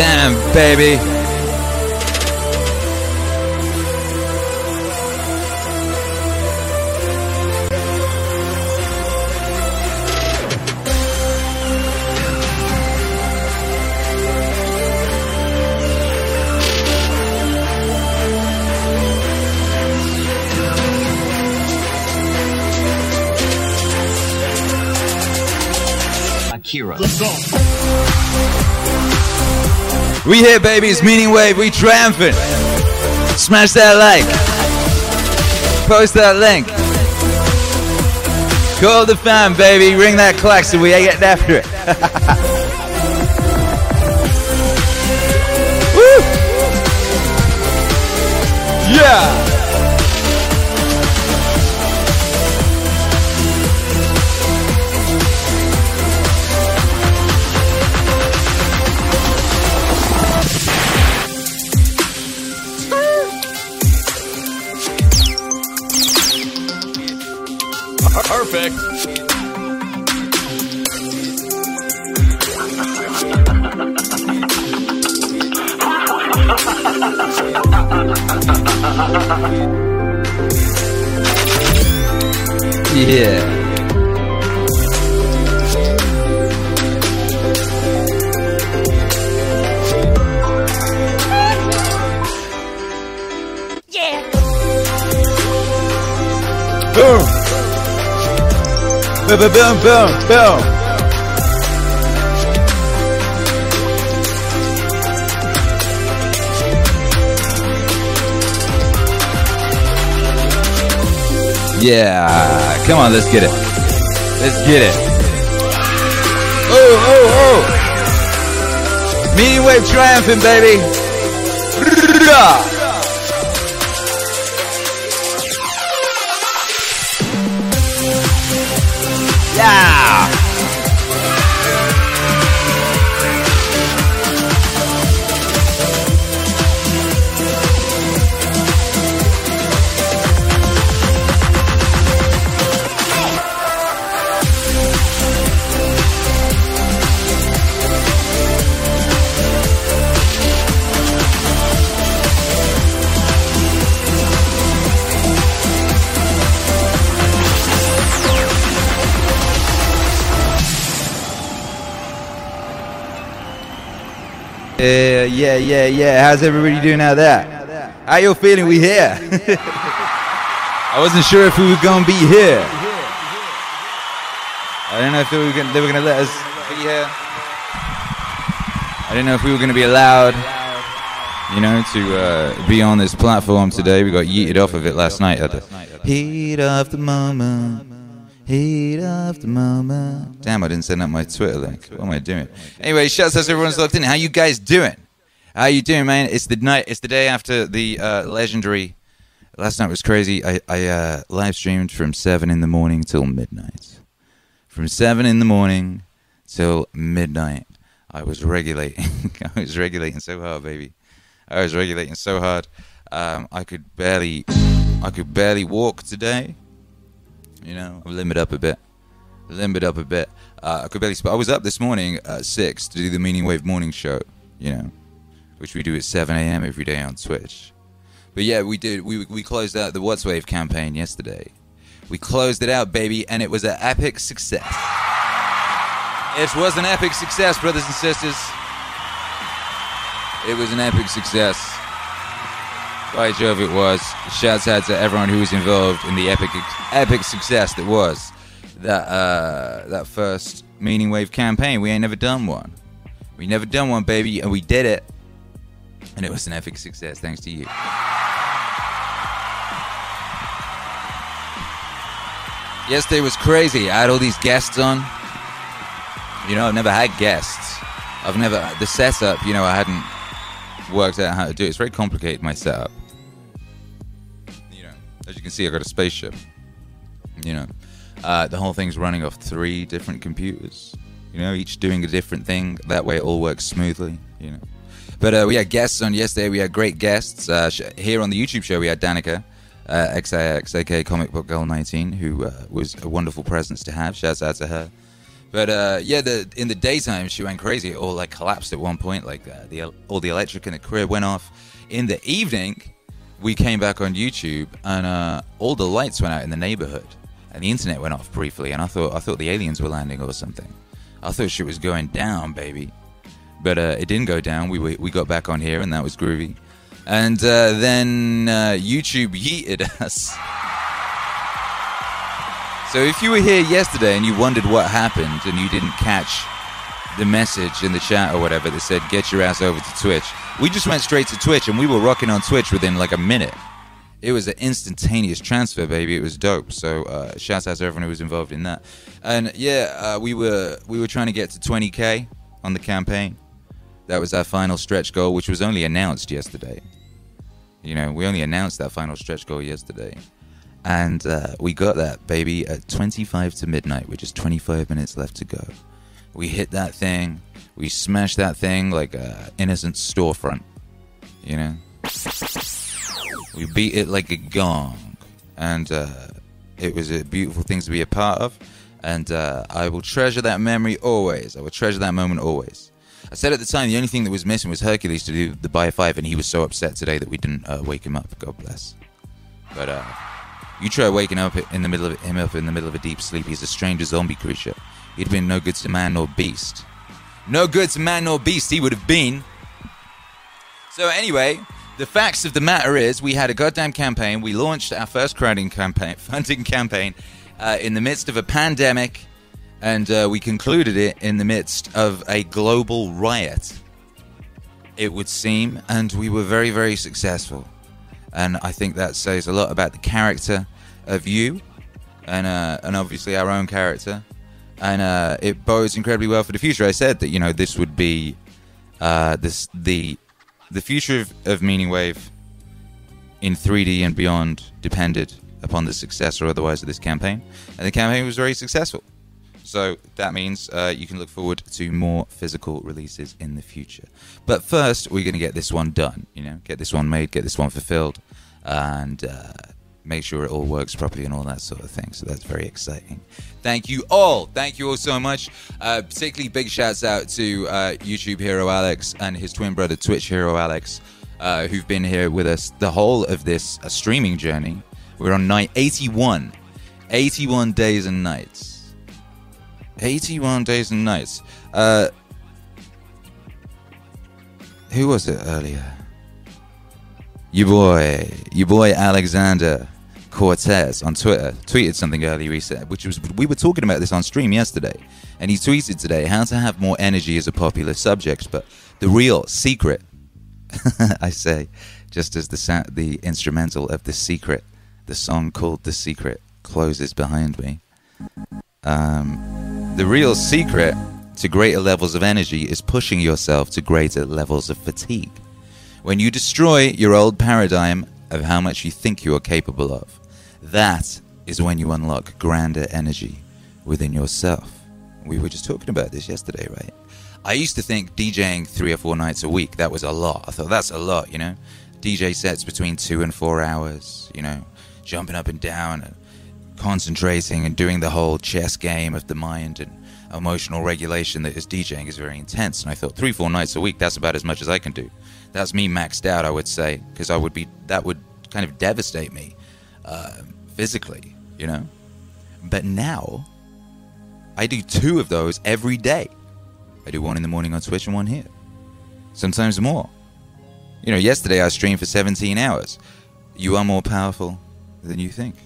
Damn, baby. We here, baby. It's Meaning Wave. We triumphant. Smash that like. Post that link. Call the fan, baby. Ring that klaxon. We get after it. Yeah. Boom. Boom, boom, boom, boom, Yeah, come on, let's get it. Let's get it. Oh, oh, oh. Meaning wave triumphant, baby. Yeah, yeah, yeah. How's everybody doing out there? How you feeling? We here. I wasn't sure if we were gonna be here. I don't know if they were gonna, they were gonna let us be here. I don't know if we were gonna be allowed, you know, to uh, be on this platform today. We got yeeted off of it last night at the heat of the moment. Heat of the moment. Damn, I didn't send out my Twitter link. What am I doing? Anyway, shouts out to everyone's locked in. How you guys doing? How you doing, man? It's the night. It's the day after the uh, legendary. Last night was crazy. I, I uh, live streamed from seven in the morning till midnight. From seven in the morning till midnight, I was regulating. I was regulating so hard, baby. I was regulating so hard. Um, I could barely, I could barely walk today. You know, I've limbered up a bit. Limbered up a bit. Uh, I could barely. Sp- I was up this morning at six to do the Meaning Wave morning show. You know, which we do at seven a.m. every day on Twitch. But yeah, we did. We we closed out the Watts Wave campaign yesterday. We closed it out, baby, and it was an epic success. It was an epic success, brothers and sisters. It was an epic success. By Jove, it was. Shouts out to everyone who was involved in the epic, epic success that was that uh, that first Meaning Wave campaign. We ain't never done one. We never done one, baby, and we did it, and it was an epic success thanks to you. Yesterday was crazy. I had all these guests on. You know, I've never had guests. I've never the setup. You know, I hadn't worked out how to do it. It's very complicated, my setup. You know, as you can see, I've got a spaceship. You know, uh, the whole thing's running off three different computers. You know, each doing a different thing. That way, it all works smoothly. You know. But uh, we had guests on yesterday. We had great guests uh, sh- here on the YouTube show. We had Danika, uh, XIX, aka Comic Book Girl 19, who uh, was a wonderful presence to have. Shouts out to her. But uh, yeah, the in the daytime she went crazy. It all like collapsed at one point. Like uh, the all the electric in the crib went off. In the evening, we came back on YouTube and uh, all the lights went out in the neighborhood, and the internet went off briefly. And I thought I thought the aliens were landing or something. I thought she was going down, baby. But uh, it didn't go down. We, we got back on here, and that was groovy. And uh, then uh, YouTube yeeted us. So if you were here yesterday and you wondered what happened and you didn't catch the message in the chat or whatever that said get your ass over to Twitch, we just went straight to Twitch and we were rocking on Twitch within like a minute. It was an instantaneous transfer, baby. It was dope. So uh, shout out to everyone who was involved in that. And yeah, uh, we were we were trying to get to 20k on the campaign. That was our final stretch goal, which was only announced yesterday. You know, we only announced that final stretch goal yesterday. And uh, we got that, baby, at 25 to midnight, which is 25 minutes left to go. We hit that thing. We smashed that thing like a innocent storefront. You know? We beat it like a gong. And uh, it was a beautiful thing to be a part of. And uh, I will treasure that memory always. I will treasure that moment always. I said at the time the only thing that was missing was Hercules to do the buy five, and he was so upset today that we didn't uh, wake him up. God bless. But uh, you try waking up in the middle of him up in the middle of a deep sleep. He's a stranger zombie creature. He'd been no good to man nor beast. No good to man nor beast. He would have been. So anyway, the facts of the matter is, we had a goddamn campaign. We launched our first crowding campaign, funding campaign, uh, in the midst of a pandemic, and uh, we concluded it in the midst of a global riot. It would seem, and we were very, very successful and I think that says a lot about the character of you, and uh, and obviously our own character, and uh, it bodes incredibly well for the future. I said that you know this would be uh, this the the future of, of Meaning Wave in 3D and beyond depended upon the success or otherwise of this campaign, and the campaign was very successful. So that means uh, you can look forward to more physical releases in the future. But first, we're going to get this one done. You know, get this one made, get this one fulfilled, and uh, make sure it all works properly and all that sort of thing. So that's very exciting. Thank you all. Thank you all so much. Uh, particularly big shouts out to uh, YouTube hero Alex and his twin brother Twitch hero Alex, uh, who've been here with us the whole of this uh, streaming journey. We're on night 81. 81 days and nights. 81 days and nights. Uh, who was it earlier? Your boy, your boy Alexander Cortes on Twitter tweeted something earlier. Said, which was we were talking about this on stream yesterday, and he tweeted today how to have more energy is a popular subject, but the real secret, I say, just as the the instrumental of the secret, the song called "The Secret" closes behind me. Um, the real secret to greater levels of energy is pushing yourself to greater levels of fatigue. When you destroy your old paradigm of how much you think you are capable of, that is when you unlock grander energy within yourself. We were just talking about this yesterday, right? I used to think DJing three or four nights a week, that was a lot. I thought that's a lot, you know? DJ sets between two and four hours, you know, jumping up and down concentrating and doing the whole chess game of the mind and emotional regulation that is DJing is very intense. And I thought three, four nights a week, that's about as much as I can do. That's me maxed out, I would say, because I would be, that would kind of devastate me uh, physically, you know? But now, I do two of those every day. I do one in the morning on Twitch and one here. Sometimes more. You know, yesterday I streamed for 17 hours. You are more powerful than you think.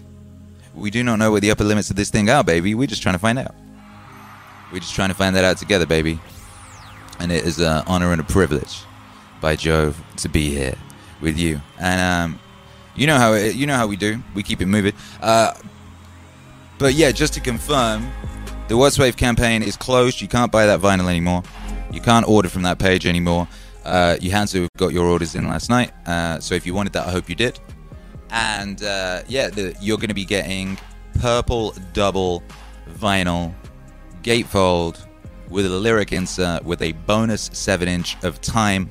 We do not know what the upper limits of this thing are, baby. We're just trying to find out. We're just trying to find that out together, baby. And it is an honor and a privilege, by Jove, to be here with you. And um, you know how it, you know how we do. We keep it moving. Uh, but yeah, just to confirm, the Watts Wave campaign is closed. You can't buy that vinyl anymore. You can't order from that page anymore. Uh, you had to have got your orders in last night. Uh, so if you wanted that, I hope you did and uh, yeah, the, you're going to be getting purple double vinyl gatefold with a lyric insert with a bonus 7 inch of time.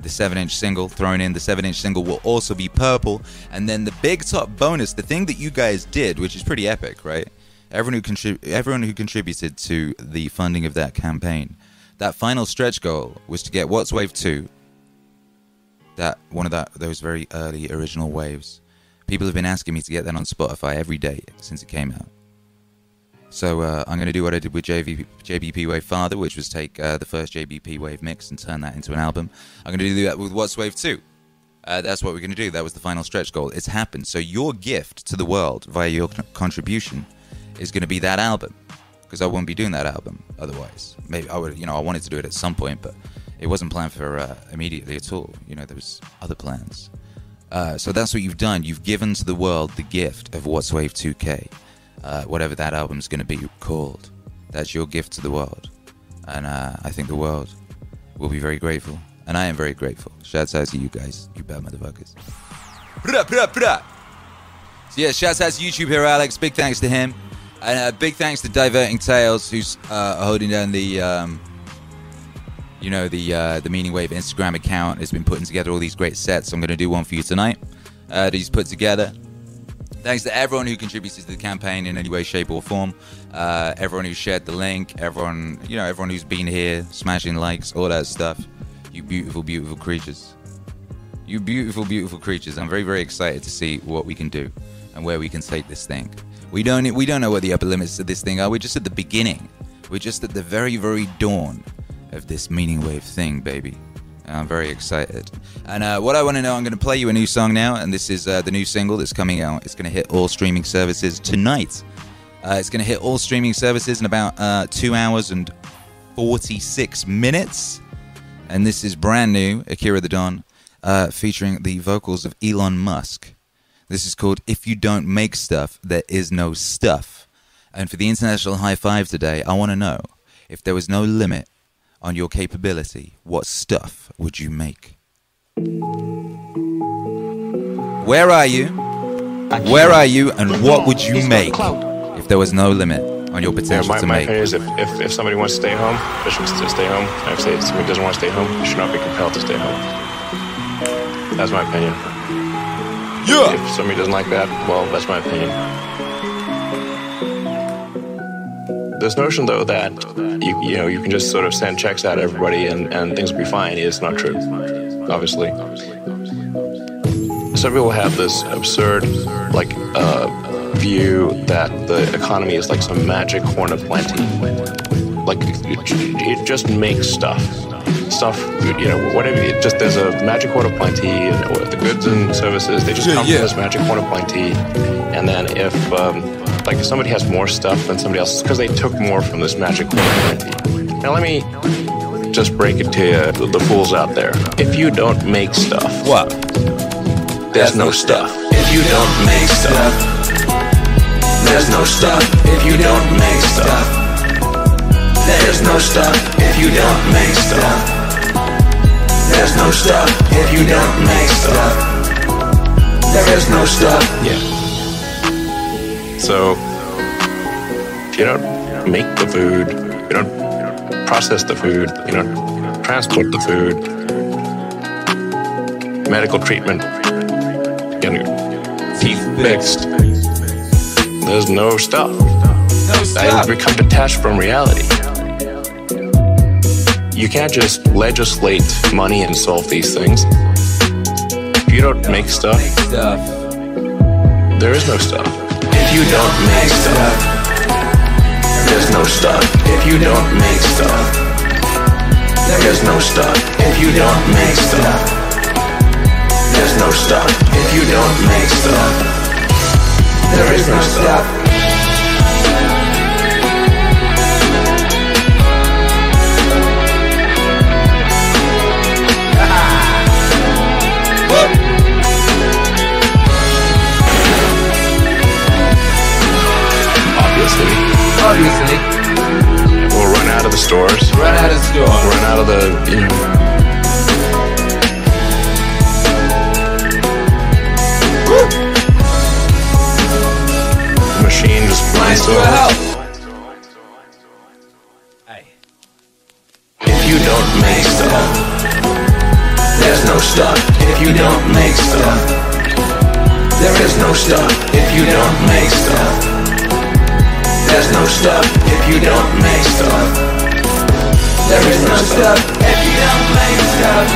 The 7 inch single thrown in. The 7 inch single will also be purple. And then the big top bonus, the thing that you guys did, which is pretty epic, right? everyone who contrib- everyone who contributed to the funding of that campaign. That final stretch goal was to get Watts Wave 2, that one of that those very early original waves. People have been asking me to get that on Spotify every day since it came out. So uh, I'm going to do what I did with JV, JBP Wave Father, which was take uh, the first JBP Wave mix and turn that into an album. I'm going to do that with Watts Wave 2. Uh, that's what we're going to do. That was the final stretch goal. It's happened. So your gift to the world via your con- contribution is going to be that album, because I wouldn't be doing that album otherwise. Maybe I would, you know, I wanted to do it at some point, but it wasn't planned for uh, immediately at all. You know, there was other plans. Uh, so that's what you've done. You've given to the world the gift of Watts Wave 2K, uh, whatever that album's going to be called. That's your gift to the world, and uh, I think the world will be very grateful, and I am very grateful. Shouts out to you guys, you bad motherfuckers. Bra, bra, bra. So yeah, shouts out to YouTube here, Alex. Big thanks to him, and uh, big thanks to Diverting Tales, who's uh, holding down the. Um, you know the uh, the Meaning Wave Instagram account has been putting together all these great sets. I'm going to do one for you tonight. Uh, that he's put together. Thanks to everyone who contributed to the campaign in any way, shape, or form. Uh, everyone who shared the link. Everyone, you know, everyone who's been here, smashing likes, all that stuff. You beautiful, beautiful creatures. You beautiful, beautiful creatures. I'm very, very excited to see what we can do and where we can take this thing. We don't, we don't know what the upper limits of this thing are. We're just at the beginning. We're just at the very, very dawn of this meaning wave thing, baby. I'm very excited. And uh, what I want to know, I'm going to play you a new song now, and this is uh, the new single that's coming out. It's going to hit all streaming services tonight. Uh, it's going to hit all streaming services in about uh, two hours and 46 minutes. And this is brand new, Akira the Don, uh, featuring the vocals of Elon Musk. This is called If You Don't Make Stuff, There Is No Stuff. And for the International High Five today, I want to know if there was no limit on your capability, what stuff would you make? Where are you? Where are you, and what would you make if there was no limit on your potential Yeah, potential my, to my make? opinion is if, if, if somebody wants to stay home, they should st- stay home. And if they, somebody doesn't want to stay home, they should not be compelled to stay home. That's my opinion. Yeah. If somebody doesn't like that, well, that's my opinion. This notion, though, that you you know you can just sort of send checks out to everybody and, and things will be fine is not true. Obviously, some people have this absurd like uh, view that the economy is like some magic horn of plenty. Like it, it just makes stuff, stuff. You know, whatever. It just there's a magic horn of plenty, and the goods and services they just Yeah, come yeah. from this magic horn of plenty. And then if um, like if somebody has more stuff than somebody else, because they took more from this magic plenty. Now let me just break it to you, the, the fools out there. If you don't make stuff, What? there's no stuff. If you don't make stuff, there's no stuff. If you don't make stuff, there's no stuff. If you don't make stuff, there's no stuff. If you don't make stuff, there is no stuff. Yeah. So, if you don't make the food, you don't process the food, you don't transport the food, medical treatment, getting your teeth fixed. There's no stuff. No I become detached from reality. You can't just legislate money and solve these things. If you don't make Stuff. there is no stuff. You don't make stuff, there's no stuff. If you don't make stuff, there is no stuff. If you don't make stuff, there's no stuff. If you don't make stuff, there is no stuff. Obviously, we'll run out of the stores. run out of store. run out of the you know. Machine just flies Nice for over. help. Hey. If you don't make stuff, there's no stuff. If you don't make stuff, there is no stuff. If you don't make stuff, There's no stuff if you don't make stuff. There is no stuff if you don't make stuff.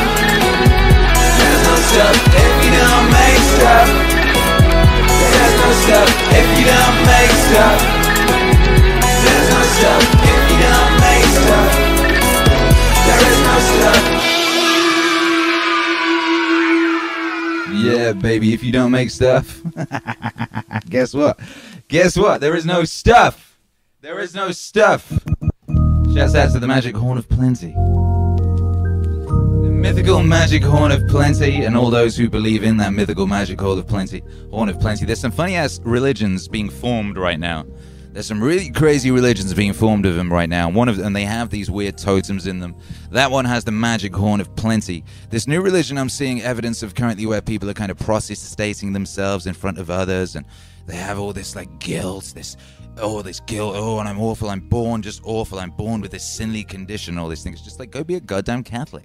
There's no stuff if you don't make stuff. There's no stuff if you don't make stuff. There's no stuff if you don't make stuff. There is no stuff. Yeah, baby, if you don't make stuff, guess what? Guess what? There is no stuff. There is no stuff. Shouts out to the magic horn of plenty. The mythical magic horn of plenty, and all those who believe in that mythical magic horn of plenty. Horn of plenty. There's some funny ass religions being formed right now. There's some really crazy religions being formed of them right now. One of them, they have these weird totems in them. That one has the magic horn of plenty. This new religion, I'm seeing evidence of currently where people are kind of prostrating themselves in front of others, and they have all this like guilt, this oh this guilt, oh and I'm awful, I'm born just awful, I'm born with this sinly condition, all these things. Just like go be a goddamn Catholic.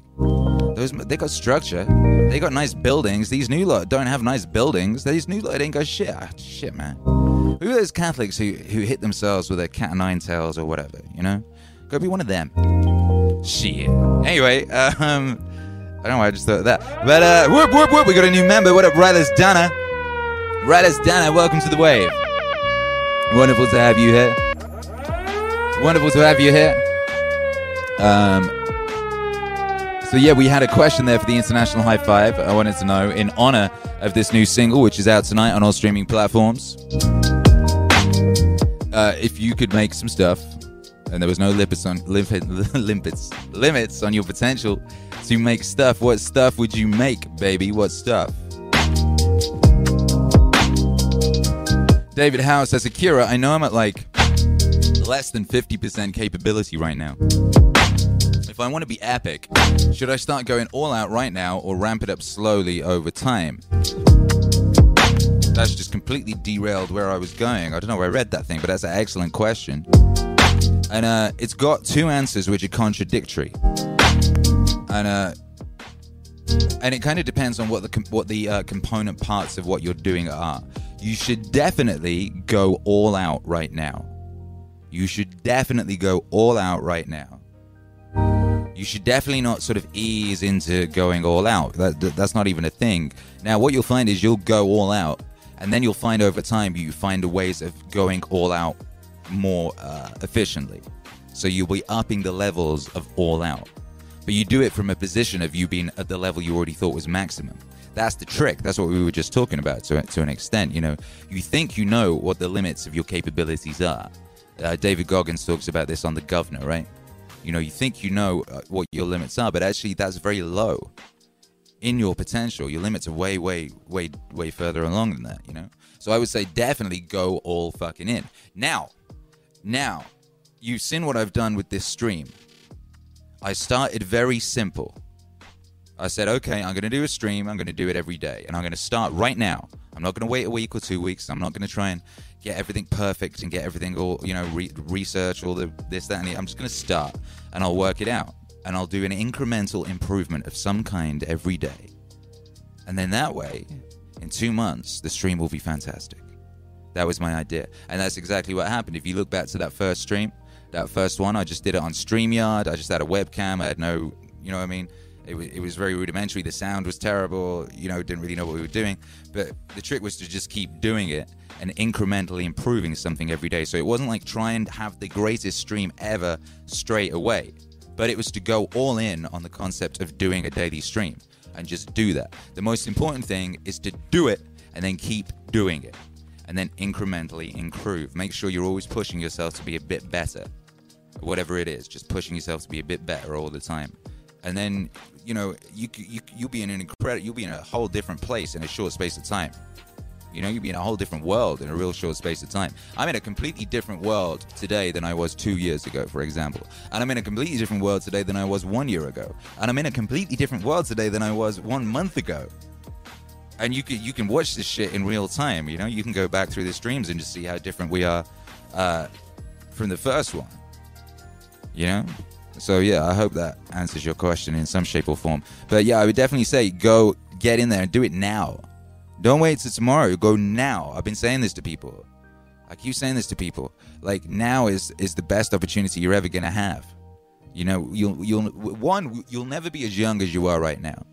Those they got structure, they got nice buildings. These new lot don't have nice buildings. These new lot ain't got shit. Ah, shit, man. Who are those Catholics who, who hit themselves with a cat nine tails or whatever, you know? Go be one of them. Shit. Anyway, um, I don't know why I just thought that. But, uh, whoop, whoop, whoop, we got a new member. What up, Rylas Dana? Rylas Dana, welcome to the wave. Wonderful to have you here. Wonderful to have you here. Um, so yeah, we had a question there for the International High Five. I wanted to know, in honor of this new single, which is out tonight on all streaming platforms, uh, if you could make some stuff, and there was no limits on limits limits on your potential to make stuff, what stuff would you make, baby? What stuff? David Howe says, Akira, I know I'm at like less than 50% capability right now. If I want to be epic, should I start going all out right now or ramp it up slowly over time? That's just completely derailed where I was going. I don't know where I read that thing, but that's an excellent question. And uh, it's got two answers which are contradictory. And uh, and it kind of depends on what the com- what the uh, component parts of what you're doing are. You should definitely go all out right now. You should definitely go all out right now. You should definitely not sort of ease into going all out. That, that- that's not even a thing. Now, what you'll find is you'll go all out, and then you'll find over time you find ways of going all out more uh, efficiently. So you'll be upping the levels of all out. But you do it from a position of you being at the level you already thought was maximum. That's the trick. That's what we were just talking about to, to an extent. You know, you think you know what the limits of your capabilities are. Uh, David Goggins talks about this on The Governor, right? You know, you think you know uh, what your limits are, but actually that's very low in your potential. Your limits are way, way, way, way further along than that, you know? So I would say definitely go all fucking in. Now, now, you've seen what I've done with this stream. I started very simple. I said, okay, I'm going to do a stream. I'm going to do it every day. And I'm going to start right now. I'm not going to wait a week or two weeks. I'm not going to try and get everything perfect and get everything all, you know, re- research all the this, that, and the. I'm just going to start and I'll work it out. And I'll do an incremental improvement of some kind every day. And then that way, in two months, the stream will be fantastic. That was my idea. And that's exactly what happened. If you look back to that first stream, that first one, I just did it on StreamYard. I just had a webcam. I had no, you know what I mean? It was, it was very rudimentary. The sound was terrible. You know, didn't really know what we were doing. But the trick was to just keep doing it and incrementally improving something every day. So it wasn't like try and have the greatest stream ever straight away, but it was to go all in on the concept of doing a daily stream and just do that. The most important thing is to do it and then keep doing it and then incrementally improve. Make sure you're always pushing yourself to be a bit better whatever it is, just pushing yourself to be a bit better all the time. And then, you know, you you you'll be in an incredible, you'll be in a whole different place in a short space of time. You know, you'll be in a whole different world in a real short space of time. I'm in a completely different world today than I was two years ago, for example. And I'm in a completely different world today than I was one year ago. And I'm in a completely different world today than I was one month ago. And you can you can watch this shit in real time. You know, you can go back through the streams and just see how different we are uh, from the first one you know so yeah i hope that answers your question in some shape or form but yeah i would definitely say go get in there and do it now don't wait till tomorrow go now i've been saying this to people I keep saying this to people. Like now is is the best opportunity you're ever gonna have. You know, you'll you'll one you'll never be as young as you are right now.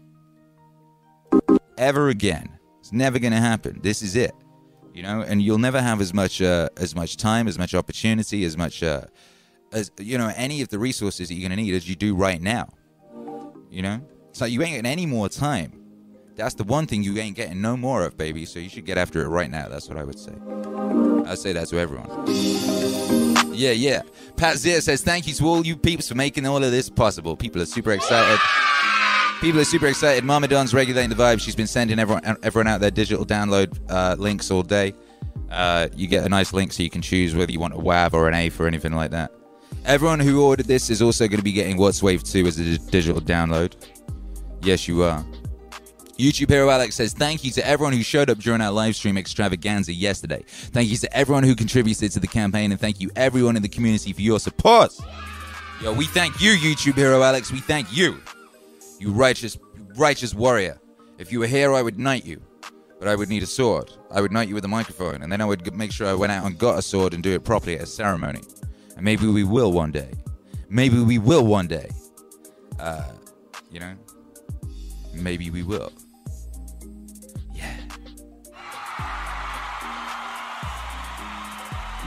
Ever again. It's never gonna happen. This is it. You know, and you'll never have as much uh, as much time, as much opportunity, as much uh, as you know any of the resources that you're gonna need as you do right now. You know, so you ain't getting any more time. That's the one thing you ain't getting no more of, baby. So you should get after it right now. That's what I would say. I say that to everyone. Yeah, yeah. Pat Zia says thank you to all you peeps for making all of this possible. People are super excited. People are super excited. Mama Don's regulating the vibe. She's been sending everyone everyone out their digital download uh, links all day. Uh, you get a nice link so you can choose whether you want a WAV or an A or anything like that. Everyone who ordered this is also going to be getting Watts Wave 2 as a digital download. Yes, you are. YouTube Hero Alex says, Thank you to everyone who showed up during our live stream extravaganza yesterday. Thank you to everyone who contributed to the campaign, and thank you everyone in the community for your support. Yo, we thank you, YouTube Hero Alex. We thank you. You righteous, righteous warrior. If you were here, I would knight you. But I would need a sword. I would knight you with a microphone, and then I would make sure I went out and got a sword and do it properly at a ceremony. And maybe we will one day. Maybe we will one day. Uh, you know? Maybe we will. Yeah.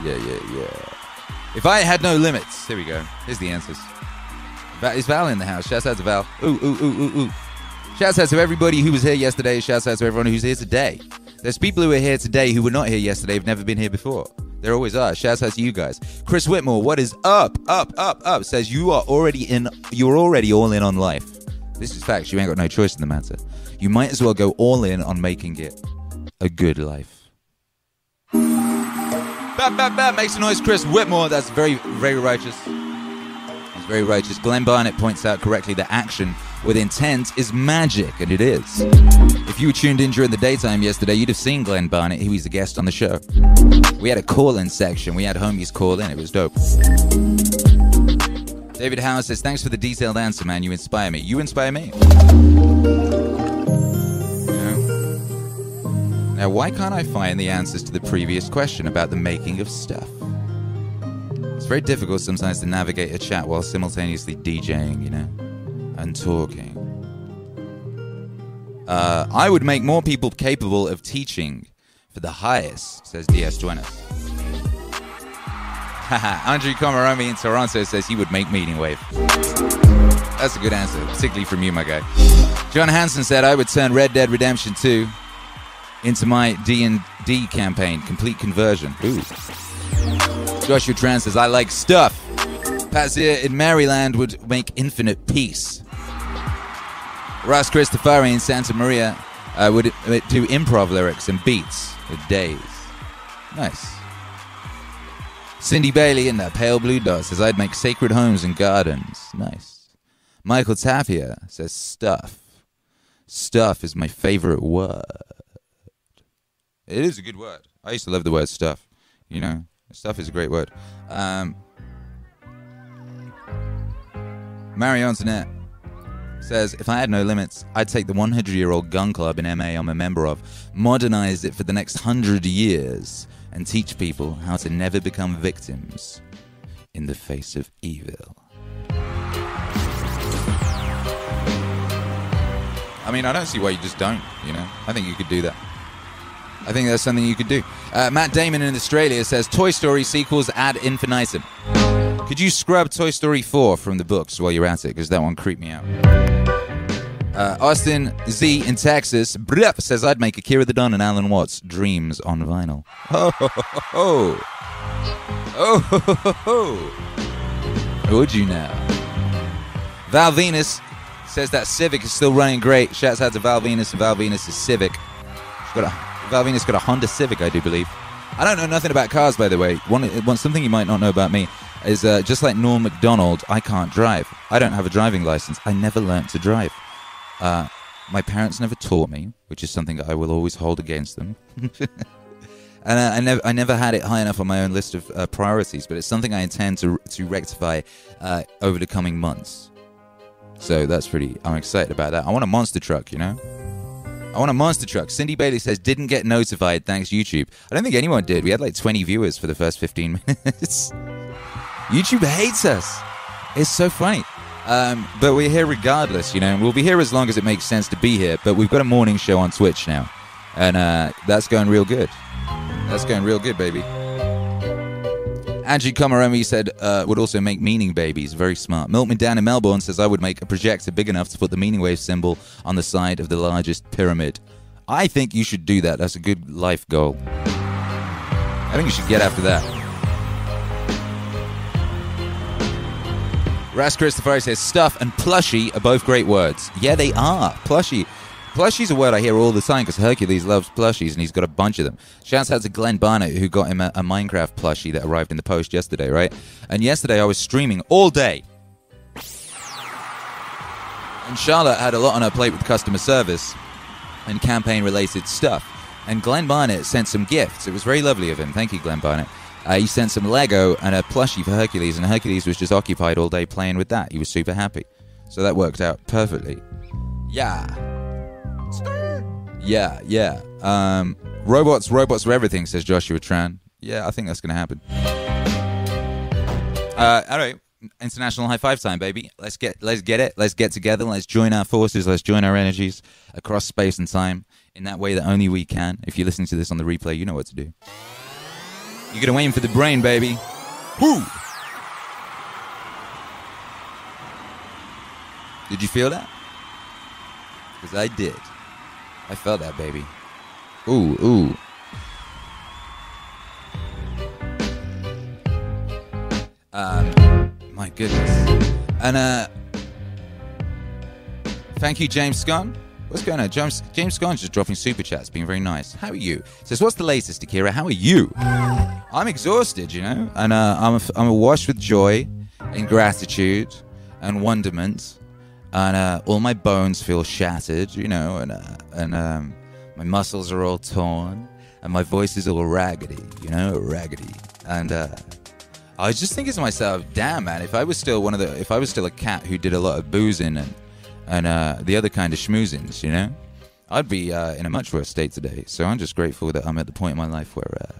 Yeah, yeah, yeah. If I had no limits, here we go. Here's the answers. Is Val in the house? Shouts out to Val. Ooh, ooh, ooh, ooh, ooh. Shouts out to everybody who was here yesterday. Shouts out to everyone who's here today. There's people who are here today who were not here yesterday, have never been here before. There always are. Shouts out to you guys. Chris Whitmore, what is up? Up, up, up. Says you are already in. You're already all in on life. This is facts. You ain't got no choice in the matter. You might as well go all in on making it a good life. Bap, bap, bap. Makes a noise, Chris Whitmore. That's very, very righteous. He's very righteous. Glenn Barnett points out correctly that action with intent is magic, and it is. If you tuned in during the daytime yesterday, you'd have seen Glenn Barnett. He was a guest on the show. We had a call-in section. We had homies call in. It was dope. David Howard says, "Thanks for the detailed answer, man. You inspire me. You inspire me." Now, why can't I find the answers to the previous question about the making of stuff? It's very difficult sometimes to navigate a chat while simultaneously DJing, you know, and talking. Uh, I would make more people capable of teaching for the highest, says DS Duenas. Andrew Komaromi in Toronto says he would make Meaning Wave. That's a good answer, particularly from you, my guy. John Hansen said I would turn Red Dead Redemption 2 into my D&D campaign, complete conversion. Ooh. Joshua Tran says, I like stuff. Pazir in Maryland would make infinite peace. Ross Christopher in Santa Maria uh, would do improv lyrics and beats with days. Nice. Cindy Bailey in the Pale Blue Dot says, I'd make sacred homes and gardens. Nice. Michael Tapia says, stuff. Stuff is my favorite word. It is a good word. I used to love the word stuff. You know, stuff is a great word. Um, Mary Antoinette says, if I had no limits, I'd take the 100 year old gun club in MA I'm a member of, modernize it for the next 100 years, and teach people how to never become victims in the face of evil. I mean, I don't see why you just don't, you know? I think you could do that. I think that's something you could do. Uh, Matt Damon in Australia says Toy Story sequels ad infinitum. Could you scrub Toy Story 4 from the books while you're at it? Because that one creeped me out. Uh, Austin Z in Texas bluff, says I'd make Akira the Don and Alan Watts Dreams on vinyl. Oh, ho, ho, ho. oh, ho, ho, ho, would you now? Val Venus says that Civic is still running great. Shouts out to Val Venus Val Venus is Civic. Got a, Val Venus got a Honda Civic, I do believe. I don't know nothing about cars, by the way. One, one something you might not know about me is uh, just like Norm Macdonald, I can't drive. I don't have a driving license. I never learnt to drive. Uh, my parents never taught me, which is something I will always hold against them. and I, I, never, I never had it high enough on my own list of uh, priorities, but it's something I intend to to rectify uh, over the coming months. So that's pretty. I'm excited about that. I want a monster truck, you know. I want a monster truck. Cindy Bailey says, didn't get notified, thanks YouTube. I don't think anyone did. We had like 20 viewers for the first 15 minutes. YouTube hates us. It's so funny. Um, but we're here regardless, you know, and we'll be here as long as it makes sense to be here. But we've got a morning show on Twitch now, and uh, that's going real good. That's going real good, baby. Angie Komaromi said, uh, would also make meaning babies. Very smart. Milkman Dan in Melbourne says, I would make a projector big enough to put the meaning wave symbol on the side of the largest pyramid. I think you should do that. That's a good life goal. I think you should get after that. Ras Christopher says stuff and plushy are both great words. Yeah, they are. Plushy. Plushie's a word I hear all the time because Hercules loves plushies and he's got a bunch of them. Shouts out to Glenn Barnett who got him a, a Minecraft plushie that arrived in the post yesterday, right? And yesterday I was streaming all day. And Charlotte had a lot on her plate with customer service and campaign related stuff. And Glenn Barnett sent some gifts. It was very lovely of him. Thank you, Glenn Barnett. Uh, he sent some Lego and a plushie for Hercules, and Hercules was just occupied all day playing with that. He was super happy. So that worked out perfectly. Yeah. Yeah, yeah. Um, robots, robots for everything, says Joshua Tran. Yeah, I think that's going to happen. Uh, all right, international high five time, baby. Let's get, let's get it. Let's get together. Let's join our forces. Let's join our energies across space and time in that way that only we can. If you're listening to this on the replay, you know what to do. You're gonna aim for the brain, baby. Whoo! Did you feel that? Because I did. I felt that, baby. Ooh, ooh. Um, my goodness. And uh, thank you, James Scott. What's going on? James, James Scone's just dropping super chats, being very nice. How are you? Says, what's the latest, Akira? How are you? I'm exhausted, you know, and uh, I'm, I'm awash with joy and gratitude and wonderment, and uh, all my bones feel shattered, you know, and uh, and um, my muscles are all torn, and my voice is all raggedy, you know, raggedy, and uh, I was just thinking to myself, damn man, if I was still one of the, if I was still a cat who did a lot of boozing and and uh, the other kind of schmoozings, you know, I'd be uh, in a much worse state today. So I'm just grateful that I'm at the point in my life where, uh,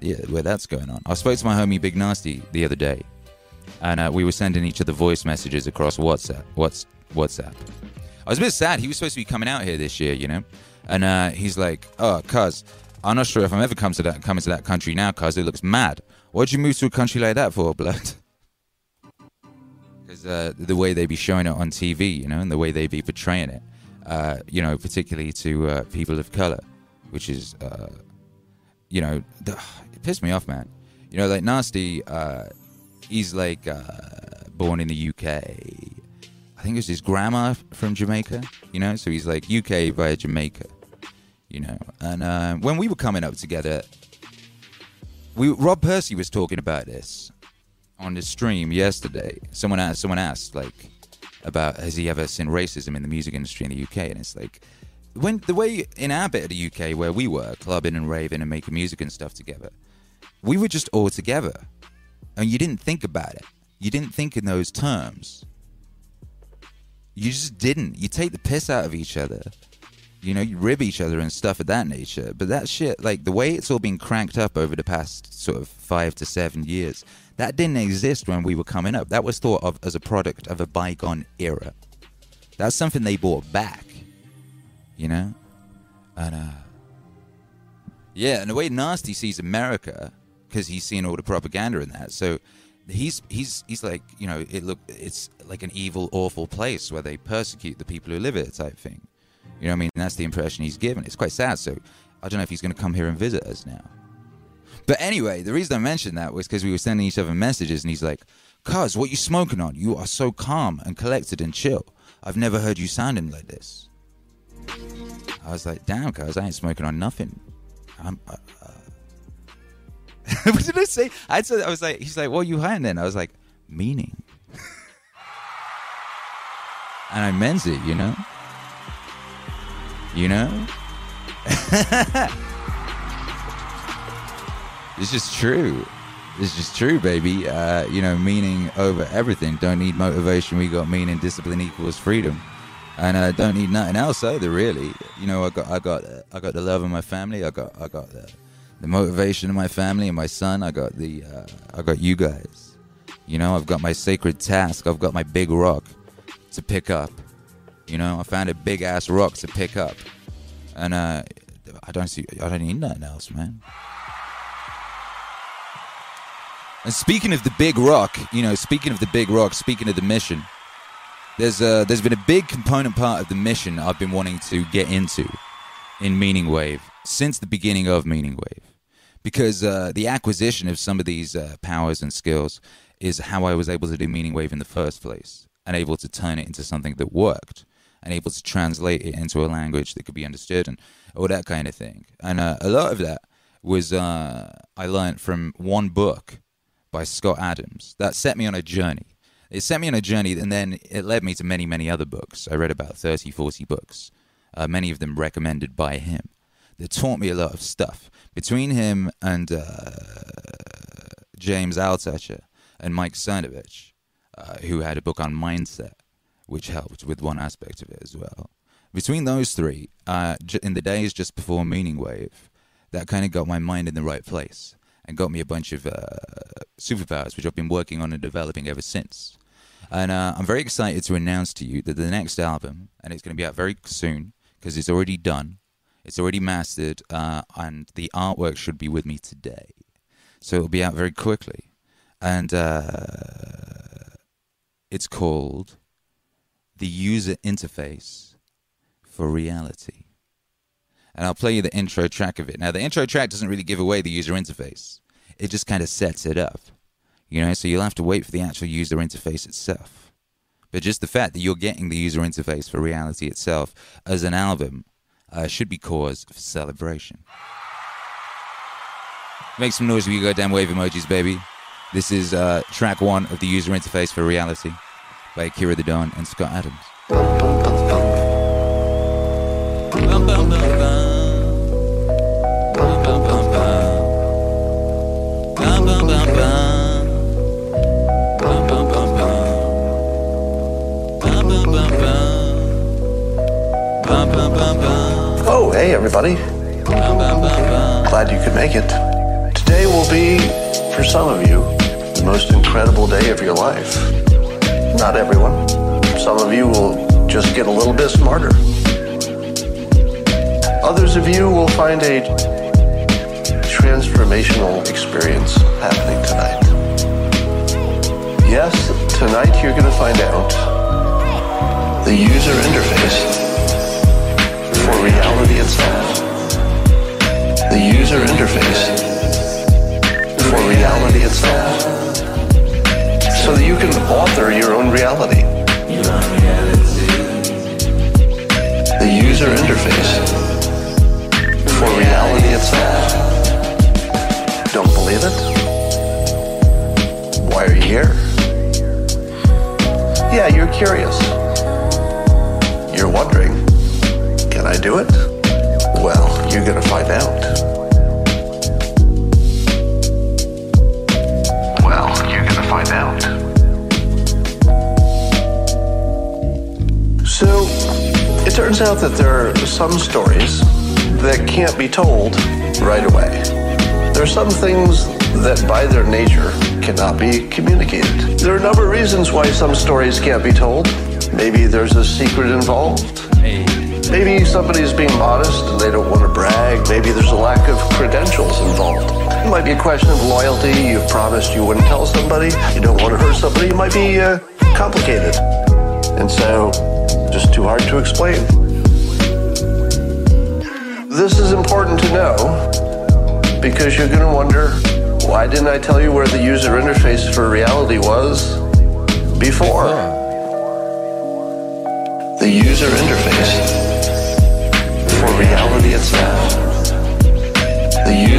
yeah, where that's going on. I spoke to my homie Big Nasty the other day, and uh, we were sending each other voice messages across WhatsApp. What's WhatsApp? I was a bit sad. He was supposed to be coming out here this year, you know, and uh, he's like, "Oh, cuz, I'm not sure if I'm ever to that coming to that country now, cuz it looks mad. Why'd you move to a country like that for, blood?" Uh, the way they be showing it on TV, you know, and the way they be portraying it, uh, you know, particularly to uh, people of color, which is, uh, you know, it pissed me off, man. You know, like Nasty, uh, he's like uh, born in the UK. I think it was his grandma from Jamaica, you know, so he's like UK via Jamaica, you know. And when we were coming up together, we Rob Percy was talking about this on the stream yesterday. Someone asked, someone asked like about has he ever seen racism in the music industry in the UK, and it's like when the way in our bit of the UK where we were clubbing and raving and making music and stuff together, we were just all together, and you didn't think about it. You didn't think in those terms. You just didn't. You take the piss out of each other. You know, you rib each other and stuff of that nature. But that shit, like the way it's all been cranked up over the past sort of five to seven years, that didn't exist when we were coming up. That was thought of as a product of a bygone era. That's something they brought back, you know? And, uh, yeah, and the way Nasty sees America, because he's seen all the propaganda in that. So he's he's he's like, you know, it look it's like an evil, awful place where they persecute the people who live it, type thing. You know what I mean? That's the impression he's given. It's quite sad. So I don't know if he's going to come here and visit us now. But anyway, the reason I mentioned that was because we were sending each other messages, and he's like, "Cuz, what you smoking on? You are so calm and collected and chill. I've never heard you sounding like this." I was like, "Damn, cuz, I ain't smoking on nothing." I'm, uh, uh. what did I say? I said I was like, he's like, "What you hiding?" Then I was like, "Meaning." and I meant it, you know. You know. It's just true. It's just true, baby. Uh, you know, meaning over everything. Don't need motivation. We got meaning. Discipline equals freedom. and I don't need nothing else either. Really, you know, I got I got I got the love of my family. I got I got the, the motivation of my family and my son. I got the uh, I got you guys. You know, I've got my sacred task. I've got my big rock to pick up. You know, I found a big ass rock to pick up, and uh, I don't see I don't need nothing else, man. And speaking of the big rock, you know, speaking of the big rock, speaking of the mission, there's uh, there's been a big component part of the mission I've been wanting to get into in Meaning Wave since the beginning of Meaning Wave, because uh, the acquisition of some of these uh, powers and skills is how I was able to do Meaning Wave in the first place, and able to turn it into something that worked, and able to translate it into a language that could be understood and all that kind of thing. And uh, a lot of that was uh, I learned from one book by Scott Adams that set me on a journey. It set me on a journey, and then it led me to many, many other books. I read about 30, 40 books, uh, many of them recommended by him, that taught me a lot of stuff. Between him and uh, James Altucher and Mike Cernovich, uh, who had a book on mindset, which helped with one aspect of it as well. Between those three, uh, in the days just before Meaning Wave, that kind of got my mind in the right place and got me a bunch of uh, superpowers, which I've been working on and developing ever since. And uh, I'm very excited to announce to you that the next album, and it's going to be out very soon because it's already done, it's already mastered, uh, and the artwork should be with me today. So it'll be out very quickly. And uh, it's called The User Interface for Reality. And I'll play you the intro track of it. Now, the intro track doesn't really give away the user interface, it just kind of sets it up. You know, so you'll have to wait for the actual user interface itself. But just the fact that you're getting the user interface for reality itself as an album uh, should be cause for celebration. Make some noise with your goddamn wave emojis, baby. This is uh, track one of the user interface for reality by Akira the Don and Scott Adams. Bum, bum, bum, hey everybody. Glad you could make it. Today will be, for some of you, the most incredible day of your life. Not everyone. Some of you will just get a little bit smarter. Others of you will find a transformational experience happening tonight. Yes, tonight you're going to find out the user interface for reality itself. The user interface for reality itself. So that you can author your own reality. The user interface for reality itself. Don't believe it? Why are you here? Yeah, you're curious. You're wondering, I do it? Well, you're gonna find out. Well, you're gonna find out. So, it turns out that there are some stories that can't be told right away. There are some things that by their nature cannot be communicated. There are a number of reasons why some stories can't be told. Maybe there's a secret involved. Maybe somebody's being modest and they don't want to brag. Maybe there's a lack of credentials involved. It might be a question of loyalty. You've promised you wouldn't tell somebody. You don't want to hurt somebody. It might be uh, complicated. And so, just too hard to explain. This is important to know because you're going to wonder why didn't I tell you where the user interface for reality was before?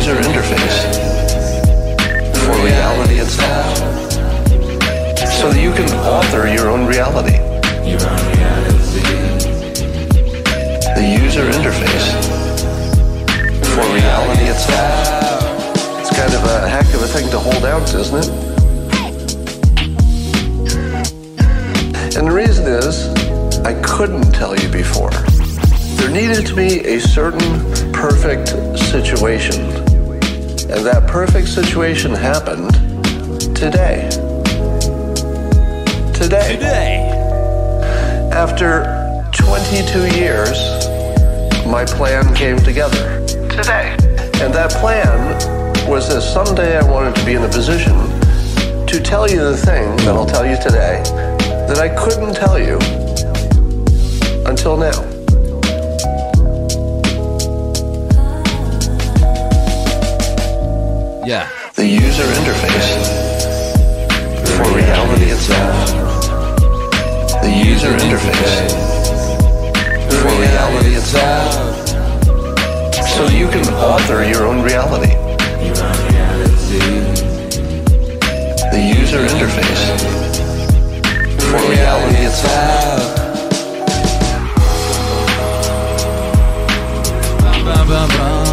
User interface for reality itself. So that you can author your own reality. The user interface for reality itself. It's kind of a heck of a thing to hold out, isn't it? And the reason is, I couldn't couldn't tell you before. There needed to be a certain perfect situation. And that perfect situation happened today. Today. Today. After 22 years, my plan came together. Today. And that plan was that someday I wanted to be in a position to tell you the thing that I'll tell you today that I couldn't tell you until now. Yeah. The user interface for reality itself. The user interface for reality itself. So you can author your own reality. The user interface for reality itself. Bum, bum, bum.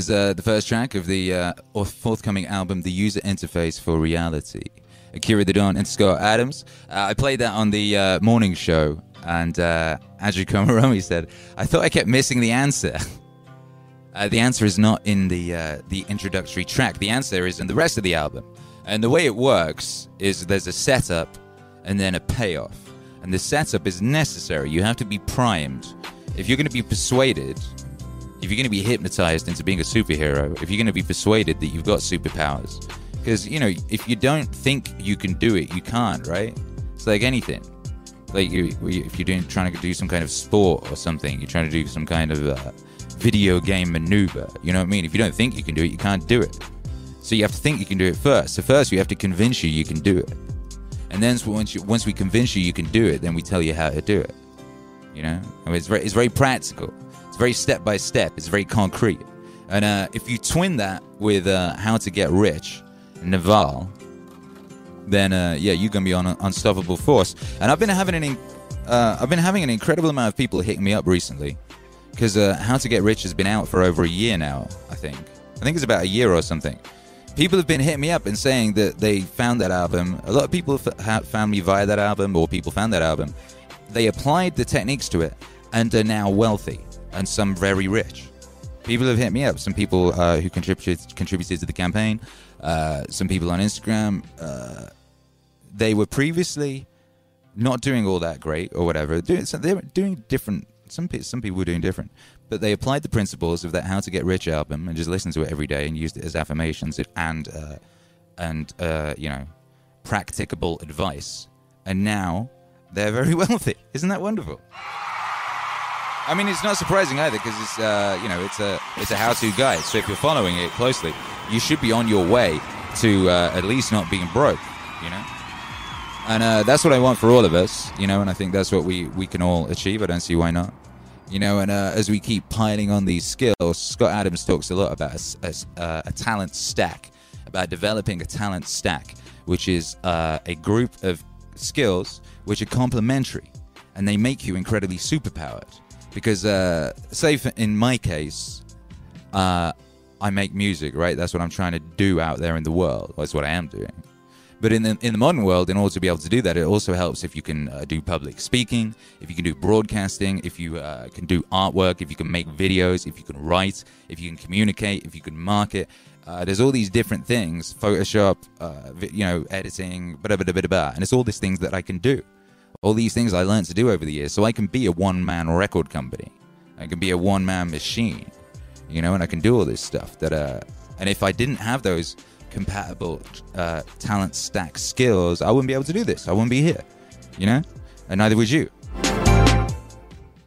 is uh, the first track of the uh, forthcoming album, The User Interface for Reality. Akira Don and Scott Adams. Uh, I played that on the uh, morning show, and uh, Andrew Komaromi said, I thought I kept missing the answer. Uh, the answer is not in the the introductory track. The answer is in the rest of the album. And the way it works is there's a setup and then a payoff. And the setup is necessary. You have to be primed. If you're going to be persuaded, if you're going to be hypnotized into being a superhero, if you're going to be persuaded that you've got superpowers, because you know if you don't think you can do it, you can't, right? It's like anything. Like you, if you're doing trying to do some kind of sport or something, you're trying to do some kind of uh, video game maneuver. You know what I mean? If you don't think you can do it, you can't do it. So you have to think you can do it first. So first, we have to convince you you can do it, and then once you, once we convince you you can do it, then we tell you how to do it. You know, I mean, it's very it's very practical. Very step by step. It's very concrete. And uh, if you twin that with uh, How to Get Rich, Naval, then uh, yeah, you're gonna be on an unstoppable force. And I've been having an in- uh, I've been having an incredible amount of people hitting me up recently because uh, How to Get Rich has been out for over a year now. I think I think it's about a year or something. People have been hitting me up and saying that they found that album. A lot of people f- found me via that album, or people found that album. They applied the techniques to it and are now wealthy, and some very rich. People have hit me up. Some people uh, who contributed contributed to the campaign. Uh, some people on Instagram. Uh, they were previously not doing all that great or whatever. Doing so they were doing different. Some pe- some people were doing different, but they applied the principles of that How to Get Rich album and just listened to it every day and used it as affirmations and uh, and uh, you know practicable advice. And now they're very wealthy. Isn't that wonderful? I mean, it's not surprising either because it's uh, you know it's a it's a how-to guide. So if you're following it closely, you should be on your way to uh, at least not being broke. You know, and uh, that's what I want for all of us. You know, and I think that's what we we can all achieve. I don't see why not. You know, and uh, as we keep piling on these skills, Scott Adams talks a lot about a, a uh, a talent stack, about developing a talent stack, which is uh, a group of skills which are complementary and they make you incredibly superpowered. Because, uh, say, in my case, uh, I make music, right? That's what I'm trying to do out there in the world. That's what I am doing. But in the in the modern world, in order to be able to do that, it also helps if you can uh, do public speaking, if you can do broadcasting, if you uh, can do artwork, if you can make videos, if you can write, if you can communicate, if you can market. Uh, there's all these different things: Photoshop, uh, you know, editing, blah, blah, blah, blah, blah. and it's all these things that I can do. All these things I learned to do over the years, so I can be a one-man record company. I can be a one-man machine you know, and I can do all this stuff. That uh, and if I didn't have those compatible uh, talent stack skills, I wouldn't be able to do this. I wouldn't be here, you know, and neither would you.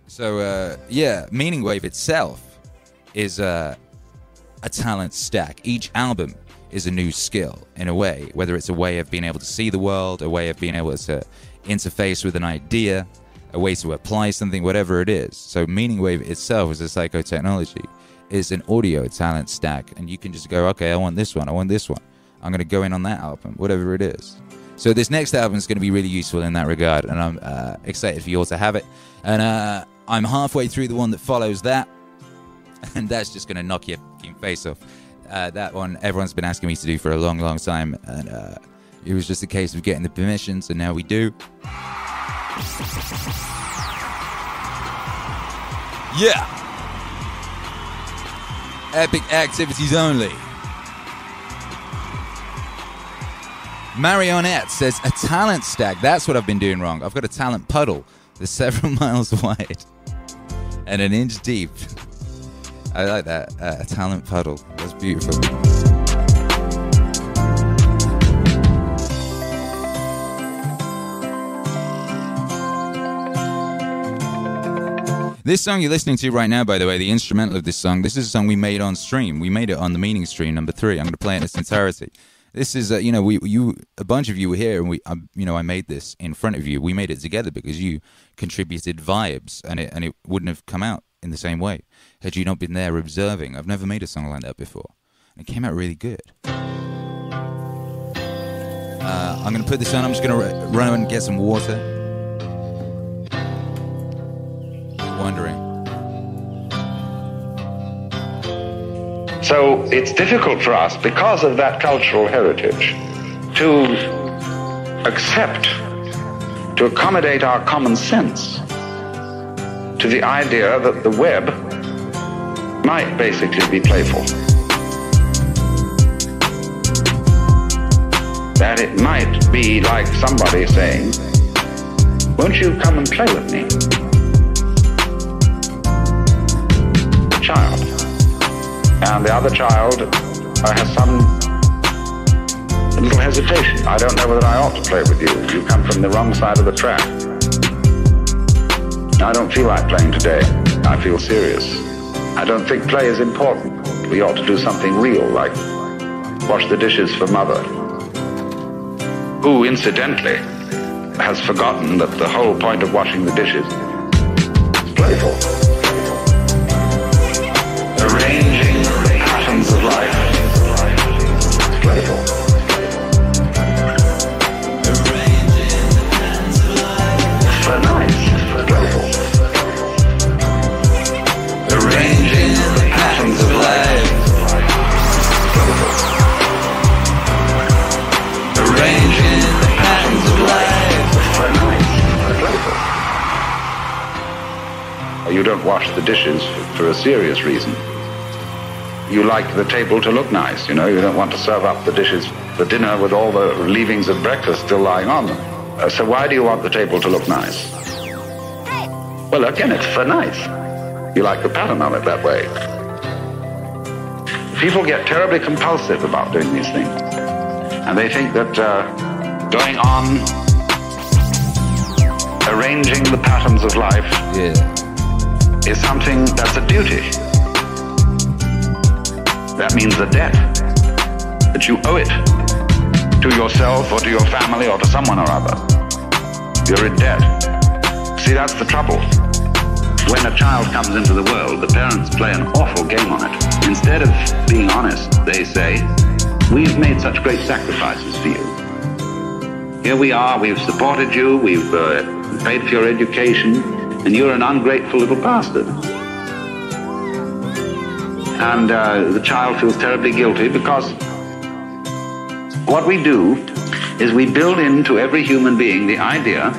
So uh, yeah, Meaning Wave itself is uh, a talent stack. Each album is a new skill in a way, whether it's a way of being able to see the world, a way of being able to interface with an idea, a way to apply something, whatever it is. So Meaning Wave itself is a psychotechnology, is an audio talent stack, and you can just go, okay, I want this one, I want this one. I'm going to go in on that album, whatever it is. So this next album is going to be really useful in that regard, and I'm uh, excited for you all to have it. And uh, I'm halfway through the one that follows that, and that's just going to knock your face off. Uh, that one everyone's been asking me to do for a long, long time, and uh, it was just a case of getting the permissions, and now we do. Yeah. Epic activities only. Marionette says a talent stack. That's what I've been doing wrong. I've got a talent puddle that's several miles wide and an inch deep. I like that. Uh, a talent puddle. That's beautiful. This song you're listening to right now, by the way, the instrumental of this song, this is a song we made on stream. We made it on the meaning stream number three. I'm going to play it in its entirety. This is, uh, you know, we, you, a bunch of you were here, and we, um, you know, I made this in front of you. We made it together because you contributed vibes, and it, and it wouldn't have come out in the same way had you not been there observing. I've never made a song like that before, and it came out really good. Uh, I'm going to put this on. I'm just going to run and get some water. Wondering. So it's difficult for us, because of that cultural heritage, to accept, to accommodate our common sense to the idea that the web might basically be playful. That it might be like somebody saying, Won't you come and play with me? Child and the other child uh, has some little hesitation. I don't know whether I ought to play with you. You come from the wrong side of the track. I don't feel like playing today. I feel serious. I don't think play is important. We ought to do something real, like wash the dishes for mother, who, incidentally, has forgotten that the whole point of washing the dishes is playful. You don't wash the dishes for a serious reason you like the table to look nice. You know, you don't want to serve up the dishes for dinner with all the leavings of breakfast still lying on them. Uh, so why do you want the table to look nice? Well, again, it's for nice. You like the pattern on it that way. People get terribly compulsive about doing these things, and they think that uh, going on arranging the patterns of life Yeah. Is something that's a duty. That means a debt. That you owe it to yourself or to your family or to someone or other. You're in debt. See, that's the trouble. When a child comes into the world, the parents play an awful game on it. Instead of being honest, they say, We've made such great sacrifices for you. Here we are, we've supported you, we've uh, paid for your education, and you're an ungrateful little bastard and uh, the child feels terribly guilty because what we do is we build into every human being the idea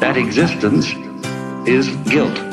that existence is guilt.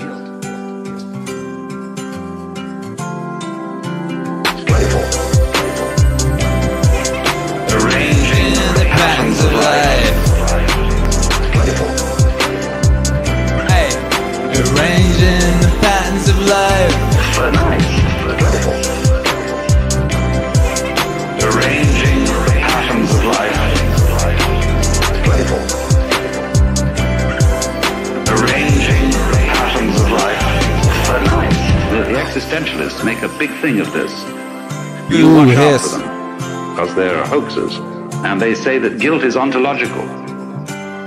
They're hoaxes. And they say that guilt is ontological.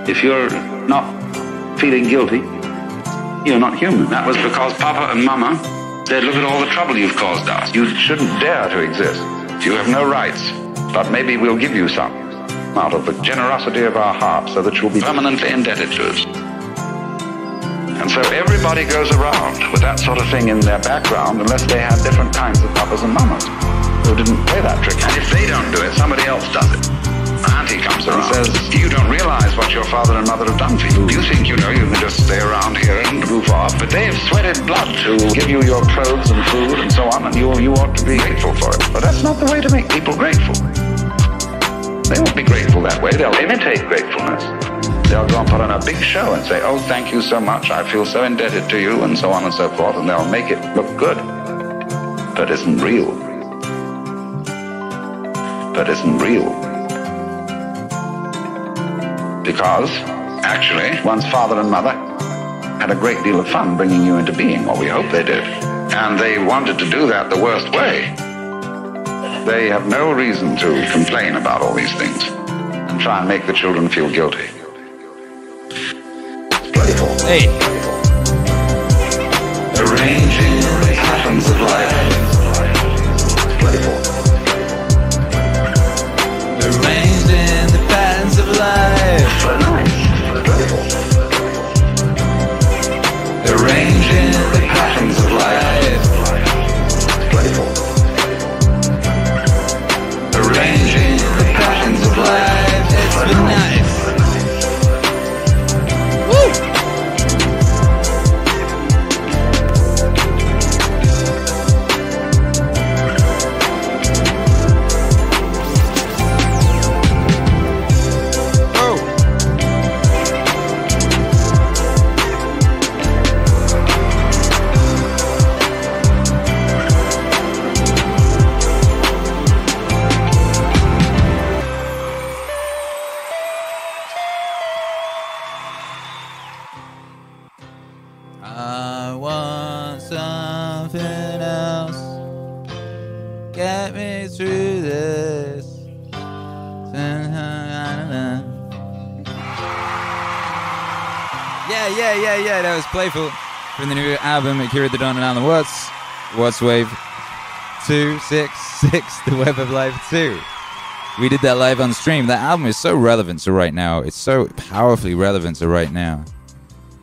If you're not feeling guilty, you're not human. That was because Papa and Mama said, look at all the trouble you've caused us. You shouldn't dare to exist. You have no rights, but maybe we'll give you some out of the generosity of our hearts so that you'll be permanently indebted to us. And so everybody goes around with that sort of thing in their background unless they have different kinds of papas and mamas who didn't play that trick. And if they don't do it, somebody else does it. Auntie comes around and says, you don't realize what your father and mother have done for you. You think you know you can just stay around here and goof off, but they've sweated blood to give you your clothes and food and so on, and you, you ought to be grateful for it. But that's not the way to make people grateful. They won't be grateful that way. They'll imitate gratefulness. They'll go and put on a big show and say, oh, thank you so much. I feel so indebted to you, and so on and so forth. And they'll make it look good. But isn't real. But isn't real. Because, actually, one's father and mother had a great deal of fun bringing you into being, or we hope they did. And they wanted to do that the worst way. They have no reason to complain about all these things and try and make the children feel guilty. It's playful. Hey, Arranging the patterns of life. Patterns playful from the new album Akira the Don and Alan Watts. Watts Wave 266, The Web of Life 2. We did that live on stream. That album is so relevant to right now. It's so powerfully relevant to right now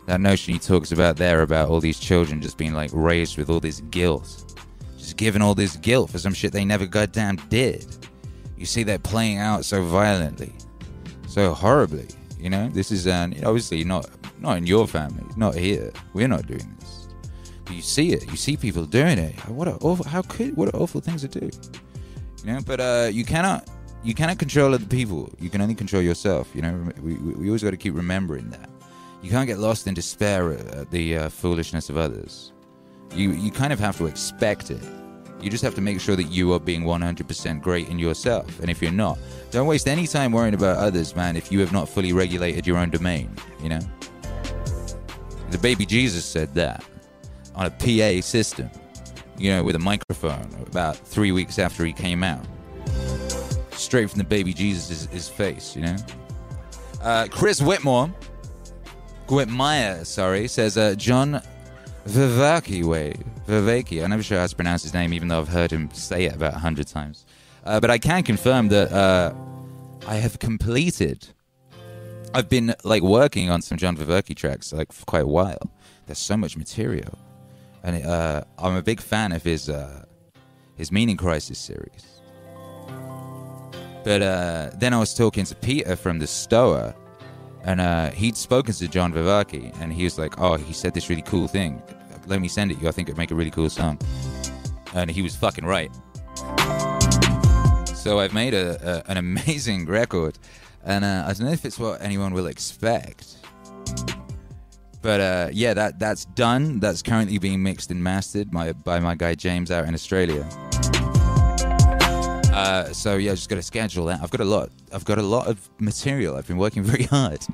that notion he talks about there about all these children just being like raised with all this guilt, just given all this guilt for some shit they never goddamn did. You see that playing out so violently, so horribly. You know, this is uh, obviously not not in your family, not here. We're not doing this, but you see it. You see people doing it. What awful! How could what an awful things to do. You know, but uh, you cannot you cannot control other people. You can only control yourself. You know, we, we, we always got to keep remembering that. You can't get lost in despair at the uh, foolishness of others. You you kind of have to expect it. You just have to make sure that you are being 100% great in yourself. And if you're not, don't waste any time worrying about others, man, if you have not fully regulated your own domain, you know? The baby Jesus said that on a PA system, you know, with a microphone about three weeks after he came out. Straight from the baby Jesus' face, you know? Uh, Chris Whitmore, Whitmire, sorry, says uh, John Vervaeke way. Vervaeke. I'm never sure how to pronounce his name, even though I've heard him say it about a hundred times. Uh, but I can confirm that uh, I have completed. I've been like working on some John Vervaeke tracks like for quite a while. There's so much material, and it, uh, I'm a big fan of his uh, his Meaning Crisis series. But uh, then I was talking to Peter from the Stoa, and uh, he'd spoken to John Vervaeke, and he was like, "Oh, he said this really cool thing. Let me send it you. I think it'd make a really cool song." And he was fucking right. So I've made a, a an amazing record, and uh, I don't know if it's what anyone will expect. But uh, yeah, that that's done. That's currently being mixed and mastered by by my guy James out in Australia. Uh, so yeah, just got to schedule that. I've got a lot. I've got a lot of material. I've been working very hard.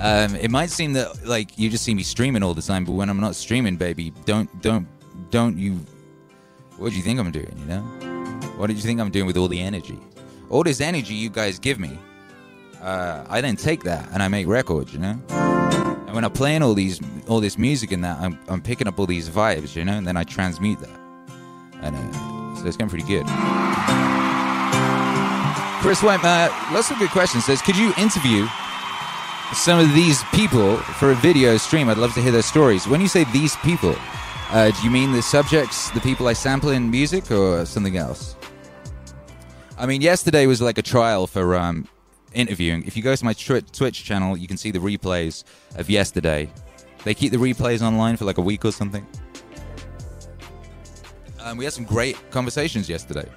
Um, it might seem that like you just see me streaming all the time, but when I'm not streaming, baby, don't don't don't you What do you think I'm doing, you know? What did you think I'm doing with all the energy? All this energy you guys give me, uh, I then take that and I make records, you know? And when I'm playing all these, all this music and that, I'm, I'm picking up all these vibes, you know, and then I transmute that. And uh, so it's going pretty good. Chris White, uh, lots of good questions. Says, could you interview some of these people for a video stream? I'd love to hear their stories. When you say these people, uh, do you mean the subjects, the people I sample in music, or something else? I mean, yesterday was like a trial for um, interviewing. If you go to my tw- Twitch channel, you can see the replays of yesterday. They keep the replays online for like a week or something. Um, we had some great conversations yesterday.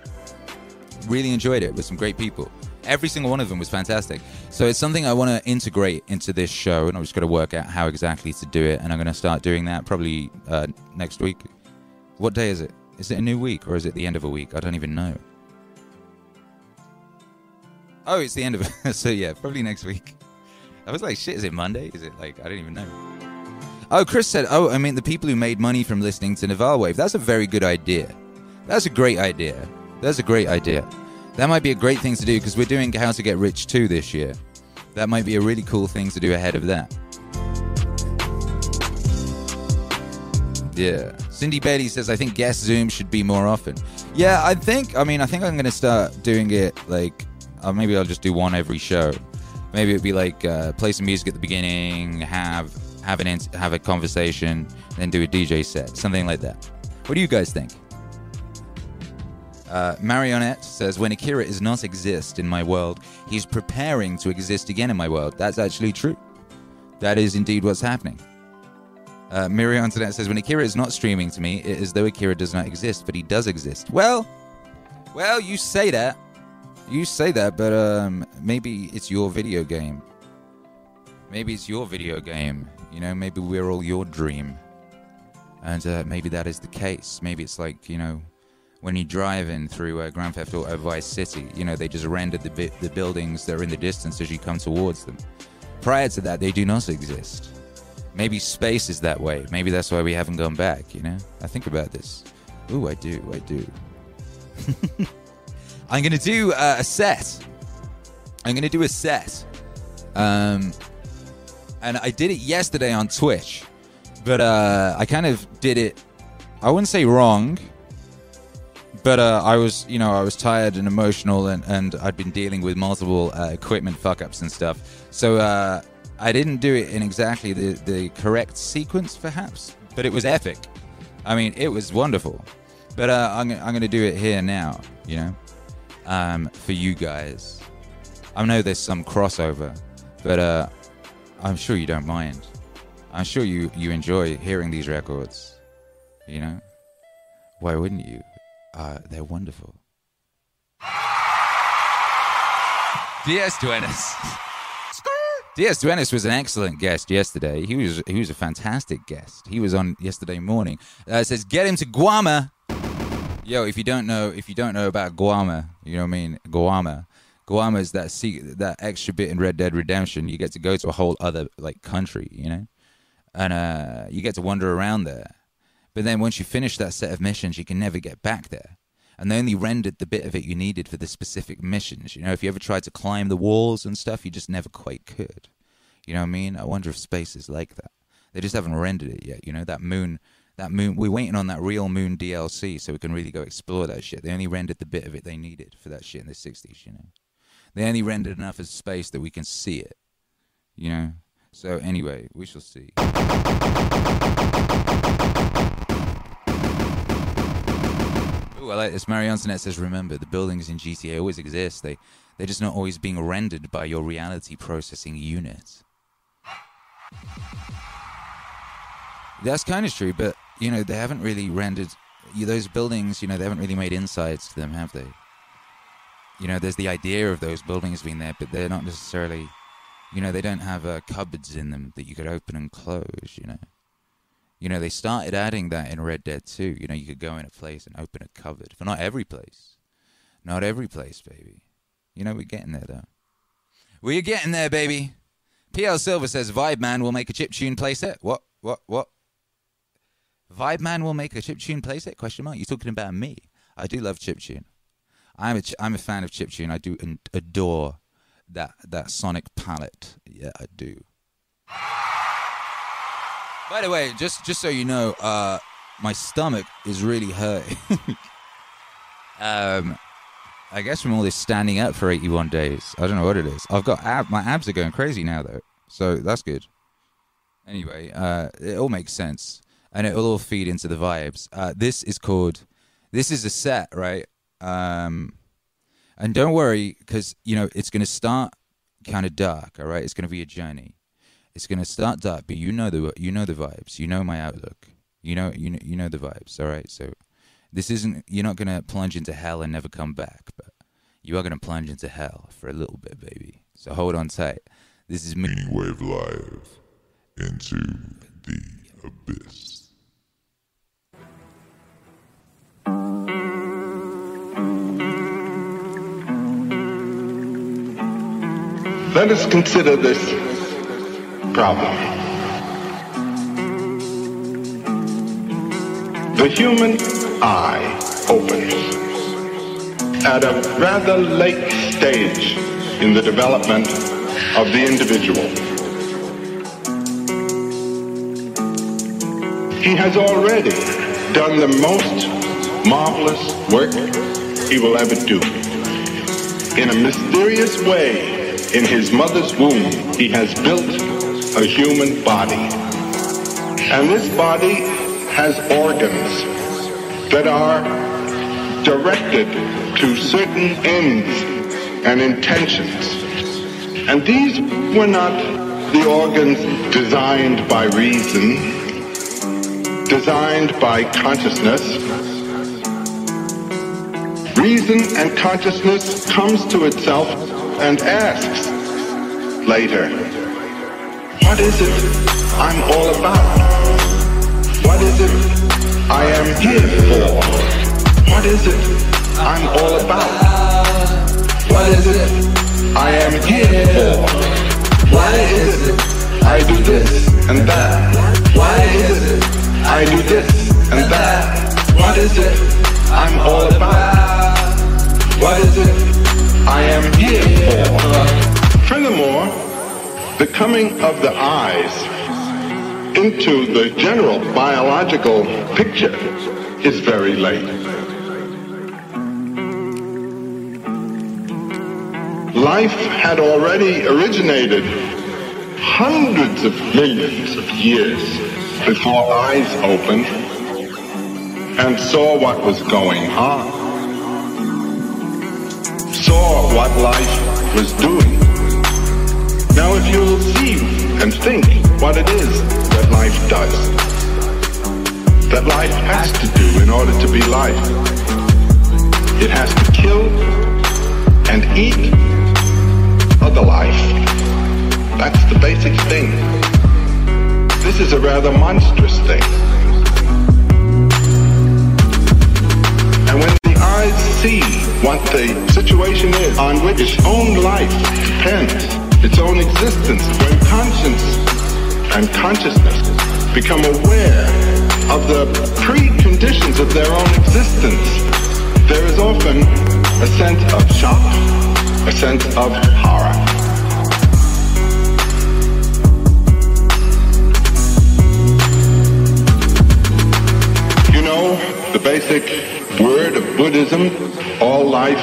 Really enjoyed it with some great people. Every single one of them was fantastic. So it's something I want to integrate into this show, and I'm just going to work out how exactly to do it. And I'm going to start doing that probably uh, next week. What day is it? Is it a new week or is it the end of a week? I don't even know. Oh, it's the end of it. so yeah, probably next week. I was like, shit, is it Monday? Is it like, I don't even know. Oh, Chris said, oh, I mean, the people who made money from listening to Naval Wave. That's a very good idea. That's a great idea. That's a great idea. That might be a great thing to do because we're doing How to Get Rich 2 this year. That might be a really cool thing to do ahead of that. Yeah. Cindy Bailey says, I think guest Zoom should be more often. Yeah, I think, I mean, I think I'm going to start doing it like, uh, maybe I'll just do one every show. Maybe it'd be like uh, play some music at the beginning, have have an have a conversation, then do a DJ set, something like that. What do you guys think? Uh, Marionette says, When Akira does not exist in my world, he's preparing to exist again in my world. That's actually true. That is indeed what's happening. Uh, Miri says, When Akira is not streaming to me, it is though Akira does not exist, but he does exist. Well, well, you say that. You say that, but um, maybe it's your video game. Maybe it's your video game. You know, maybe we're all your dream. And uh, maybe that is the case. Maybe it's like, you know, when you're driving through uh, Grand Theft Auto Vice City, you know, they just rendered the, bi- the buildings that are in the distance as you come towards them. Prior to that, they do not exist. Maybe space is that way. Maybe that's why we haven't gone back, you know? I think about this. Ooh, I do, I do. I'm going to do uh, a set. I'm going to do a set. Um, and I did it yesterday on Twitch, but uh, I kind of did it. I wouldn't say wrong, but uh, I was, you know, I was tired and emotional, and, and I'd been dealing with multiple uh, equipment fuck ups and stuff. So uh, I didn't do it in exactly the, the correct sequence, perhaps, but it was epic. I mean, it was wonderful. But uh, I'm, I'm going to do it here now, you know, um, for you guys. I know there's some crossover, but uh, I'm sure you don't mind. I'm sure you, you enjoy hearing these records. You know? Why wouldn't you? Uh, they're wonderful. DS Duenas. DS Duenas was an excellent guest yesterday. He was he was a fantastic guest. He was on yesterday morning. Uh, it says get him to Guarma. Yo, if you don't know if you don't know about Guarma, you know what I mean? Guarma. Guarma is that secret, that extra bit in Red Dead Redemption. You get to go to a whole other like country, you know, and uh, you get to wander around there. But then once you finish that set of missions, you can never get back there. And they only rendered the bit of it you needed for the specific missions. You know, if you ever tried to climb the walls and stuff, you just never quite could. You know what I mean? I wonder if space is like that. They just haven't rendered it yet. You know, that moon, that moon. We're waiting on that real moon DLC so we can really go explore that shit. They only rendered the bit of it they needed for that shit in the '60s. You know, they only rendered enough of space that we can see it. You know. So anyway, we shall see. Ooh, I like this. Mary Antoinette says, "Remember, the buildings in GTA always exist. They, they're just not always being rendered by your reality processing unit." That's kind of true, but you know they haven't really rendered those buildings. You know they haven't really made insides to them, have they? You know, there's the idea of those buildings being there, but they're not necessarily. You know, they don't have uh, cupboards in them that you could open and close. You know. You know, they started adding that in Red Dead 2. You know, you could go in a place and open a cupboard. But not every place. Not every place, baby. You know, we're getting there, though. We're getting there, baby. PL Silver says Vibe Man will make a chip tune playset. What? What? What? Vibe Man will make a chiptune playset? Question mark. You're talking about me? I do love chiptune. I'm a ch- I'm a fan of chiptune. I do an- adore that that sonic palette. Yeah, I do. By the way, just just so you know, uh, my stomach is really hurting. um, I guess from all this standing up for 81 days. I don't know what it is. I've got ab- my abs are going crazy now though, so that's good. Anyway, uh, it all makes sense, and it will all feed into the vibes. Uh, this is called. This is a set, right? Um, and don't worry, because you know it's going to start kind of dark. All right, it's going to be a journey. It's going to start dark, but you know the you know the vibes. You know my outlook. You know you know you know the vibes. All right, so this isn't. You're not going to plunge into hell and never come back, but you are going to plunge into hell for a little bit, baby. So hold on tight. This is me. Wave Live into the abyss. Let us consider this problem. The human eye opens at a rather late stage in the development of the individual. He has already done the most marvelous work he will ever do. In a mysterious way, in his mother's womb, he has built a human body. And this body has organs that are directed to certain ends and intentions. And these were not the organs designed by reason, designed by consciousness. Reason and consciousness comes to itself and asks later, what is it I'm all about? What is it I am here for? What is it I'm all about? What is it I am here for? Why is it I do this and that? Why is it I do this and that? What is it I'm all about? What is it I am here for? Furthermore, the coming of the eyes into the general biological picture is very late. Life had already originated hundreds of millions of years before eyes opened and saw what was going on, saw what life was doing. Now if you'll see and think what it is that life does, that life has to do in order to be life, it has to kill and eat other life. That's the basic thing. This is a rather monstrous thing. See what the situation is on which its own life depends, its own existence, when conscience and consciousness become aware of the preconditions of their own existence, there is often a sense of shock, a sense of horror. You know, the basic word of Buddhism, all life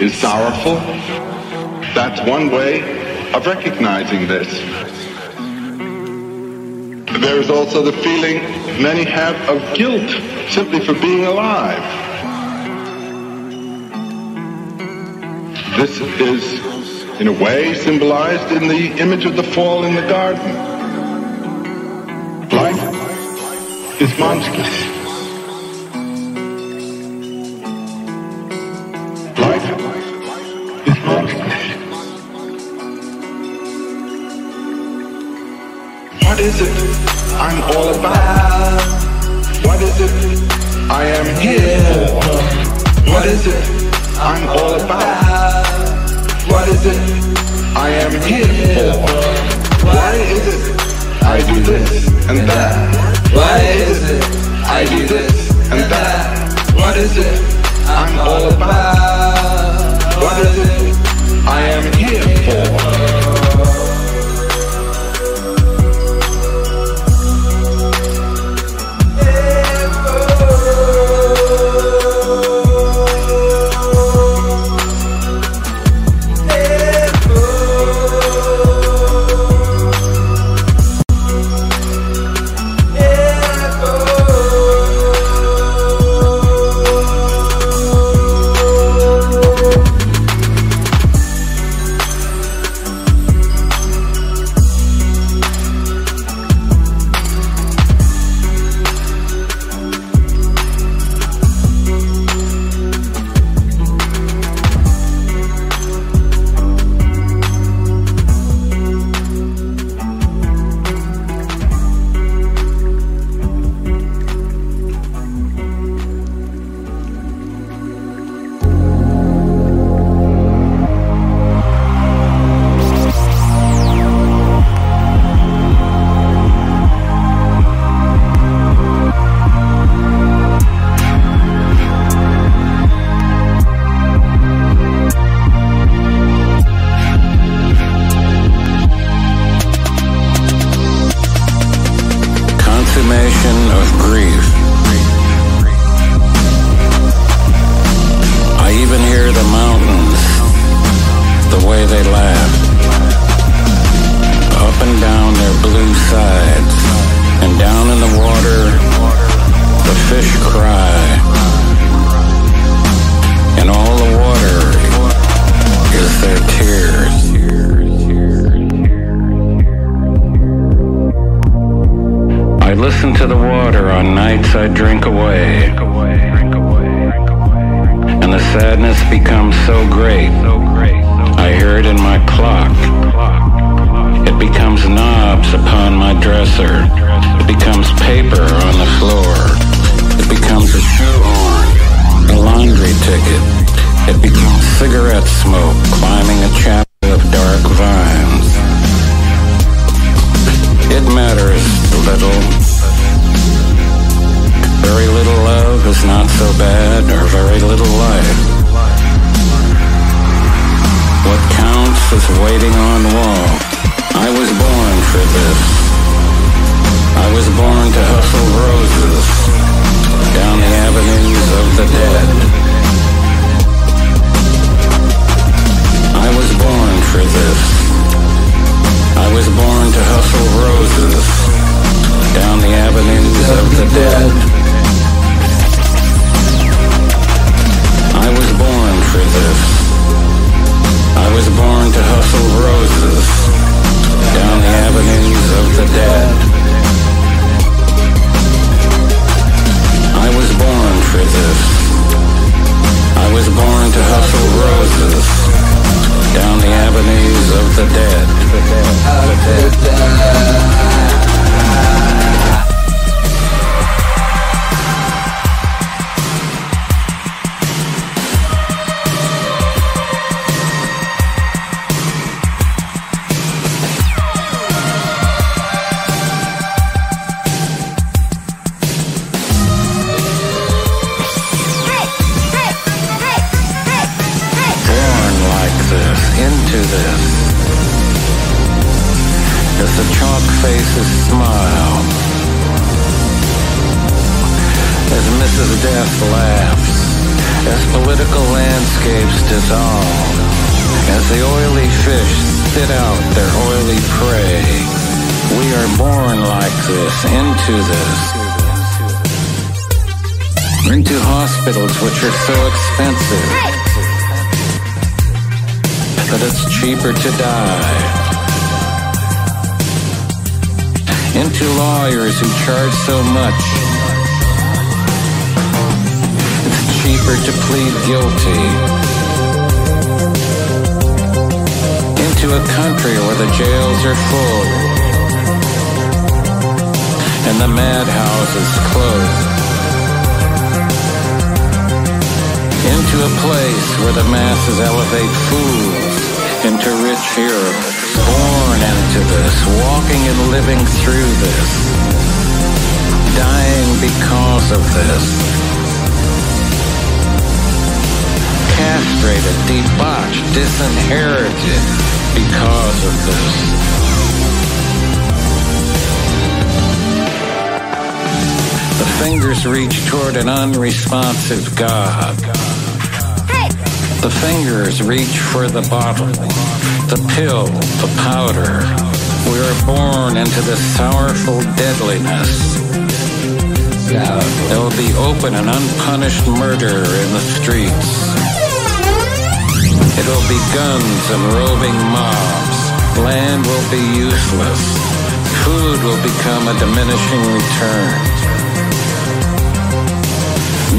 is sorrowful. That's one way of recognizing this. There is also the feeling many have of guilt simply for being alive. This is, in a way, symbolized in the image of the fall in the garden. Life is monstrous.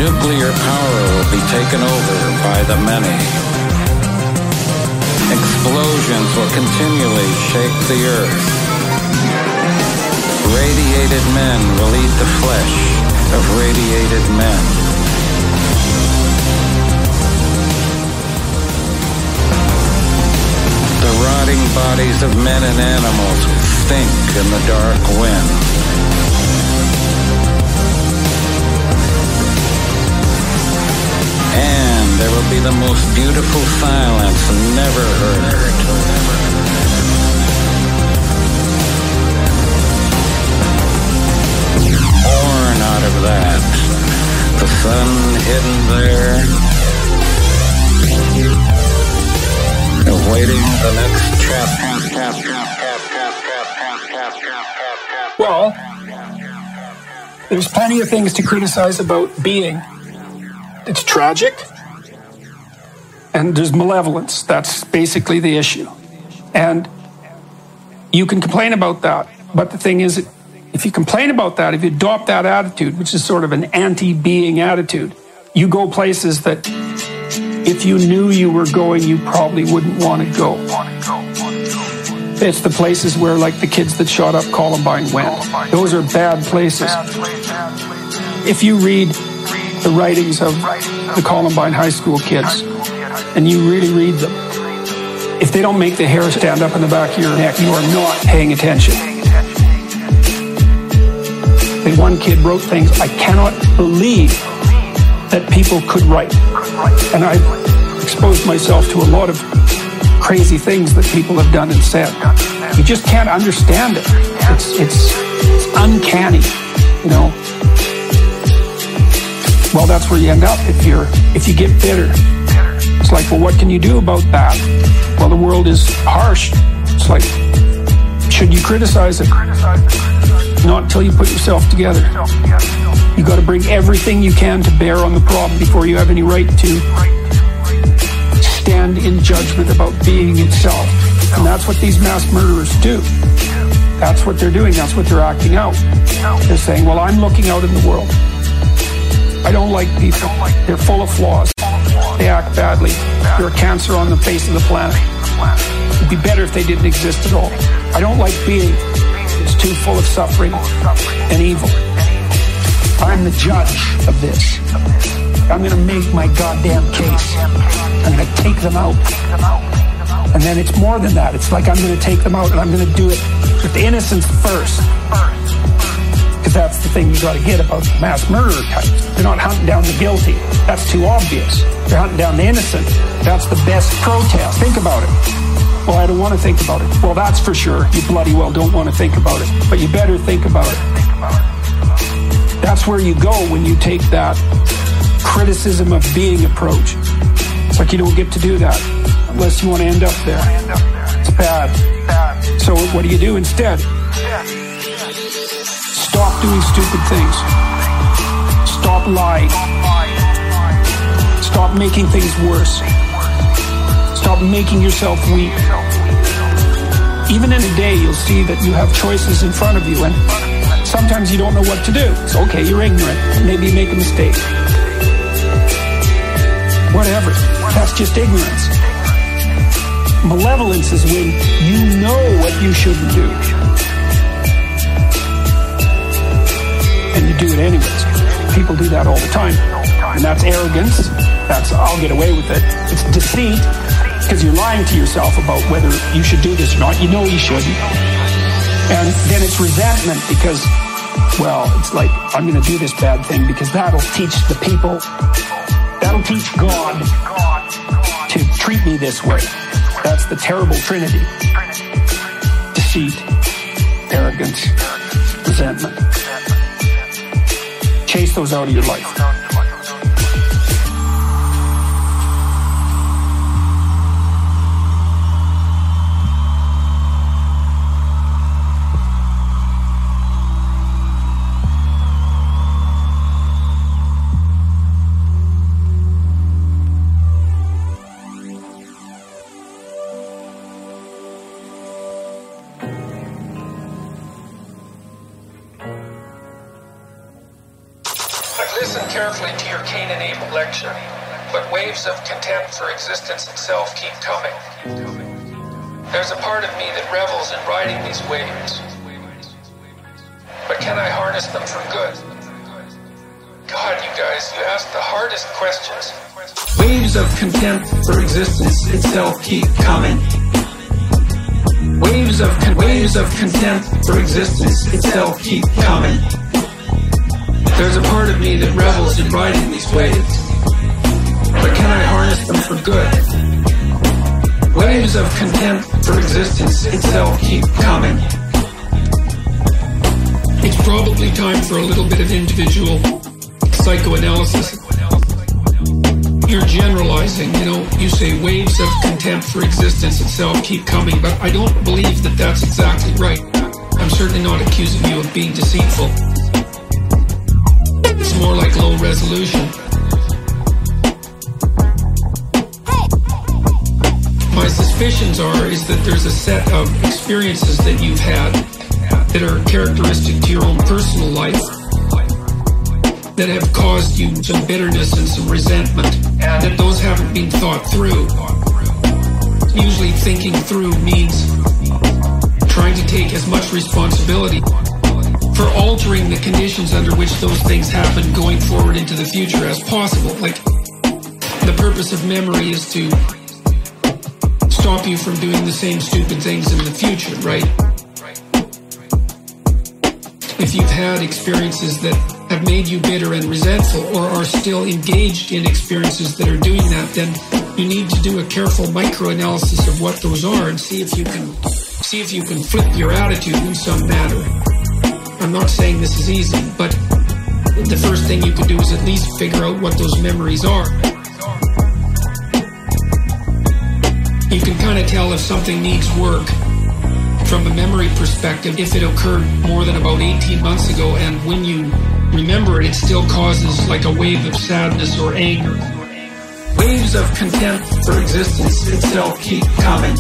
Nuclear power will be taken over by the many. Explosions will continually shake the earth. Radiated men will eat the flesh of radiated men. The rotting bodies of men and animals will stink in the dark wind. There will be the most beautiful silence never heard. Born out of that, the sun hidden there, awaiting the next chapter. Well, there's plenty of things to criticize about being. It's tragic, and there's malevolence. That's basically the issue. And you can complain about that, but the thing is, if you complain about that, if you adopt that attitude, which is sort of an anti being attitude, you go places that if you knew you were going, you probably wouldn't want to go. It's the places where, like, the kids that shot up Columbine went. Those are bad places. If you read the writings of the Columbine High School kids and you really read them, if they don't make the hair stand up in the back of your neck, you are not paying attention. And one kid wrote things I cannot believe that people could write. And I've exposed myself to a lot of crazy things that people have done and said. You just can't understand it. It's it's, it's uncanny, you know. Well, that's where you end up if you're if you get bitter. Like, well, what can you do about that? Well, the world is harsh. It's like, should you criticize it? Not until you put yourself together. You got to bring everything you can to bear on the problem before you have any right to stand in judgment about being itself. And that's what these mass murderers do. That's what they're doing. That's what they're acting out. They're saying, well, I'm looking out in the world. I don't like people. They're full of flaws. They act badly. They're a cancer on the face of the planet. It'd be better if they didn't exist at all. I don't like being. It's too full of suffering and evil. I'm the judge of this. I'm going to make my goddamn case. I'm going to take them out. And then it's more than that. It's like I'm going to take them out and I'm going to do it with the innocents first. Because that's the thing you got to get about mass murderer types. They're not hunting down the guilty. That's too obvious. They're hunting down the innocent. That's the best protest. Think about it. Well, I don't want to think about it. Well, that's for sure. You bloody well don't want to think about it. But you better think about it. That's where you go when you take that criticism of being approach. It's like you don't get to do that unless you want to end up there. It's bad. So what do you do instead? Stop doing stupid things. Stop lying. Stop making things worse. Stop making yourself weak. Even in a day, you'll see that you have choices in front of you, and sometimes you don't know what to do. It's okay, you're ignorant. Maybe you make a mistake. Whatever. That's just ignorance. Malevolence is when you know what you shouldn't do. Do it anyways. People do that all the time. And that's arrogance. That's, I'll get away with it. It's deceit. because you're lying to yourself about whether you should do this or not. You know you shouldn't. And then it's resentment because, well, it's like, I'm going to do this bad thing because that'll teach the people, that'll teach God to treat me this way. That's the terrible trinity deceit, arrogance, resentment. Chase those out of your life. Waves of contempt for existence itself keep coming. There's a part of me that revels in riding these waves. But can I harness them for good? God, you guys, you ask the hardest questions. Waves of contempt for existence itself keep coming. Waves of waves of contempt for existence itself keep coming. There's a part of me that revels in riding these waves. But can I harness them for good? Waves of contempt for existence itself keep coming. It's probably time for a little bit of individual psychoanalysis. You're generalizing, you know, you say waves of contempt for existence itself keep coming, but I don't believe that that's exactly right. I'm certainly not accusing you of being deceitful. It's more like low resolution. Suspicions are is that there's a set of experiences that you've had that are characteristic to your own personal life that have caused you some bitterness and some resentment, and that those haven't been thought through. Usually, thinking through means trying to take as much responsibility for altering the conditions under which those things happen going forward into the future as possible. Like, the purpose of memory is to stop you from doing the same stupid things in the future, right? If you've had experiences that have made you bitter and resentful or are still engaged in experiences that are doing that, then you need to do a careful microanalysis of what those are and see if you can see if you can flip your attitude in some manner. I'm not saying this is easy, but the first thing you can do is at least figure out what those memories are. You can kind of tell if something needs work from a memory perspective if it occurred more than about 18 months ago and when you remember it, it still causes like a wave of sadness or anger. Waves of contempt for existence itself keep coming.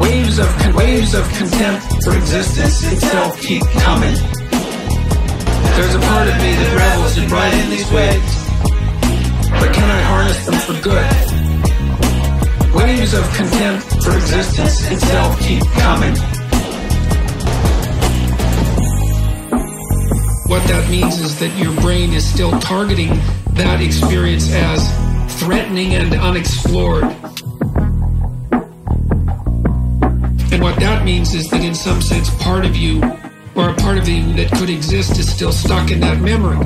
Waves of con- waves of contempt for existence itself keep coming. There's a part of me that revels in riding these waves, but can I harness them for good? Waves of contempt for existence itself keep coming. What that means is that your brain is still targeting that experience as threatening and unexplored. And what that means is that in some sense, part of you, or a part of you that could exist, is still stuck in that memory.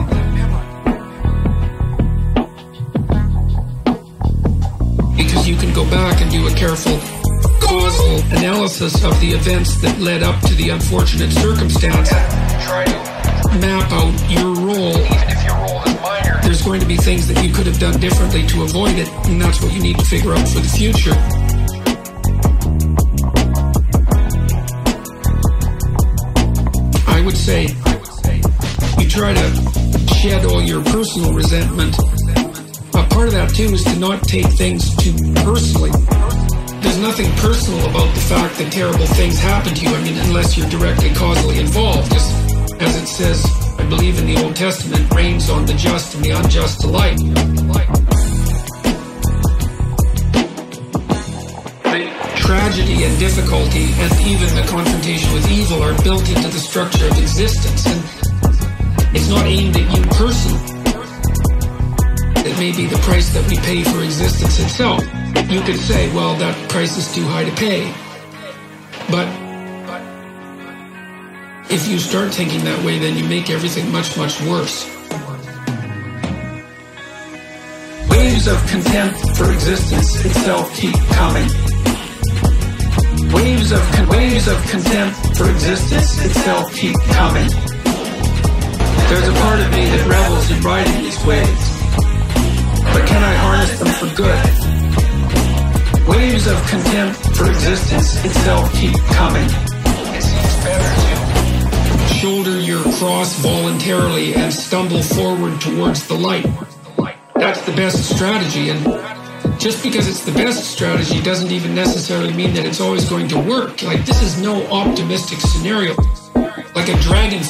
Back and do a careful causal analysis of the events that led up to the unfortunate circumstance. Try to map out your role. Even if your role is minor, there's going to be things that you could have done differently to avoid it, and that's what you need to figure out for the future. I would say you try to shed all your personal resentment. Part of that too is to not take things too personally. There's nothing personal about the fact that terrible things happen to you. I mean, unless you're directly causally involved. As, as it says, I believe in the Old Testament, rains on the just and the unjust alike. Tragedy and difficulty and even the confrontation with evil are built into the structure of existence. And it's not aimed at you personally. It may be the price that we pay for existence itself. You could say, well, that price is too high to pay. But if you start thinking that way, then you make everything much, much worse. Waves of contempt for existence itself keep coming. Waves of waves of contempt for existence itself keep coming. There's a part of me that revels in riding these waves, but can I harness them for good? Waves of contempt for existence itself keep coming. It seems better to shoulder your cross voluntarily and stumble forward towards the light. That's the best strategy, and just because it's the best strategy doesn't even necessarily mean that it's always going to work. Like, this is no optimistic scenario. Like a dragon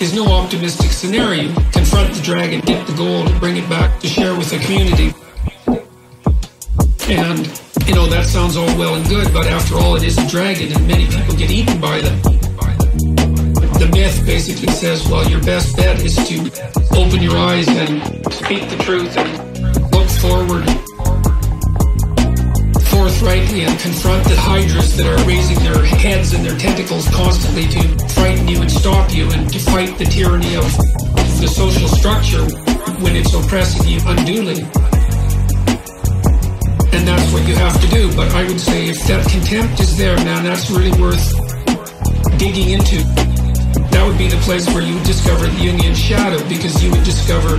is no optimistic scenario. Confront the dragon, get the gold, and bring it back to share with the community. And, you know, that sounds all well and good, but after all, it is a dragon, and many people get eaten by them. The myth basically says, well, your best bet is to open your eyes and speak the truth and look forward forthrightly and confront the hydras that are raising their heads and their tentacles constantly to frighten you and stop you and to fight the tyranny of the social structure when it's oppressing you unduly. And that's what you have to do. But I would say if that contempt is there, man, that's really worth digging into. That would be the place where you would discover the Jungian shadow because you would discover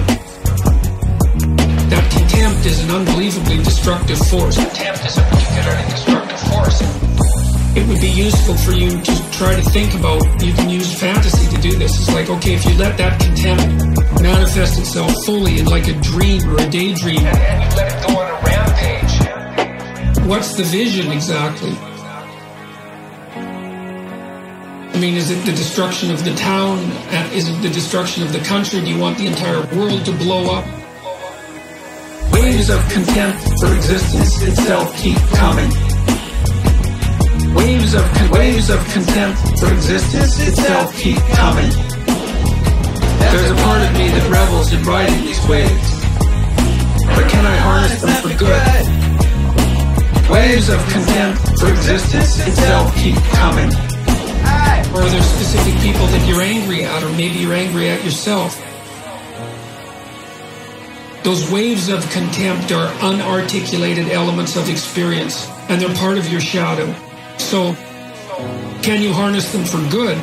that contempt is an unbelievably destructive force. Contempt is a particularly destructive force. It would be useful for you to try to think about, you can use fantasy to do this. It's like, okay, if you let that contempt manifest itself fully in like a dream or a daydream, and you let it go on a rampage, what's the vision exactly? I mean, is it the destruction of the town? Uh, Is it the destruction of the country? Do you want the entire world to blow up? Waves of contempt for existence itself keep coming. Waves of waves of contempt for existence itself keep coming. There's a part of me that revels in riding these waves, but can I harness them for good? Waves of contempt for existence itself keep coming. Or are there specific people that you're angry at, or maybe you're angry at yourself? Those waves of contempt are unarticulated elements of experience, and they're part of your shadow. So, can you harness them for good?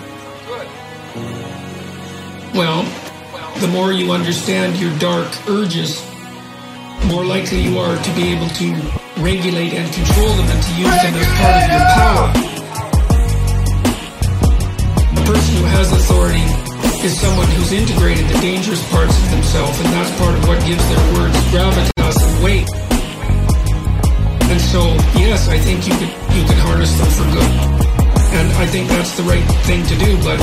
Well, the more you understand your dark urges, the more likely you are to be able to regulate and control them and to use them as part of your power. The person who has authority is someone who's integrated the dangerous parts of themselves, and that's part of what gives their words gravitas and weight. And so, yes, I think you could you could harness them for good, and I think that's the right thing to do. But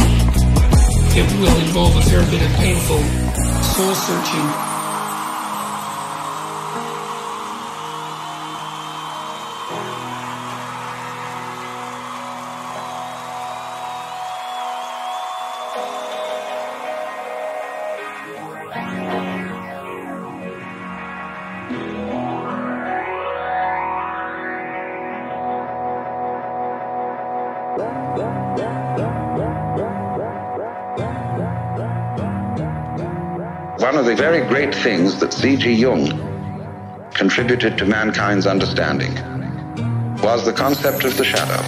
it will involve a fair bit of painful soul searching. The very great things that C.G. Jung contributed to mankind's understanding was the concept of the shadow.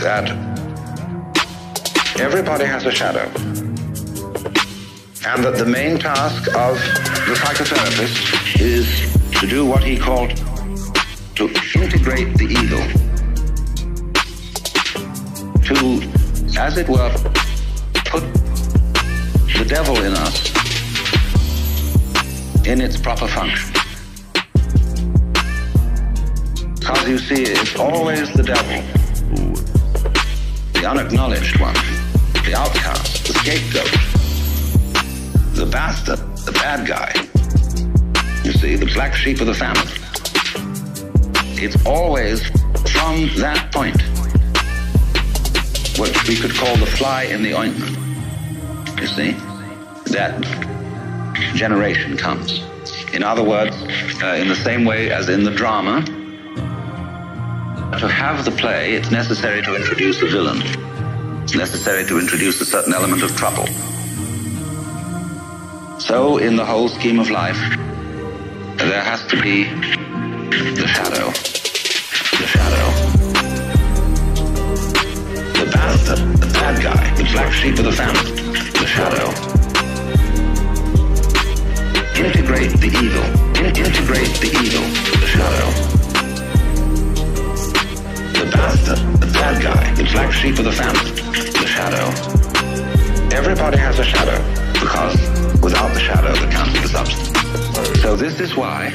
That everybody has a shadow. And that the main task of the psychotherapist is to do what he called to integrate the evil. To, as it were, put devil in us in its proper function. Because you see, it's always the devil the unacknowledged one, the outcast, the scapegoat, the bastard, the bad guy. You see, the black sheep of the family. It's always from that point, what we could call the fly in the ointment. You see, that generation comes. In other words, uh, in the same way as in the drama, to have the play, it's necessary to introduce a villain. It's necessary to introduce a certain element of trouble. So, in the whole scheme of life, there has to be the shadow. The shadow. The bastard, the bad guy, the black sheep of the family. The shadow. Integrate the evil. In- integrate the evil. The shadow. The bastard, the bad guy, the black sheep of the family. The shadow. Everybody has a shadow because without the shadow there can't be the substance. So this is why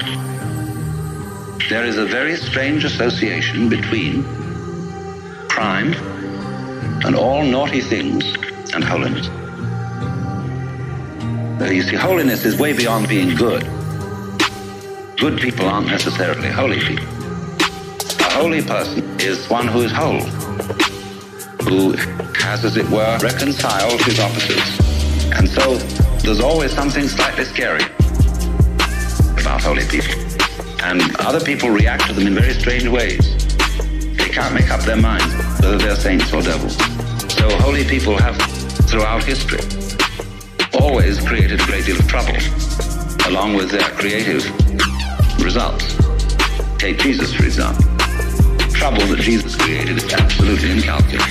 there is a very strange association between crime and all naughty things and holiness. You see, holiness is way beyond being good. Good people aren't necessarily holy people. A holy person is one who is whole, who has, as it were, reconciled his opposites. And so there's always something slightly scary about holy people. And other people react to them in very strange ways. They can't make up their minds whether they're saints or devils. So holy people have, throughout history, always created a great deal of trouble, along with their creative results. Take Jesus, for example. Trouble that Jesus created is absolutely incalculable.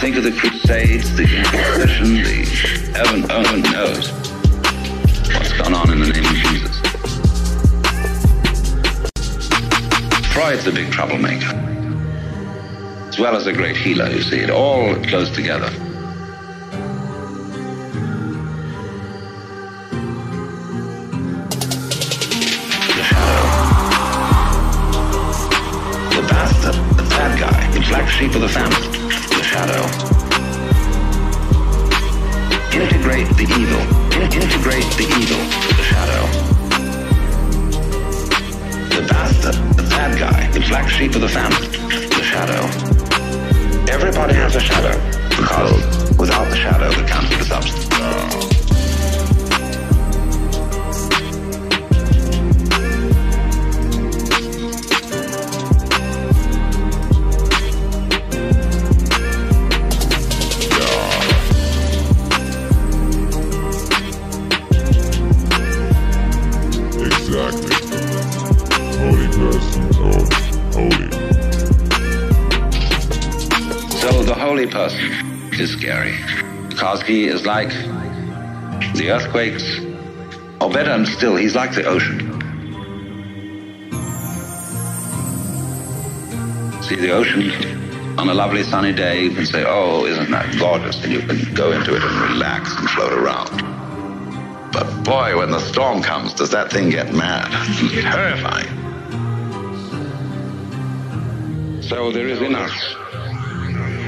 Think of the Crusades, the Inquisition, the heaven, heaven knows what's gone on in the name of Jesus. Freud's a big troublemaker, as well as a great healer, you see. It all goes together. The of the family. The shadow. Integrate the evil. In- integrate the evil. The shadow. The bastard, the bad guy, the black sheep of the family. The shadow. Everybody has a shadow because without the shadow there can't be the substance. He is like the earthquakes, or better still, he's like the ocean. See the ocean on a lovely sunny day, you can say, "Oh, isn't that gorgeous?" and you can go into it and relax and float around. But boy, when the storm comes, does that thing get mad? It's terrifying. So there is in us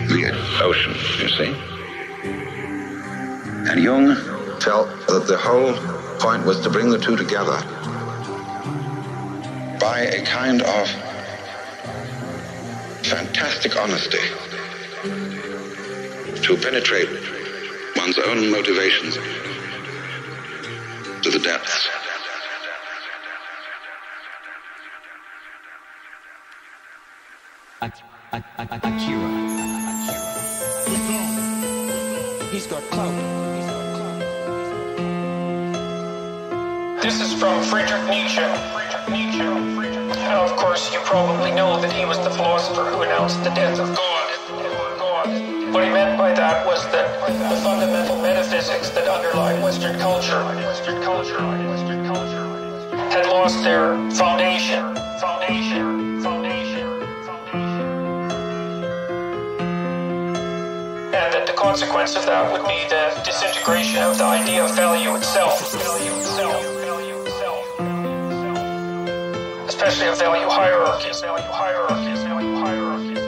the ocean, you see. And Jung felt that the whole point was to bring the two together by a kind of fantastic honesty to penetrate one's own motivations to the depths. Akira. He's got clout. This is from Friedrich Nietzsche. Friedrich Nietzsche. Now, of course, you probably know that he was the philosopher who announced the death of God. What he meant by that was that the fundamental metaphysics that underlie Western culture, culture, culture, had lost their foundation, foundation, foundation, foundation. And that the consequence of that would be the disintegration of the idea of. Value itself. Value itself. Especially of value hierarchies. Value hierarchies. Value. Value hierarchies.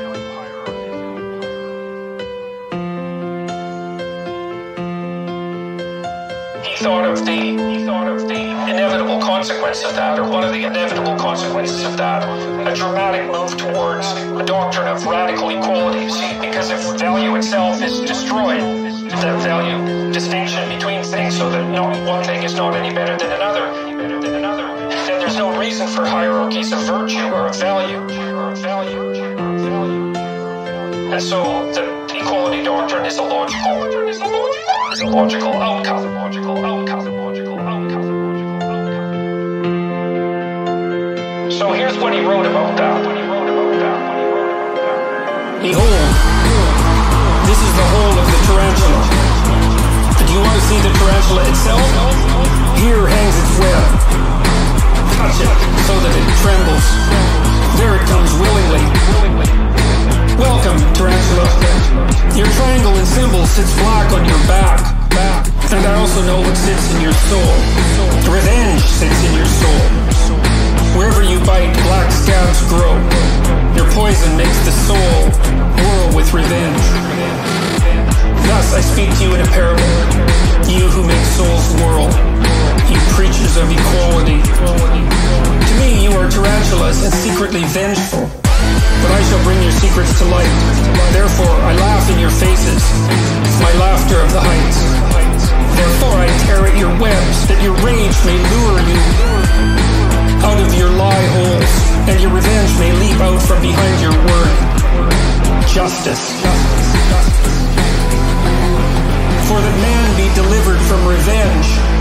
He thought of the he thought of the inevitable consequence of that, or one of the inevitable consequences of that, a dramatic move towards a doctrine of radical equality. Because if value itself is destroyed, the value distinction between things so that one thing is not any better than another. Reason for hierarchies of virtue or of value. And so the equality doctrine is a logical is a logical is a logical outcome. Logical outcome. Logical outcome. So here's what he wrote about that. What he wrote about that. What he wrote about that. Behold, this is the whole of the tarantula. Do you want to see the tarantula itself? Here hangs its web. Touch it so that it trembles. There it comes willingly. Welcome, tarantula. Your triangle and symbol sits black on your back. And I also know what sits in your soul. Revenge sits in your soul. Wherever you bite, black scabs grow. Your poison makes the soul whirl with revenge. Thus I speak to you in a parable. You who make souls whirl. You preachers of equality. To me, you are tarantulas and secretly vengeful. But I shall bring your secrets to light. Therefore, I laugh in your faces. My laughter of the heights. Therefore, I tear at your webs, that your rage may lure you out of your lie holes, and your revenge may leap out from behind your word. Justice. For that man be delivered from revenge.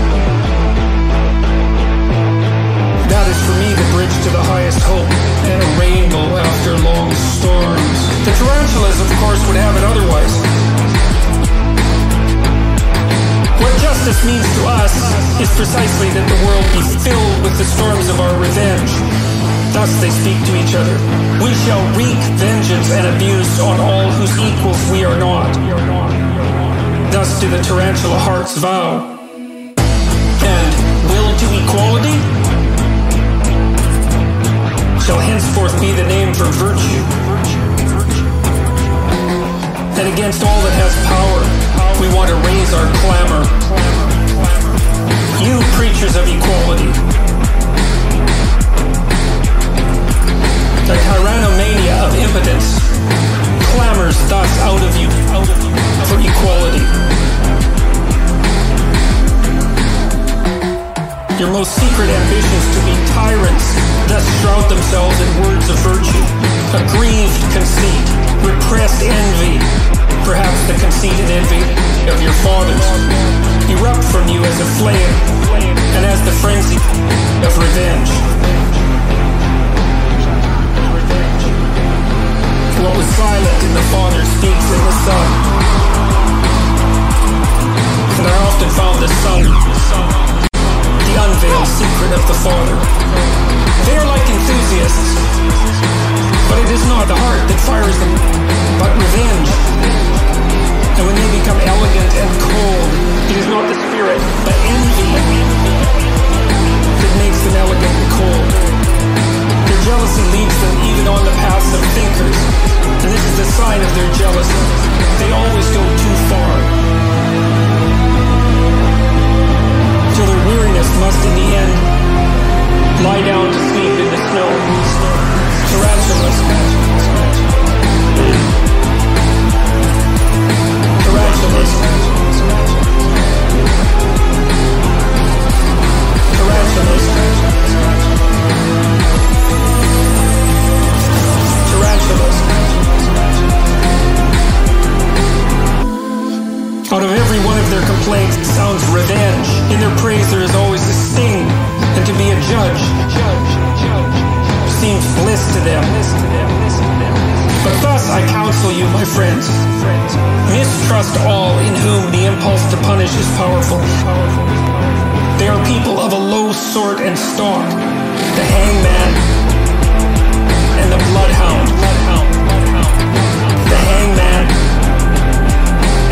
Is for me the bridge to the highest hope, and a rainbow after long storms. The tarantulas, of course, would have it otherwise. What justice means to us is precisely that the world be filled with the storms of our revenge. Thus they speak to each other. We shall wreak vengeance and abuse on all whose equals we are not. Thus do the tarantula hearts vow. And will to equality shall henceforth be the name for virtue. And against all that has power, we want to raise our clamor. You preachers of equality. The tyrannomania of impotence clamors thus out of you for equality. Your most secret ambitions to be tyrants thus shroud themselves in words of virtue. Aggrieved conceit, repressed envy, perhaps the conceit and envy of your fathers, erupt from you as a flame and as the frenzy of revenge. What was silent in the Father speaks in the Son. And I often found the Son the unveiled secret of the Father. They are like enthusiasts, but it is not the heart that fires them, but revenge. And when they become elegant and cold, it is not the spirit, but envy that makes them elegant and cold. Their jealousy leads them even on the paths of thinkers, and this is the sign of their jealousy. They always go too far. Weariness must in the end lie down to sleep in the snow. Tarantulas. Tarantulas. Tarantulas. Tarantulas. Out of every one of their complaints sounds revenge. In their praise there is always a sting, and to be a judge seems bliss to them. But thus I counsel you, my friends, mistrust all in whom the impulse to punish is powerful. They are people of a low sort and stock, the hangman and the bloodhound. The hangman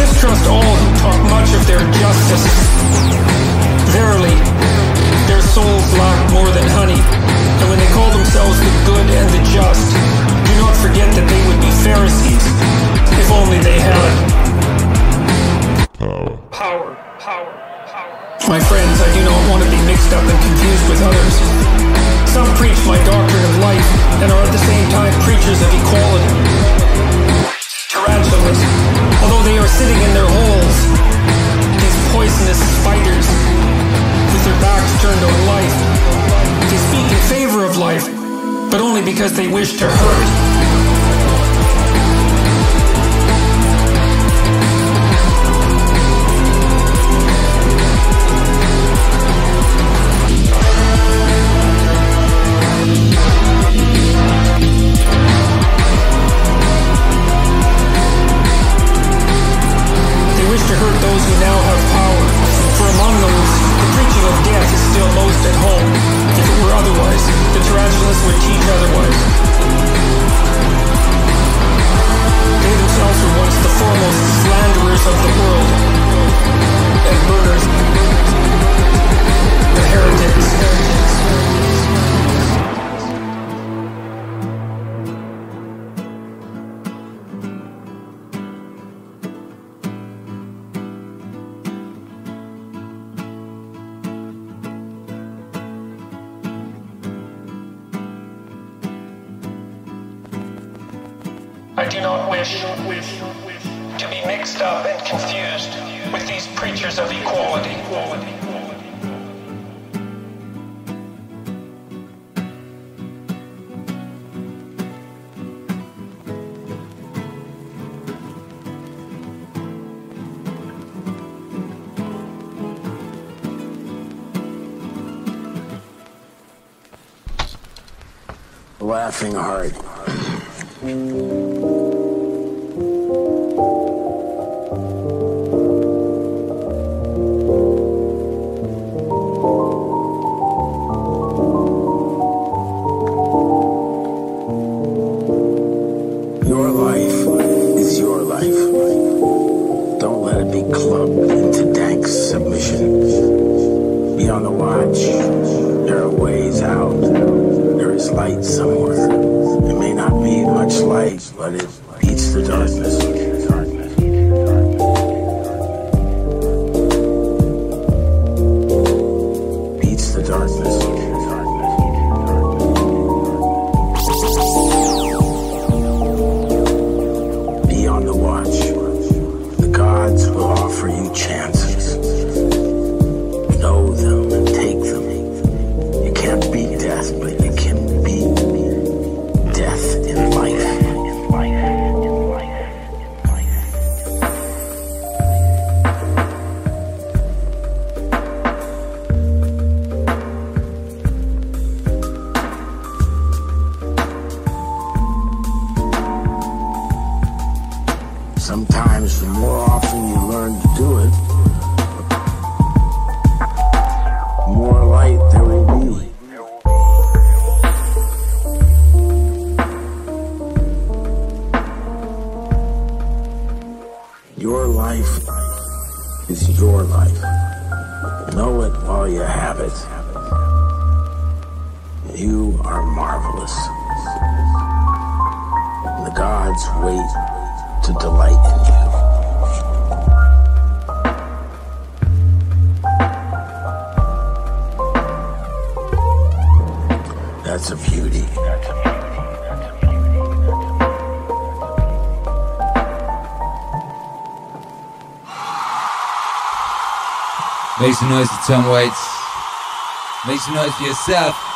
mistrust all who talk much of their justice. Verily, their souls lack more than honey, and when they call themselves the good and the just, do not forget that they would be Pharisees, if only they had power. Power, power, power. My friends, I do not want to be mixed up and confused with others. Some preach my doctrine of life and are at the same time preachers of equality sitting in their holes, these poisonous spiders, with their backs turned to life. They speak in favor of life, but only because they wish to hurt. life is your life. Know it while you have it. You are marvelous. The gods wait to delight in you. That's a beauty. That's a beauty. Make some noise for Tom Waits. Make some noise for yourself.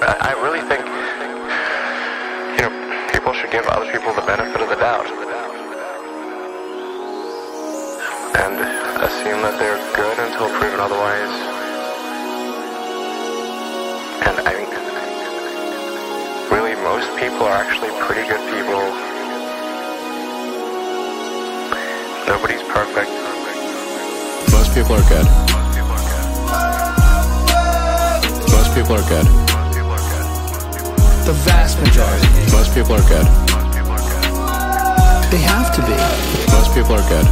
term. I, I really think, you know, people should give other people the benefit of the doubt. And assume that they're good until proven otherwise. And I think really most people are actually pretty good people. Nobody's perfect. Most people are good. Most people are good. The vast majority. Most people are good. They have to be. Most people are good.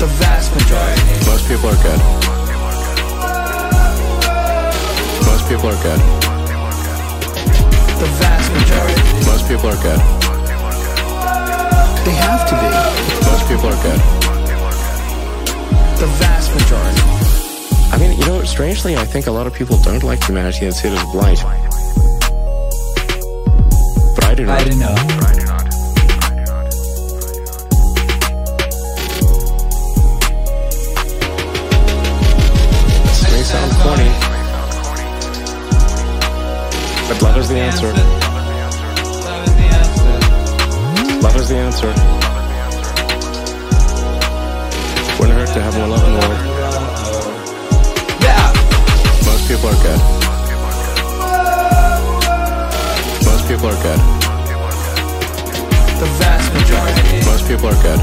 The vast majority. Most people are good. Most people are good. The vast majority. Most people are good. They have to be. Most people are good. The vast majority. I mean, you know, strangely, I think a lot of people don't like humanity They see it as blight do not. I do not. May sound corny, but love is the answer. Love is the answer. Wouldn't hurt to have more love in the world. Yeah. Most people are good. Most people are good. The vast majority. Most people are good.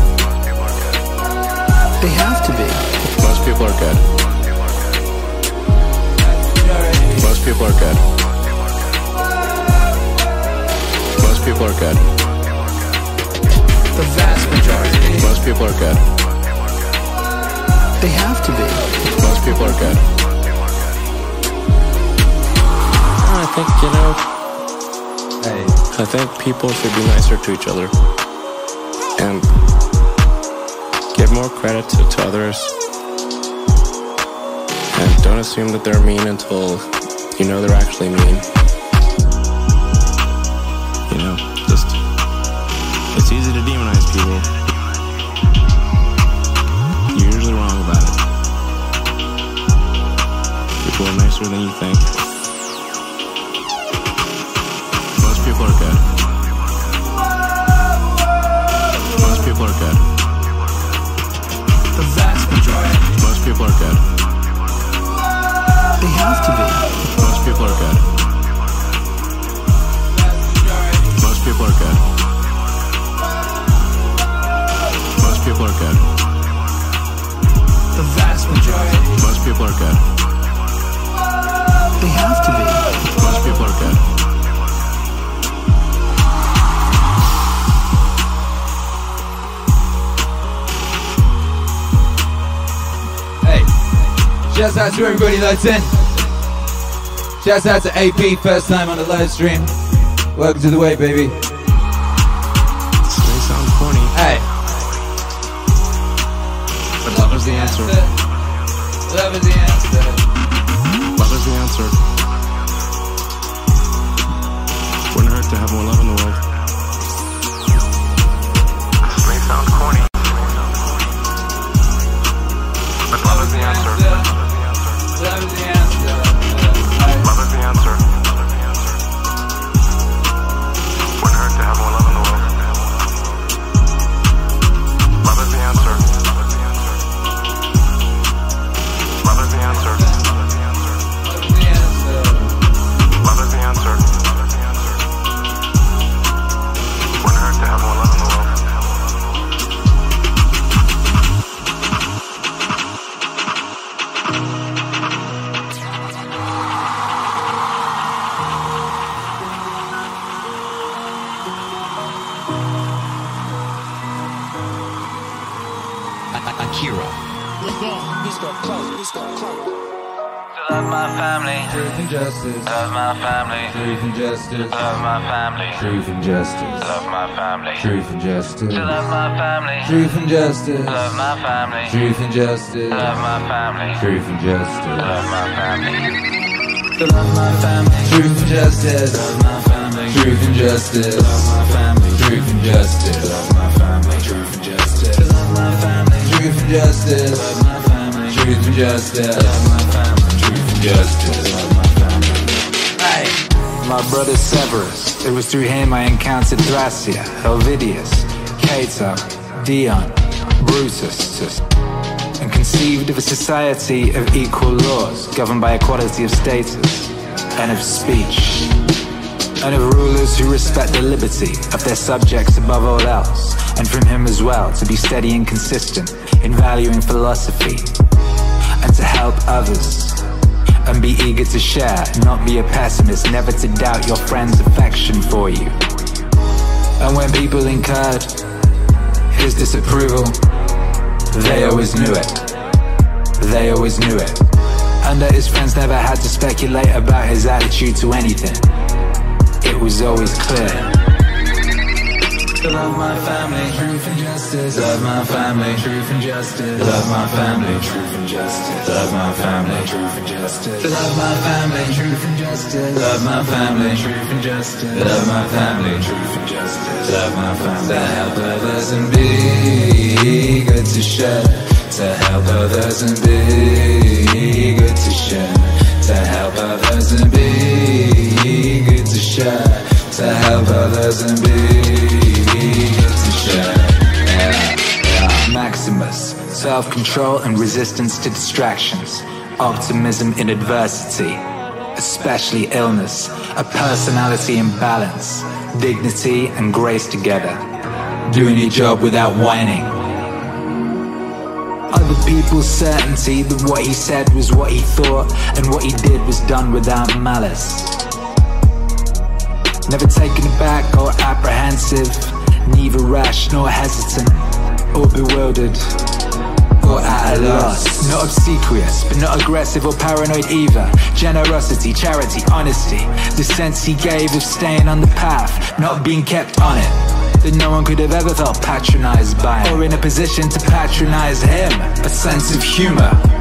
They have to be. Most people are good. Most people are good. Most people are good. The vast majority. Most people are good. They have to be. Most people are good. I think, you know, I think people should be nicer to each other and give more credit to, to others. And don't assume that they're mean until you know they're actually mean. You know, just, it's easy to demonize people. You're usually wrong about it. People are nicer than you think. People are good. Most people are good. The vast majority. Most people are good. They have to be. Most people are good. Most people are good. Most people are good. The vast majority. Most people are good. Shouts out to everybody that's in. Shouts out to AP, first time on the live stream. Welcome to the way, baby. Truth and justice. Love my family. Truth and justice. Love my family. Truth and justice. Love my family. Truth and justice. Love my family. Love my family. Truth and justice. Love my family. Truth and justice. Love my family. Truth and justice. Love my family. Truth and justice. Love my family. Truth and justice. Love my family. Truth and justice. Love my family. Truth and justice. Love my family. Hey, my brother Severus. It was through him I encountered Thrasea, Helvidius, Cato, Dion, Brutus, and conceived of a society of equal laws governed by equality of status and of speech, and of rulers who respect the liberty of their subjects above all else, and from him as well to be steady and consistent in valuing philosophy and to help others and be eager to share, not be a pessimist, never to doubt your friend's affection for you. And when people incurred his disapproval, they always knew it. They always knew it. And that his friends never had to speculate about his attitude to anything. It was always clear. Love my family, truth and justice. Love my family, truth and justice. Love my family, truth and justice. Love my family, truth and justice. Love my family, truth and justice. Love my family, truth and justice. Love my family, truth and justice. To help others and be good to share. To help others and be good to share. To help others and be good to share. To help others and be Maximus, self control and resistance to distractions, optimism in adversity, especially illness, a personality imbalance, dignity and grace together, doing your job without whining. Other people's certainty that what he said was what he thought and what he did was done without malice. Never taken aback or apprehensive, neither rash nor hesitant or bewildered or at a loss. Not obsequious, but not aggressive or paranoid either. Generosity, charity, honesty. The sense he gave of staying on the path, not being kept on it. That no one could have ever felt patronized by or in a position to patronize him. A sense of humor.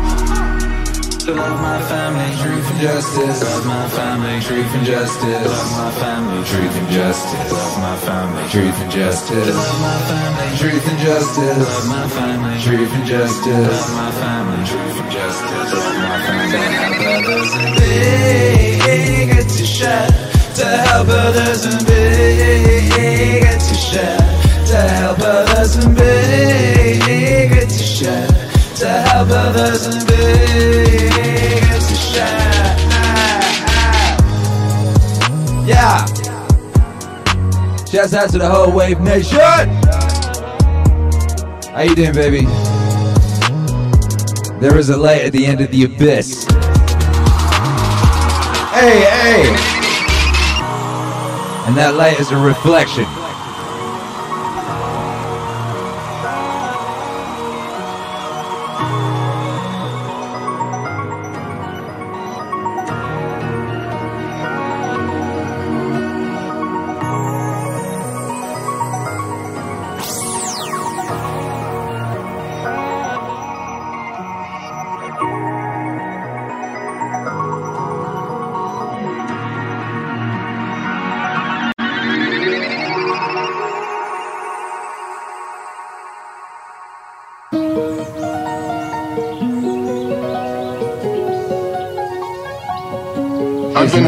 To love my family, truth and justice. Love my family, truth and justice. Love my family, truth and justice. Love my family, truth and justice. Love my family, truth and justice. Love my family, truth and justice. Love my family, truth and justice. Love my family, to help others and big to share. To help others and big to share. To help others and big to share. To help others and big to share. Yeah. Shouts out to the whole Wave Nation. How you doing, baby? There is a light at the end of the abyss. Hey, hey! And that light is a reflection.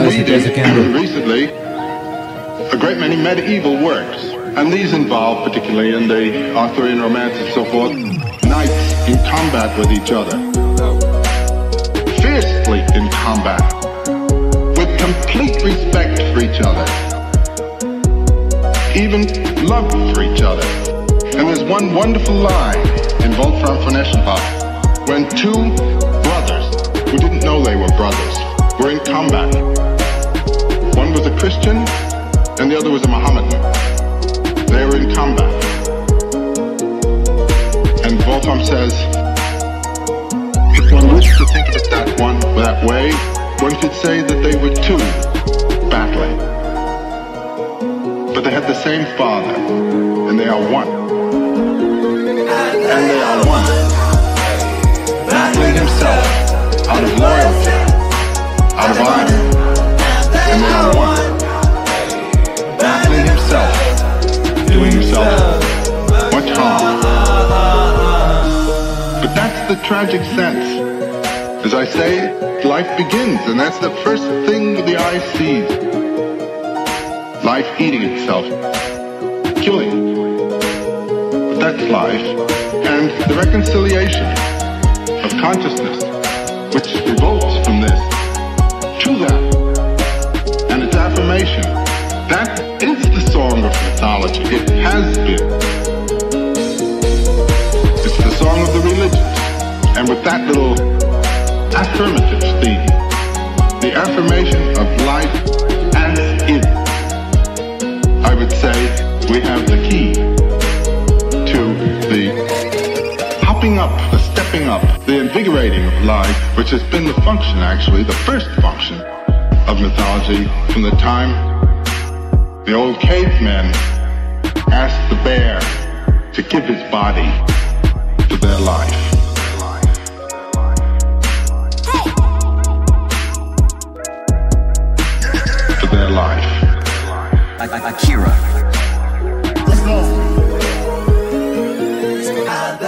Reading recently a great many medieval works, and these involve, particularly in the Arthurian romance and so forth, knights in combat with each other, fiercely in combat, with complete respect for each other, even love for each other. And there's one wonderful line in Wolfram von Eschenbach when two brothers who didn't know they were brothers were in combat. One was a Christian and the other was a Mohammedan. They were in combat. And Wolfram says, if one wished to think of it that one that way, one could say that they were two battling. But they had the same father, and they are one. And they are one. Battling himself out of loyalty of honor, and are one. Battling himself, doing himself much harm. But that's the tragic sense. As I say, life begins, and that's the first thing the eye sees. Life eating itself, killing. But that's life. And the reconciliation of consciousness, which revolts from this, and its affirmation. That is the song of mythology. It has been. It's the song of the religions. And with that little affirmative theme, the affirmation of life as is, I would say we have the key to the hopping up, the stepping up, the invigorating of life, which has been the function, actually, the first function of mythology from the time the old cavemen asked the bear to give his body to their life. To their life. Akira. Let's go.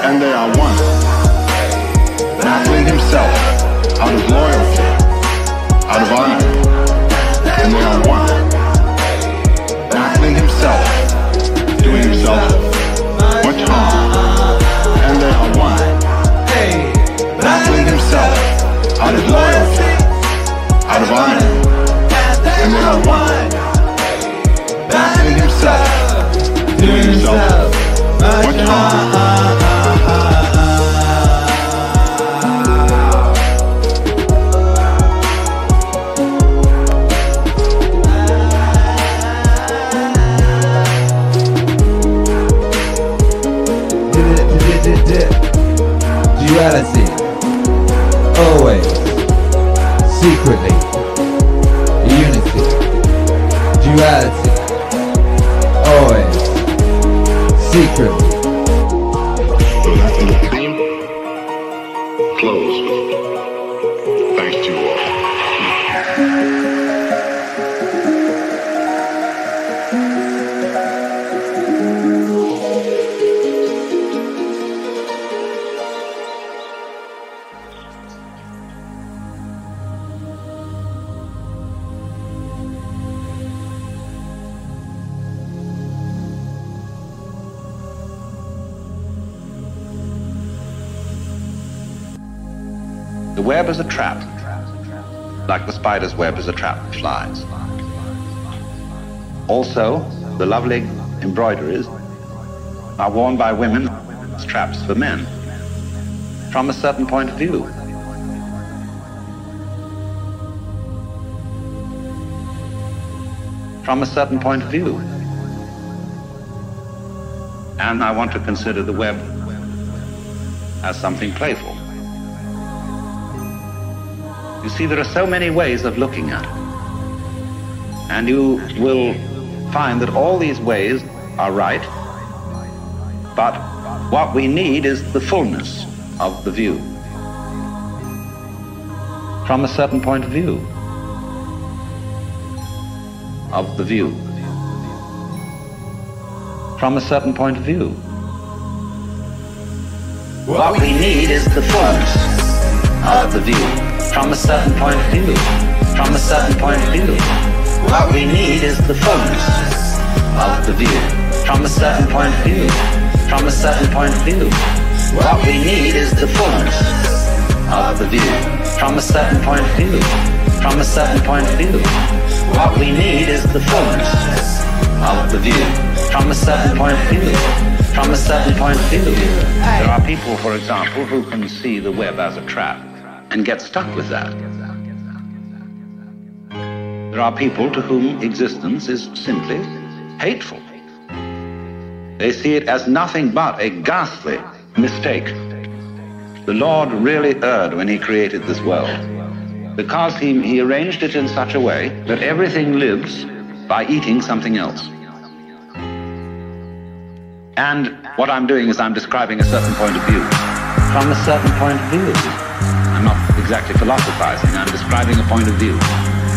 And they are one. Battling himself out of loyalty, out of honor and one-on-one. Battling himself, doing himself much harm. And they are one. Battling himself out of loyalty, out of honor. And they are one. Battling himself, doing himself much harm. Duality. Always. Secretly. Unity. Duality. Always. Secretly. Spider's web is a trap for flies. Also, the lovely embroideries are worn by women as traps for men, from a certain point of view. From a certain point of view. And I want to consider the web as something playful. You see, there are so many ways of looking at it. And you will find that all these ways are right, but what we need is the fullness of the view. From a certain point of view. Of the view. From a certain point of view. What we need is the fullness of the view. From a certain point of view. From a certain point of view. What we need is the fullness of the view. From a certain point of view. From a certain point of view. What we need is the fullness of the view. From a certain point of view. From a certain point of view. What we need is the fullness of the view. From a certain point of view. From a certain point of view. There are people, for example, who can see the web as a trap and get stuck with that. There are people to whom existence is simply hateful. They see it as nothing but a ghastly mistake. The Lord really erred when He created this world because he, he arranged it in such a way that everything lives by eating something else. And what I'm doing is I'm describing a certain point of view. From a certain point of view. Exactly philosophizing, I'm describing a point of view.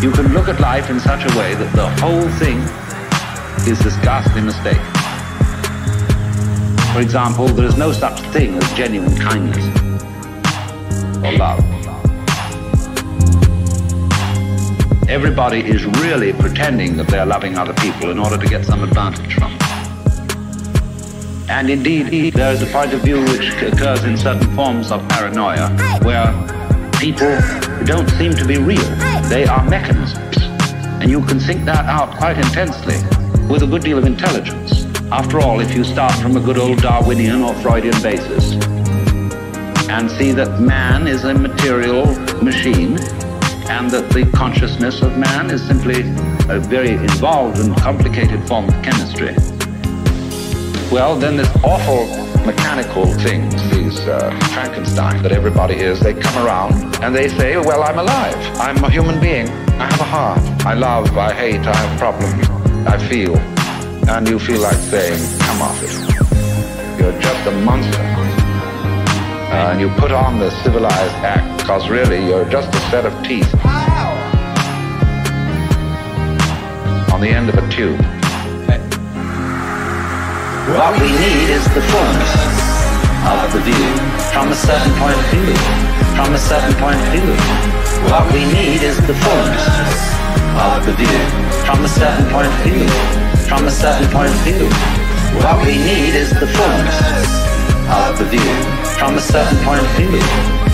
You can look at life in such a way that the whole thing is this ghastly mistake. For example, there is no such thing as genuine kindness or love. Everybody is really pretending that they're loving other people in order to get some advantage from them. And indeed, there is a point of view which occurs in certain forms of paranoia where people don't seem to be real. They are mechanisms. And you can think that out quite intensely with a good deal of intelligence. After all, if you start from a good old Darwinian or Freudian basis and see that man is a material machine and that the consciousness of man is simply a very involved and complicated form of chemistry, well, then this awful mechanical things, these uh, Frankenstein that everybody is, they come around and they say, well, I'm alive. I'm a human being. I have a heart. I love, I hate, I have problems. I feel. And you feel like saying, come off it. You're just a monster. Uh, and you put on the civilized act because really you're just a set of teeth on the end of a tube. What we need is the fullness of the view from a certain point of view. From a certain point of view. What we need is the fullness of the view from a certain point of view. From a certain point of view. What we need is the fullness of the view from a certain point of view.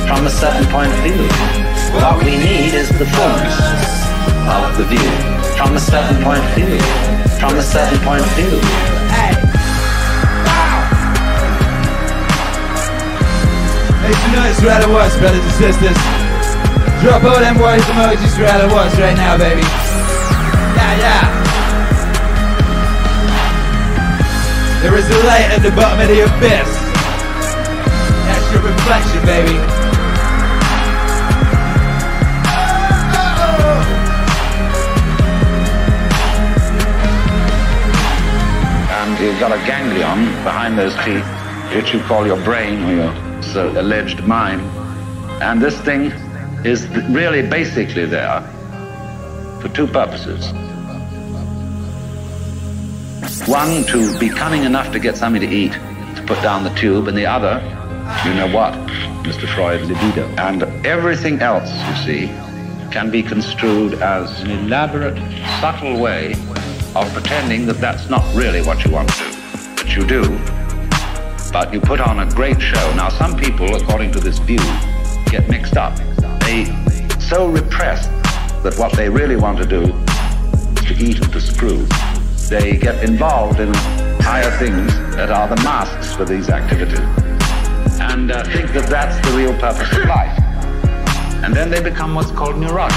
From a certain point of view. What we need is the fullness of the view from a certain point of view. From a certain point of view. Make some noise for Alan Watts, brothers and sisters. Drop all them words emojis for Alan Watts right now, baby. Yeah, yeah. There is a light at the bottom of the abyss. That should be reflection, baby. and you've got a ganglion behind those teeth, which you call your brain or your so uh, alleged mind. And this thing is really basically there for two purposes. One, to be cunning enough to get something to eat, to put down the tube, and the other, you know what, Mr. Freud, libido. And everything else, you see, can be construed as an elaborate, subtle way of pretending that that's not really what you want to do. But you do. But you put on a great show. Now, some people, according to this view, get mixed up. They so repress that what they really want to do is to eat and to screw. They get involved in higher things that are the masks for these activities and uh, think that that's the real purpose of life. And then they become what's called neurotic.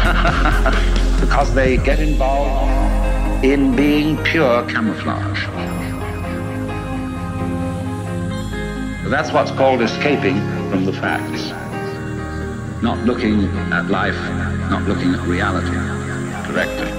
because they get involved in being pure camouflage. That's what's called escaping from the facts. Not looking at life, not looking at reality correctly.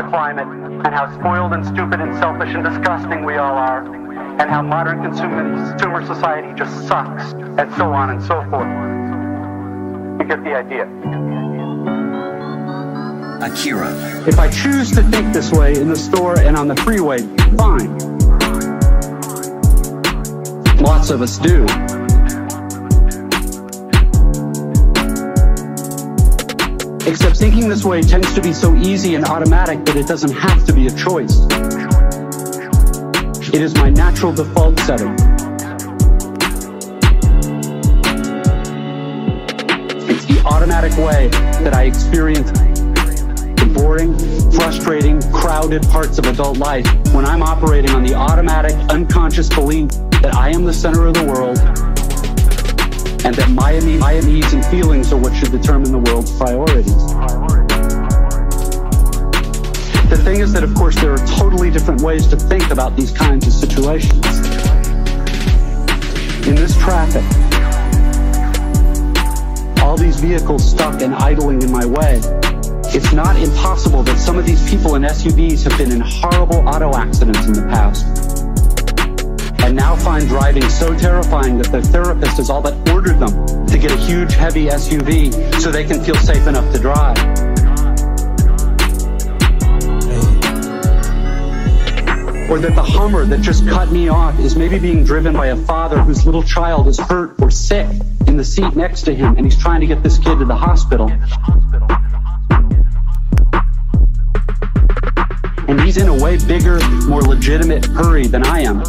The climate, and how spoiled and stupid and selfish and disgusting we all are, and how modern consumer, consumer society just sucks, and so on and so forth. You get the idea. Akira. If I choose to think this way in the store and on the freeway, fine. Lots of us do. Except thinking this way tends to be so easy and automatic that it doesn't have to be a choice. It is my natural default setting. It's the automatic way that I experience the boring, frustrating, crowded parts of adult life when I'm operating on the automatic, unconscious belief that I am the center of the world and that my needs and feelings are what should determine the world's priorities. The thing is that, of course, there are totally different ways to think about these kinds of situations. In this traffic, all these vehicles stuck and idling in my way, it's not impossible that some of these people in SUVs have been in horrible auto accidents in the past and now find driving so terrifying that their therapist has all but ordered them to get a huge, heavy SUV so they can feel safe enough to drive. Or that the Hummer that just cut me off is maybe being driven by a father whose little child is hurt or sick in the seat next to him and he's trying to get this kid to the hospital. And he's in a way bigger, more legitimate hurry than I am.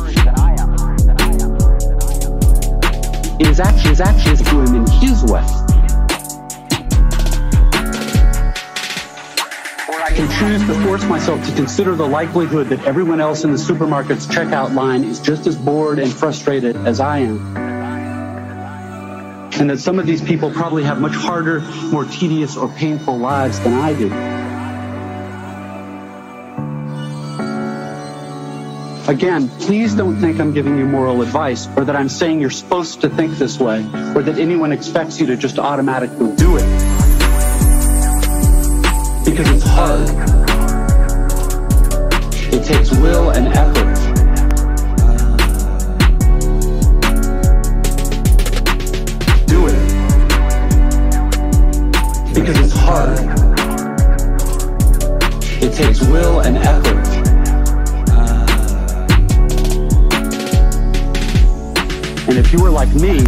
It is actually, is actually to him in his way. Or I can choose to force myself to consider the likelihood that everyone else in the supermarket's checkout line is just as bored and frustrated as I am. And that some of these people probably have much harder, more tedious, or painful lives than I do. Again, please don't think I'm giving you moral advice or that I'm saying you're supposed to think this way or that anyone expects you to just automatically do it. Because it's hard. It takes will and effort. Do it. Because it's hard. It takes will and effort. If you were like me,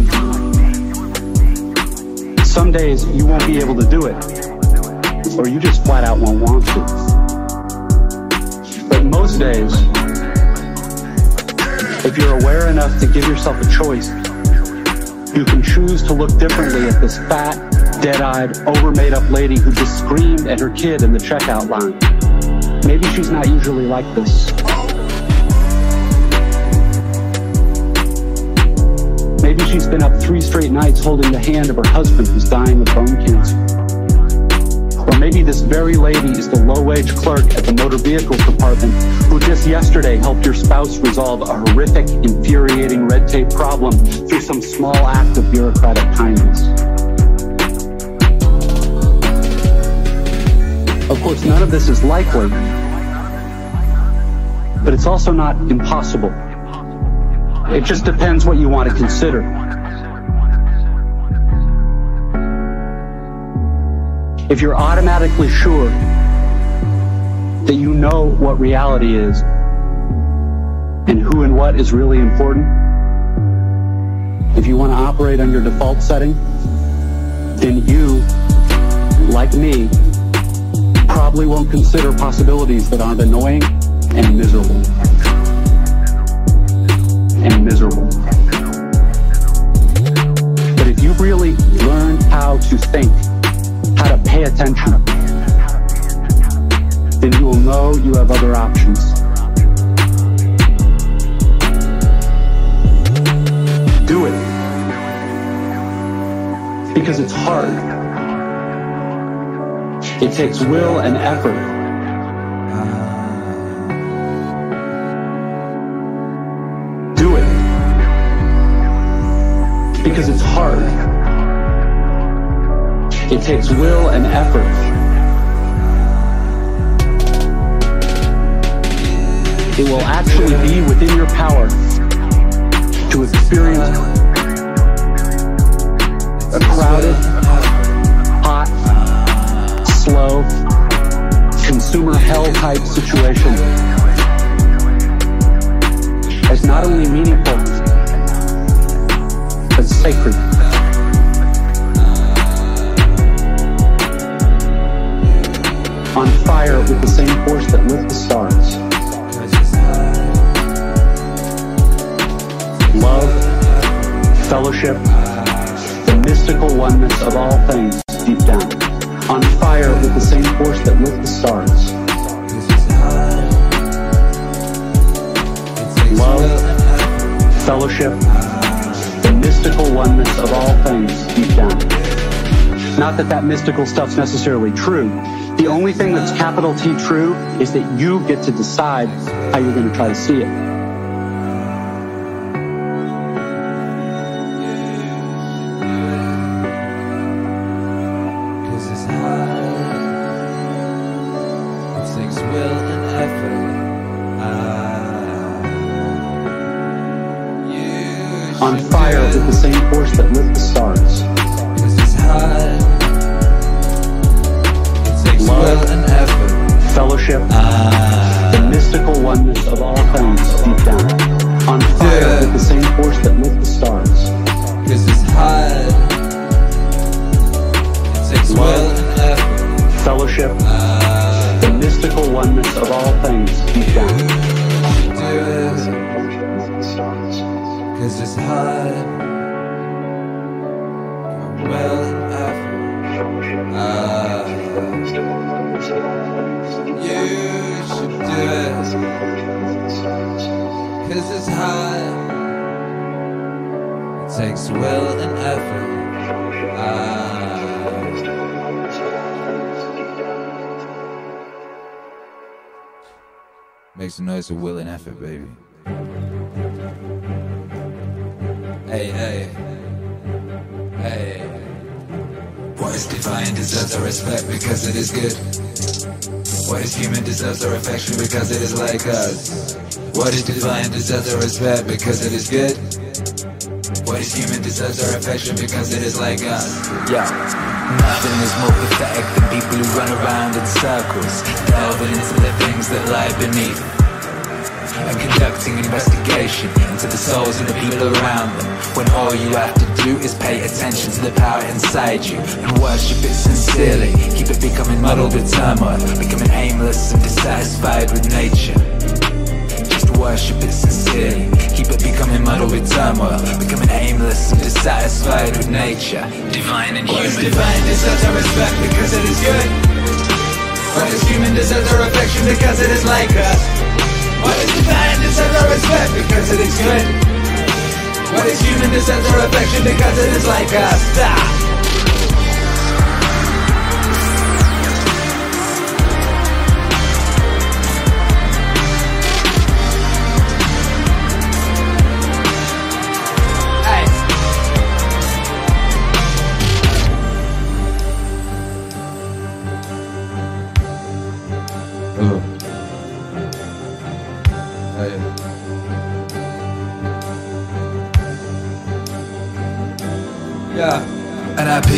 Some days you won't be able to do it, or you just flat out won't want to. But most days, if you're aware enough to give yourself a choice, you can choose to look differently at this fat, dead-eyed, over-made-up lady who just screamed at her kid in the checkout line. Maybe she's not usually like this. Maybe she's been up three straight nights holding the hand of her husband who's dying of bone cancer. Or maybe this very lady is the low-wage clerk at the motor vehicles department who just yesterday helped your spouse resolve a horrific, infuriating red tape problem through some small act of bureaucratic kindness. Of course, none of this is likely, but it's also not impossible. It just depends what you want to consider. If you're automatically sure that you know what reality is and who and what is really important, if you want to operate on your default setting, then you, like me, probably won't consider possibilities that aren't annoying and miserable. And miserable. But if you really learn how to think, how to pay attention, then you will know you have other options. Do it. Because it's hard. It takes will and effort. Because it's hard. It takes will and effort. It will actually be within your power to experience a crowded, hot, slow, consumer hell type situation as not only meaningful, sacred. On fire with the same force that lit the stars. Love, fellowship, the mystical oneness of all things deep down. On fire with the same force that lit the stars. Love, fellowship, mystical oneness of all things deep down. Not that that mystical stuff's necessarily true. The only thing that's capital T true is that you get to decide how you're going to try to see it. Affection because it is like us. What is divine deserves our respect because it is good. What is human deserves our affection because it is like us. Yeah. Nothing is more pathetic than people who run around in circles, delving into the things that lie beneath. And conducting investigation into the souls of the people around them. When all you have to do is pay attention to the power inside you and worship it sincerely. Keep it becoming muddled with turmoil, becoming aimless and dissatisfied with nature. Just worship it sincerely. Keep it becoming muddled with turmoil, becoming aimless and dissatisfied with nature. Divine and human. divine deserves our respect because it is good. What is human deserves our affection because it is like us. What is divine deserves our respect because it is good. What is human deserves our affection because it is like us. Ah.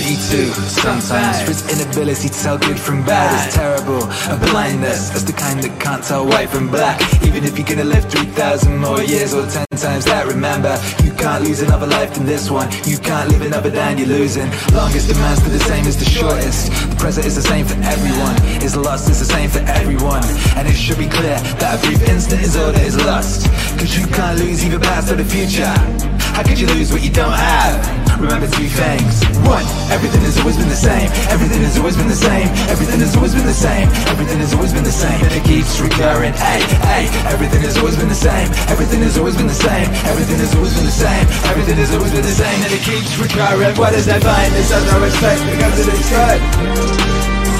And too, sometimes. For its inability to tell good from bad is terrible. A blindness, that's the kind that can't tell white from black. Even if you're gonna live 3,000 more years or 10 times that Remember, you can't lose another life than this one. You can't live another down, you're losing. Longest demands to the same as the shortest. The present is the same for everyone. Is lost is the same for everyone. And it should be clear that a brief instant is all that is lost Cause you can't lose either past or the future How could you lose what you don't have? Remember two things. One, everything has always been the same. Everything has always been the same. Everything has always been the same. Everything has always been the same. And it keeps recurring. Hey, hey, everything has always been the same. Everything has always been the same. Everything has always been the same. Everything has always been the same. And it keeps recurring. What is divine deserves our respect because it is good.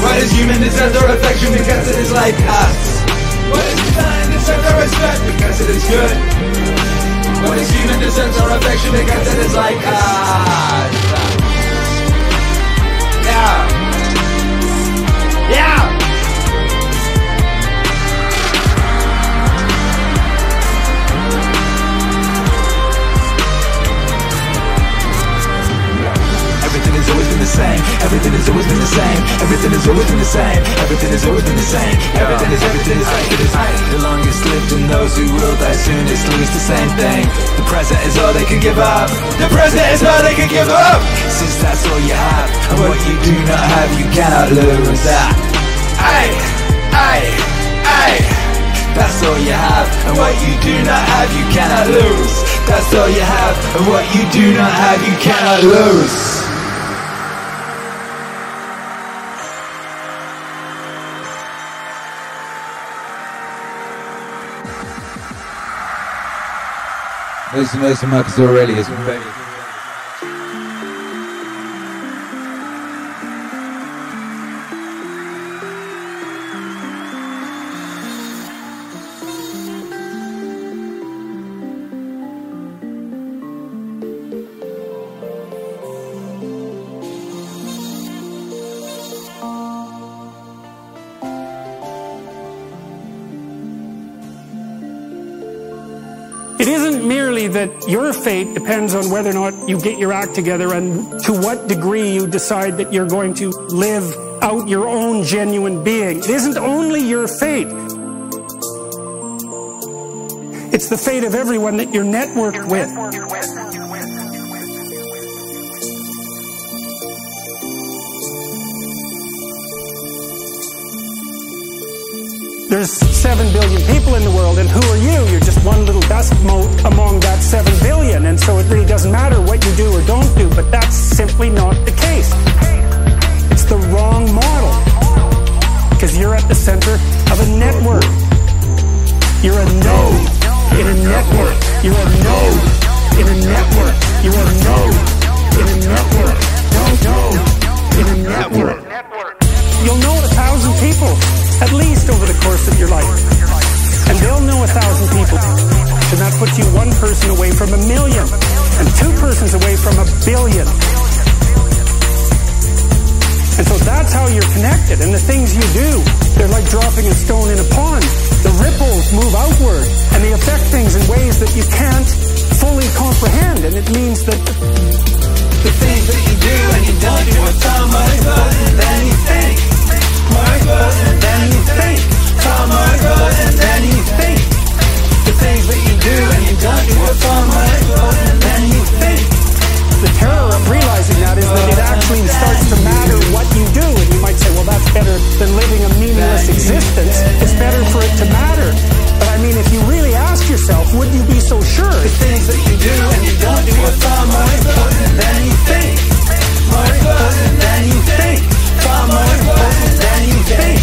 What is human deserves our affection? Because it is like us. What is divine deserves our respect because it is good what is human deserves our affection because it is like us. Yeah. Same. Everything has always been the same. Everything has always been the same. Everything has always been the same. Everything is everything is everything is The longest lived and those who will die soonest lose the same thing. The present is all they can give up. The present is all they can give up. Since that's all you have, and what you do not have, you cannot lose. Ah. Aye, aye, aye. That's all you have, and what you do not have, you cannot lose. That's all you have, and what you do not have, you cannot lose. Listen, listen, Marcus Aurelius, fate depends on whether or not you get your act together and to what degree you decide that you're going to live out your own genuine being. It isn't only your fate. It's the fate of everyone that you're networked with. There's 7 billion people in the world, and who are you? You're just one little dust mote among that 7 billion, and so it really doesn't matter what you do or don't do, but that's simply not the case. It's the wrong model, because you're at the center of a network. You're a node in a network. You're a node in a network. You're a node in a network. Node in a network. You'll know a thousand people, at least over the course of your life. And they'll know a thousand people. And that puts you one person away from a million, and two persons away from a billion. And so that's how you're connected. And the things you do, they're like dropping a stone in a pond. The ripples move outward, and they affect things in ways that you can't fully comprehend. And it means that The things that you do and you don't do are more important than you think. Far more and then you think. For my girl, and you think. The things that you do and you don't do it for my girl, and you think. The terror of realizing that is that it actually starts to matter what you do. And you might say, well, that's better than living a meaningless existence. It's better for it to matter. But I mean, if you really ask yourself, would you be so sure? Think. My girl, and you day.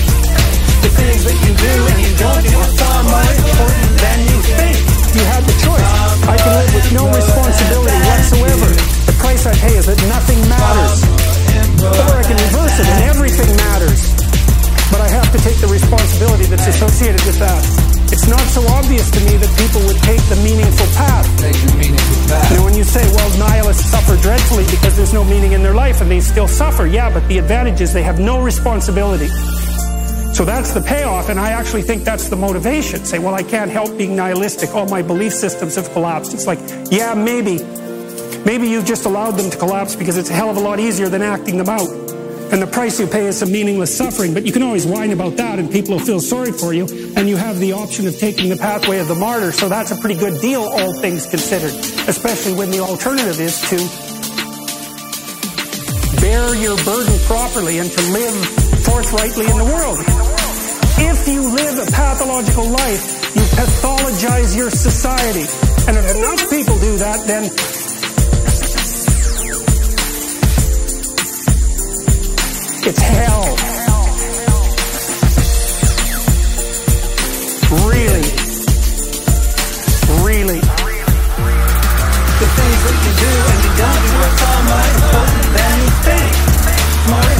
The things that you do and you don't do are far more important than you think. You had the choice. I can live with no responsibility whatsoever. The price I pay is that nothing matters. Or I can reverse it and everything matters. But I have to take the responsibility that's associated with that it's not so obvious to me that people would take the meaningful path. Take when you say, well, nihilists suffer dreadfully because there's no meaning in their life and they still suffer, yeah, but the advantage is they have no responsibility. So that's the payoff, and I actually think that's the motivation. Say, well, I can't help being nihilistic. All my belief systems have collapsed. It's like, yeah, maybe. Maybe you've just allowed them to collapse because it's a hell of a lot easier than acting them out. And the price you pay is some meaningless suffering, but you can always whine about that and people will feel sorry for you. And you have the option of taking the pathway of the martyr. So that's a pretty good deal, all things considered, especially when the alternative is to bear your burden properly and to live forthrightly in the world. If you live a pathological life, you pathologize your society. And if enough people do that, then it's hell. Really. Really. The things do and don't do are far more important than you think. More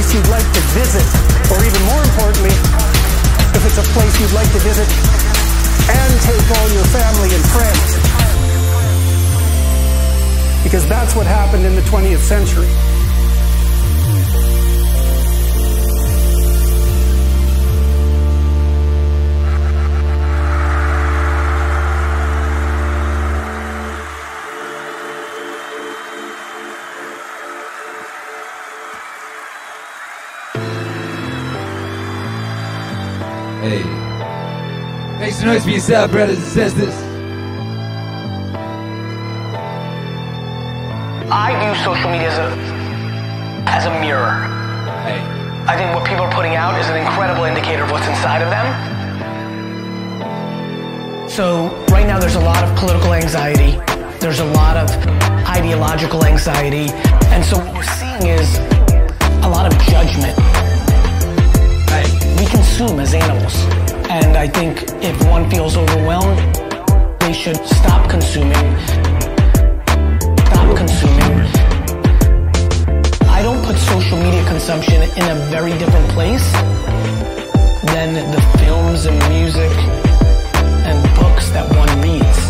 place you'd like to visit, or even more importantly, if it's a place you'd like to visit and take all your family and friends. Because that's what happened in the 20th century. Some noise for yourself, brothers and sisters. I view social media as a as a mirror. I think what people are putting out is an incredible indicator of what's inside of them. So right now there's a lot of political anxiety. There's a lot of ideological anxiety. And so what we're seeing is a lot of judgment. We consume as animals. And I think if one feels overwhelmed, they should stop consuming. Stop consuming. I don't put social media consumption in a very different place than the films and music and books that one reads.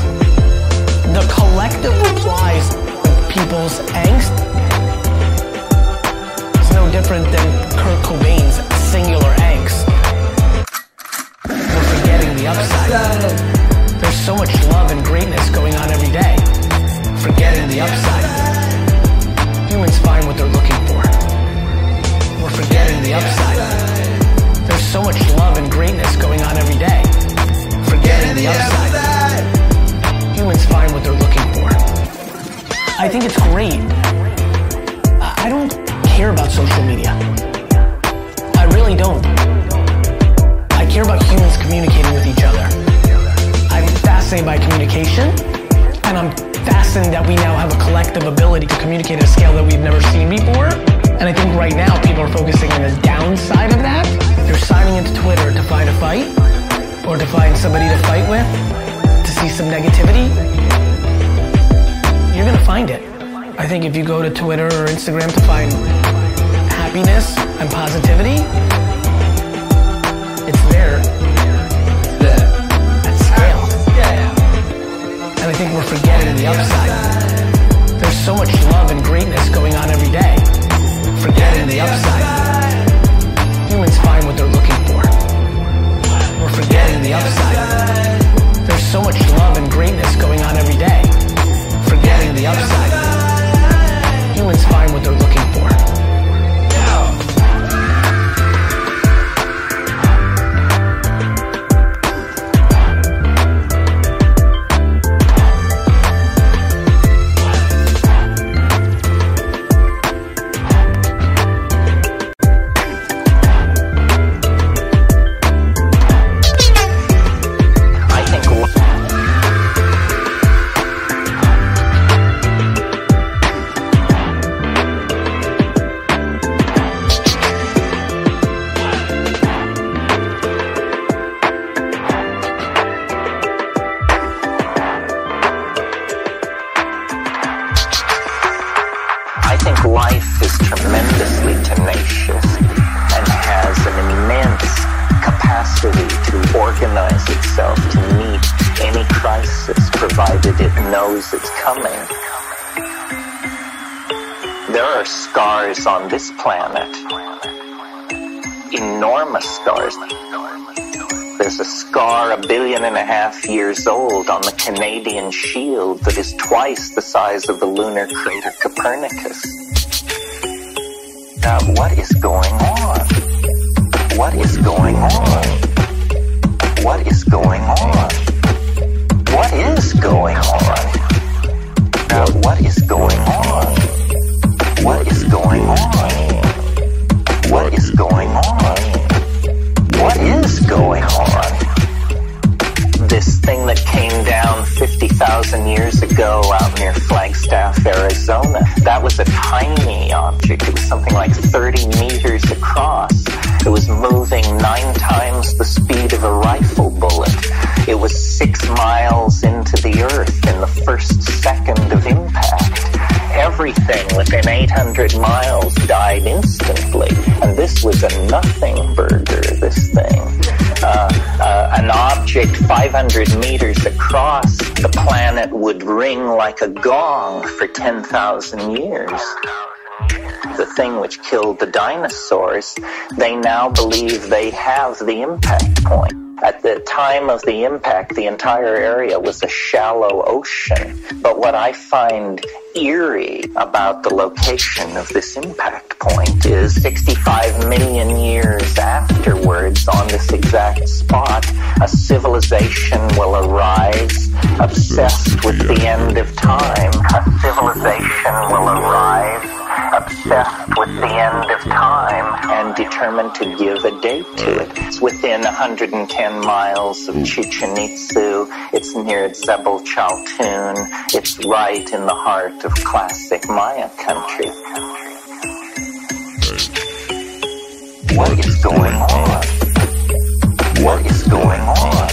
The collective replies of people's angst is no different than Kurt Cobain's singular angst. The upside. There's so much love and greatness going on every day. Forgetting the upside. Humans find what they're looking for. We're forgetting the upside. There's so much love and greatness going on every day. Forgetting the upside. Humans find what they're looking for. I think it's great. I don't care about social media. I really don't. Care about humans communicating with each other. I'm fascinated by communication, and I'm fascinated that we now have a collective ability to communicate at a scale that we've never seen before. And I think right now people are focusing on the downside of that. They're signing into Twitter to find a fight, or to find somebody to fight with, to see some negativity. You're gonna find it. I think if you go to Twitter or Instagram to find happiness and positivity, it's there. There. At scale. And I think we're forgetting the upside. There's so much love and greatness going on every day. Forgetting the upside. Humans find what they're looking for. We're forgetting the upside. There's so much love and greatness going on every day. Forgetting the upside. Humans find what they're looking for. life is tremendously tenacious and has an immense capacity to organize itself to meet any crisis provided it knows it's coming. There are scars on this planet, enormous scars. There's a scar a billion and a half years old on the Canadian shield that is twice the size of the lunar crater Copernicus. Now, what is going on? What is going on? What is going on? What is going on? Now, what is going on? What is going on? What is going on? What is going on? This thing that came down 50,000 years ago out near Flagstaff, Arizona, that was a tiny object. It was something like 30 meters across. It was moving nine times the speed of a rifle bullet. It was six miles into the earth in the first second of impact. Everything within 800 miles died instantly. And this was a nothing burger, object 500 meters across the planet would ring like a gong for 10,000 years the thing which killed the dinosaurs, they now believe they have the impact point. At the time of the impact, the entire area was a shallow ocean. But what I find eerie about the location of this impact point is 65 million years afterwards, on this exact spot, a civilization will arise obsessed with the end of time. A civilization will arise obsessed with the end of time and determined to give a date to it. It's within 110 miles of Chichen Itza. It's near Zebel. It's right in the heart of classic Maya country. What is going on? What is going on?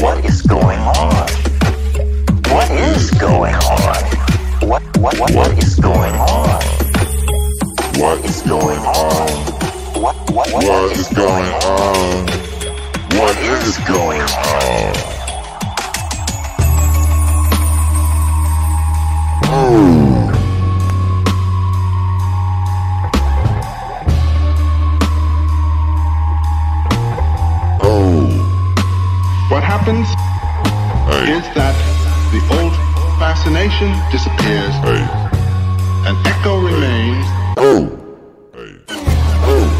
What is going on? What is going on? What what what what is going on? What is going on? What what what, what is going on? What is going on? Oh. Oh. What happens is that the old fascination disappears. An echo remains.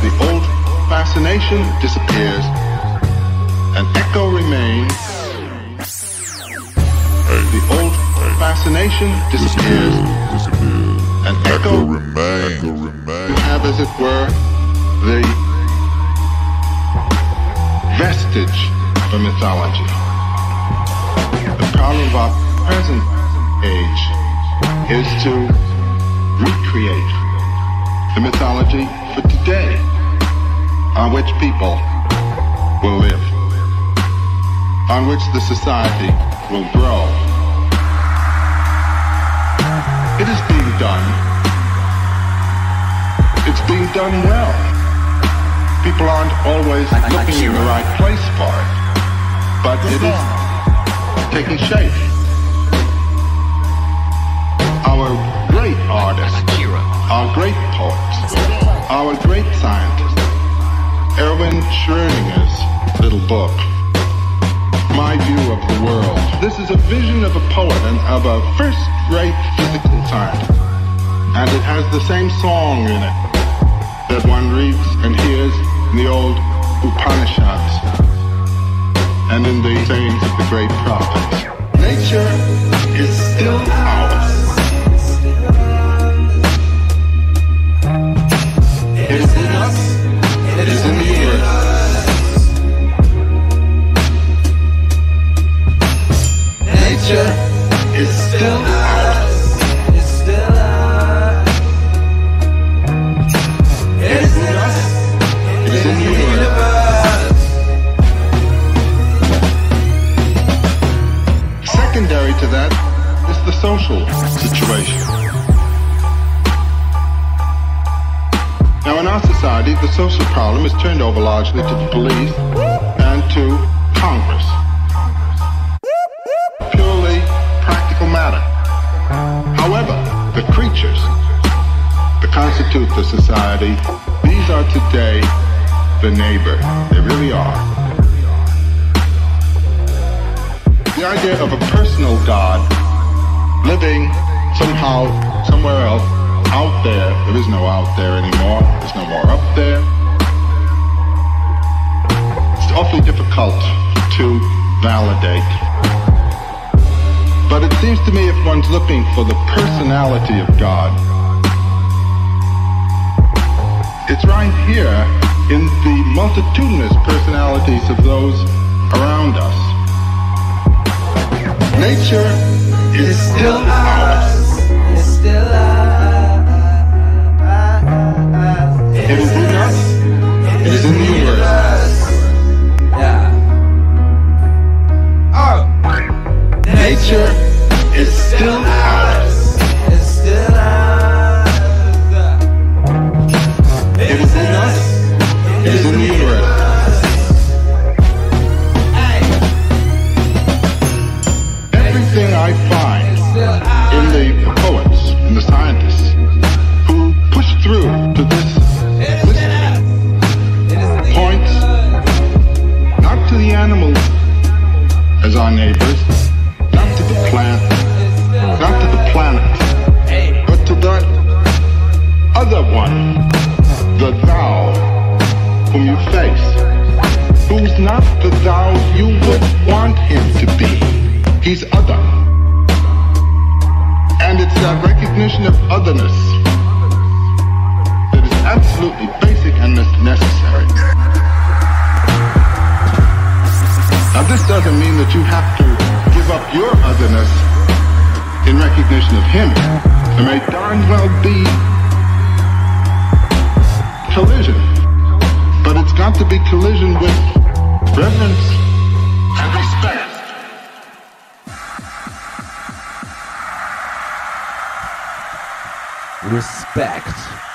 The old fascination disappears. An echo remains. The old fascination disappears. An echo remains. You have, as it were, the vestige of mythology. The problem of our present age. Is to recreate the mythology for today. On which people will live, on which the society will grow. It is being done. It's being done well. People aren't always looking in the right place for it, but it is taking shape our great artists, our great poets, our great scientists. Erwin Schrödinger's little book, My View of the World. This is a vision of a poet and of a first-rate physical scientist. And it has the same song in it that one reads and hears in the old Upanishads and in the sayings of the great prophets. Nature is still ours. It is in us. It is in the universe. Nature is still ours. It is still us. It is in us. It is in the universe. Secondary to that is the social situation. Now, in our society, the social problem is turned over largely to the police and to Congress. Purely practical matter. However, the creatures that constitute the society, these are today the neighbor. They really are. The idea of a personal God living somehow somewhere else out there. There is no out there anymore. There's no more up there. It's awfully difficult to validate. But it seems to me if one's looking for the personality of God, it's right here in the multitudinous personalities of those around us. Nature is still ours. It's still It is in us. It is in the universe. Yeah. Oh. Nature is still ours. One, the thou whom you face, who's not the thou you would want him to be. He's other. And it's that recognition of otherness that is absolutely basic and necessary. Now this doesn't mean that you have to give up your otherness in recognition of him. There may darn well be collision, but it's got to be collision with reverence and respect. Respect.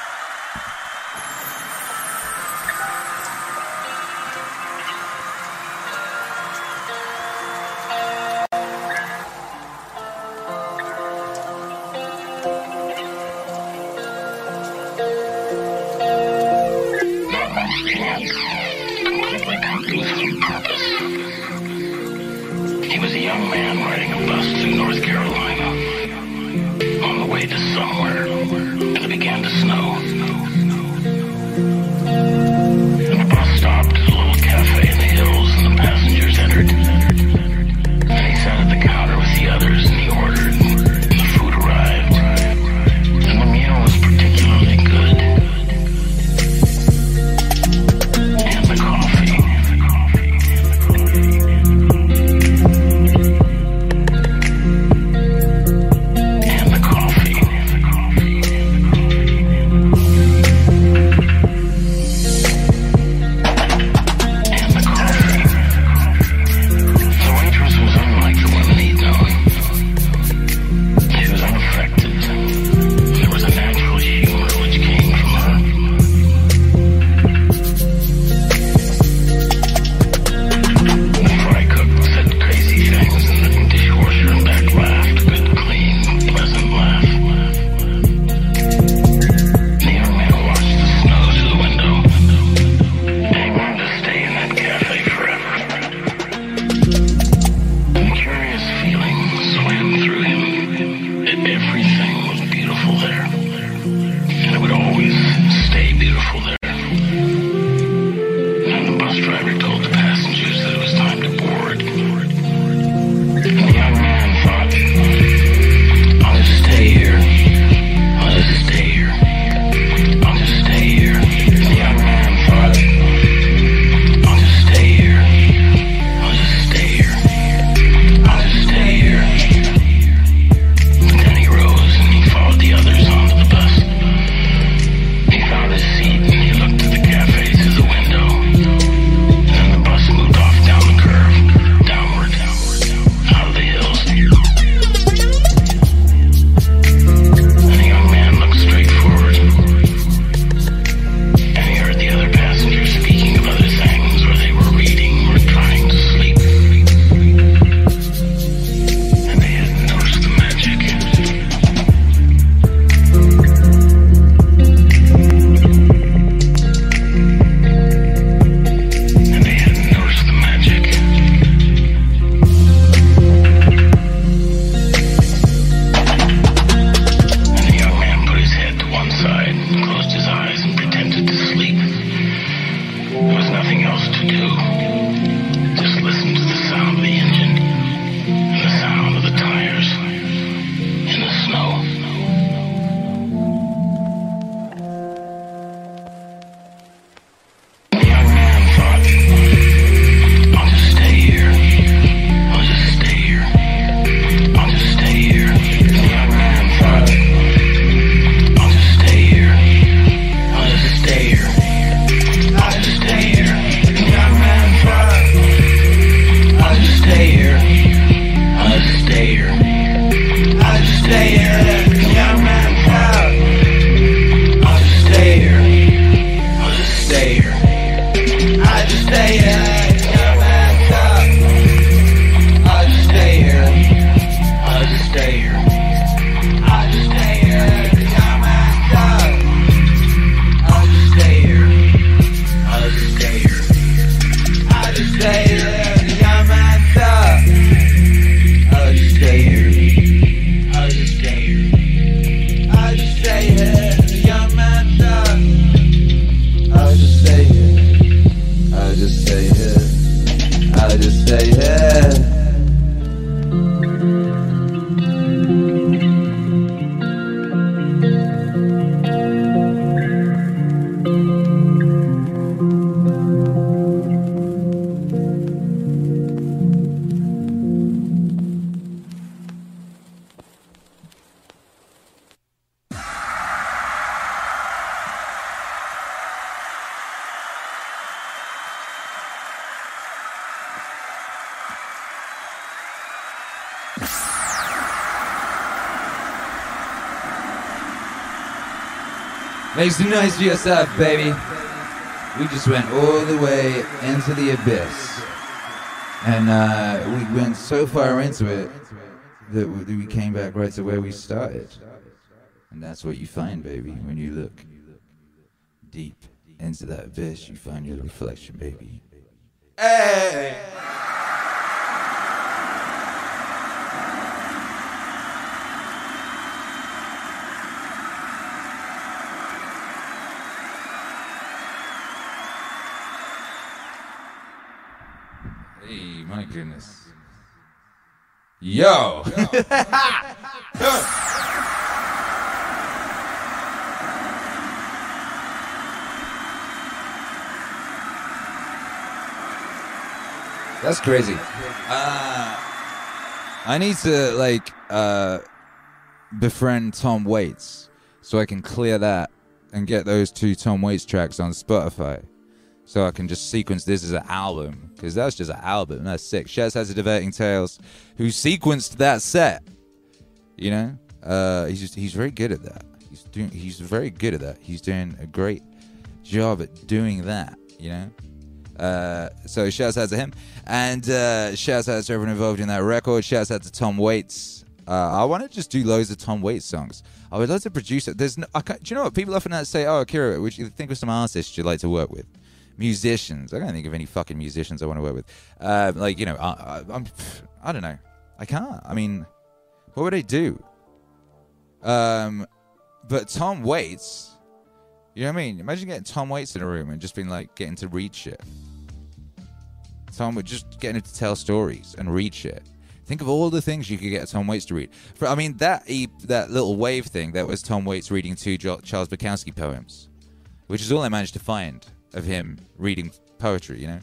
Make some noise for yourself, baby. We just went all the way into the abyss. And uh, we went so far into it that we we came back right to where we started. And that's what you find, baby, when you look deep into that abyss. You find your reflection, baby. Hey! Hey, my goodness. Yo! That's crazy. Uh, I need to like uh, befriend Tom Waits so I can clear that and get those two Tom Waits tracks on Spotify. So I can just sequence this as an album because that's just an album. That's sick. Shaz has a diverting tales who sequenced that set. You know, uh, he's just, he's very good at that. He's doing he's very good at that. He's doing a great job at doing that. You know. Uh, so shouts out to him, and uh, shouts out to everyone involved in that record. Shouts out to Tom Waits. Uh, I want to just do loads of Tom Waits songs. I would love to produce it. There's no, do you know what people often say? Oh, Akira, would you think of some artists you'd like to work with? Musicians. I can't think of any fucking musicians I want to work with. Uh, like you know, I, I, I'm, I don't know. I can't. I mean, what would I do? Um, but Tom Waits. You know what I mean? Imagine getting Tom Waits in a room and just being like getting to read shit. Tom would just getting him to tell stories and read shit. Think of all the things you could get Tom Waits to read. For I mean, that that little wave thing that was Tom Waits reading two Charles Bukowski poems, which is all I managed to find of him reading poetry. You know,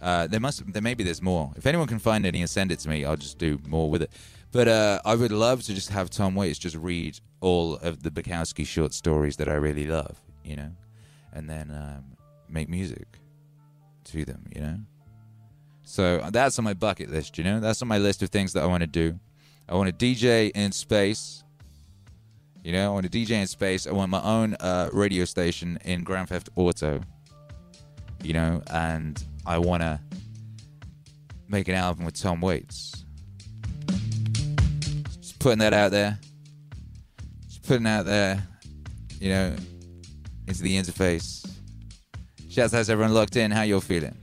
uh, there must there maybe there's more. If anyone can find any and send it to me, I'll just do more with it. But uh, I would love to just have Tom Waits just read all of the Bukowski short stories that I really love. You know, and then um, make music to them. You know. So that's on my bucket list, you know? That's on my list of things that I want to do. I want to DJ in space. You know, I want to DJ in space. I want my own uh, radio station in Grand Theft Auto. You know, and I want to make an album with Tom Waits. Just putting that out there. Just putting out there, you know, into the interface. Shouts out to everyone locked in. How you're feeling?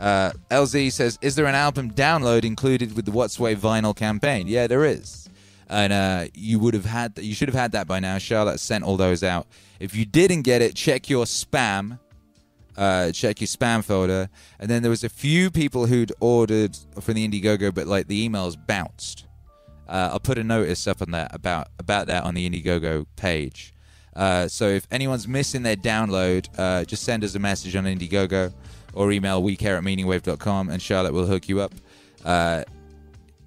Uh, LZ says, "Is there an album download included with the Watts Wave vinyl campaign?" Yeah, there is, and uh, you would have had you should have had that by now. Charlotte sent all those out. If you didn't get it, check your spam. Uh, check your spam folder. And then there was a few people who'd ordered from the Indiegogo, but like the emails bounced. Uh, I'll put a notice up on that about about that on the Indiegogo page. Uh, so if anyone's missing their download, uh, just send us a message on Indiegogo or email wecare at meaningwave.com and Charlotte will hook you up. Uh,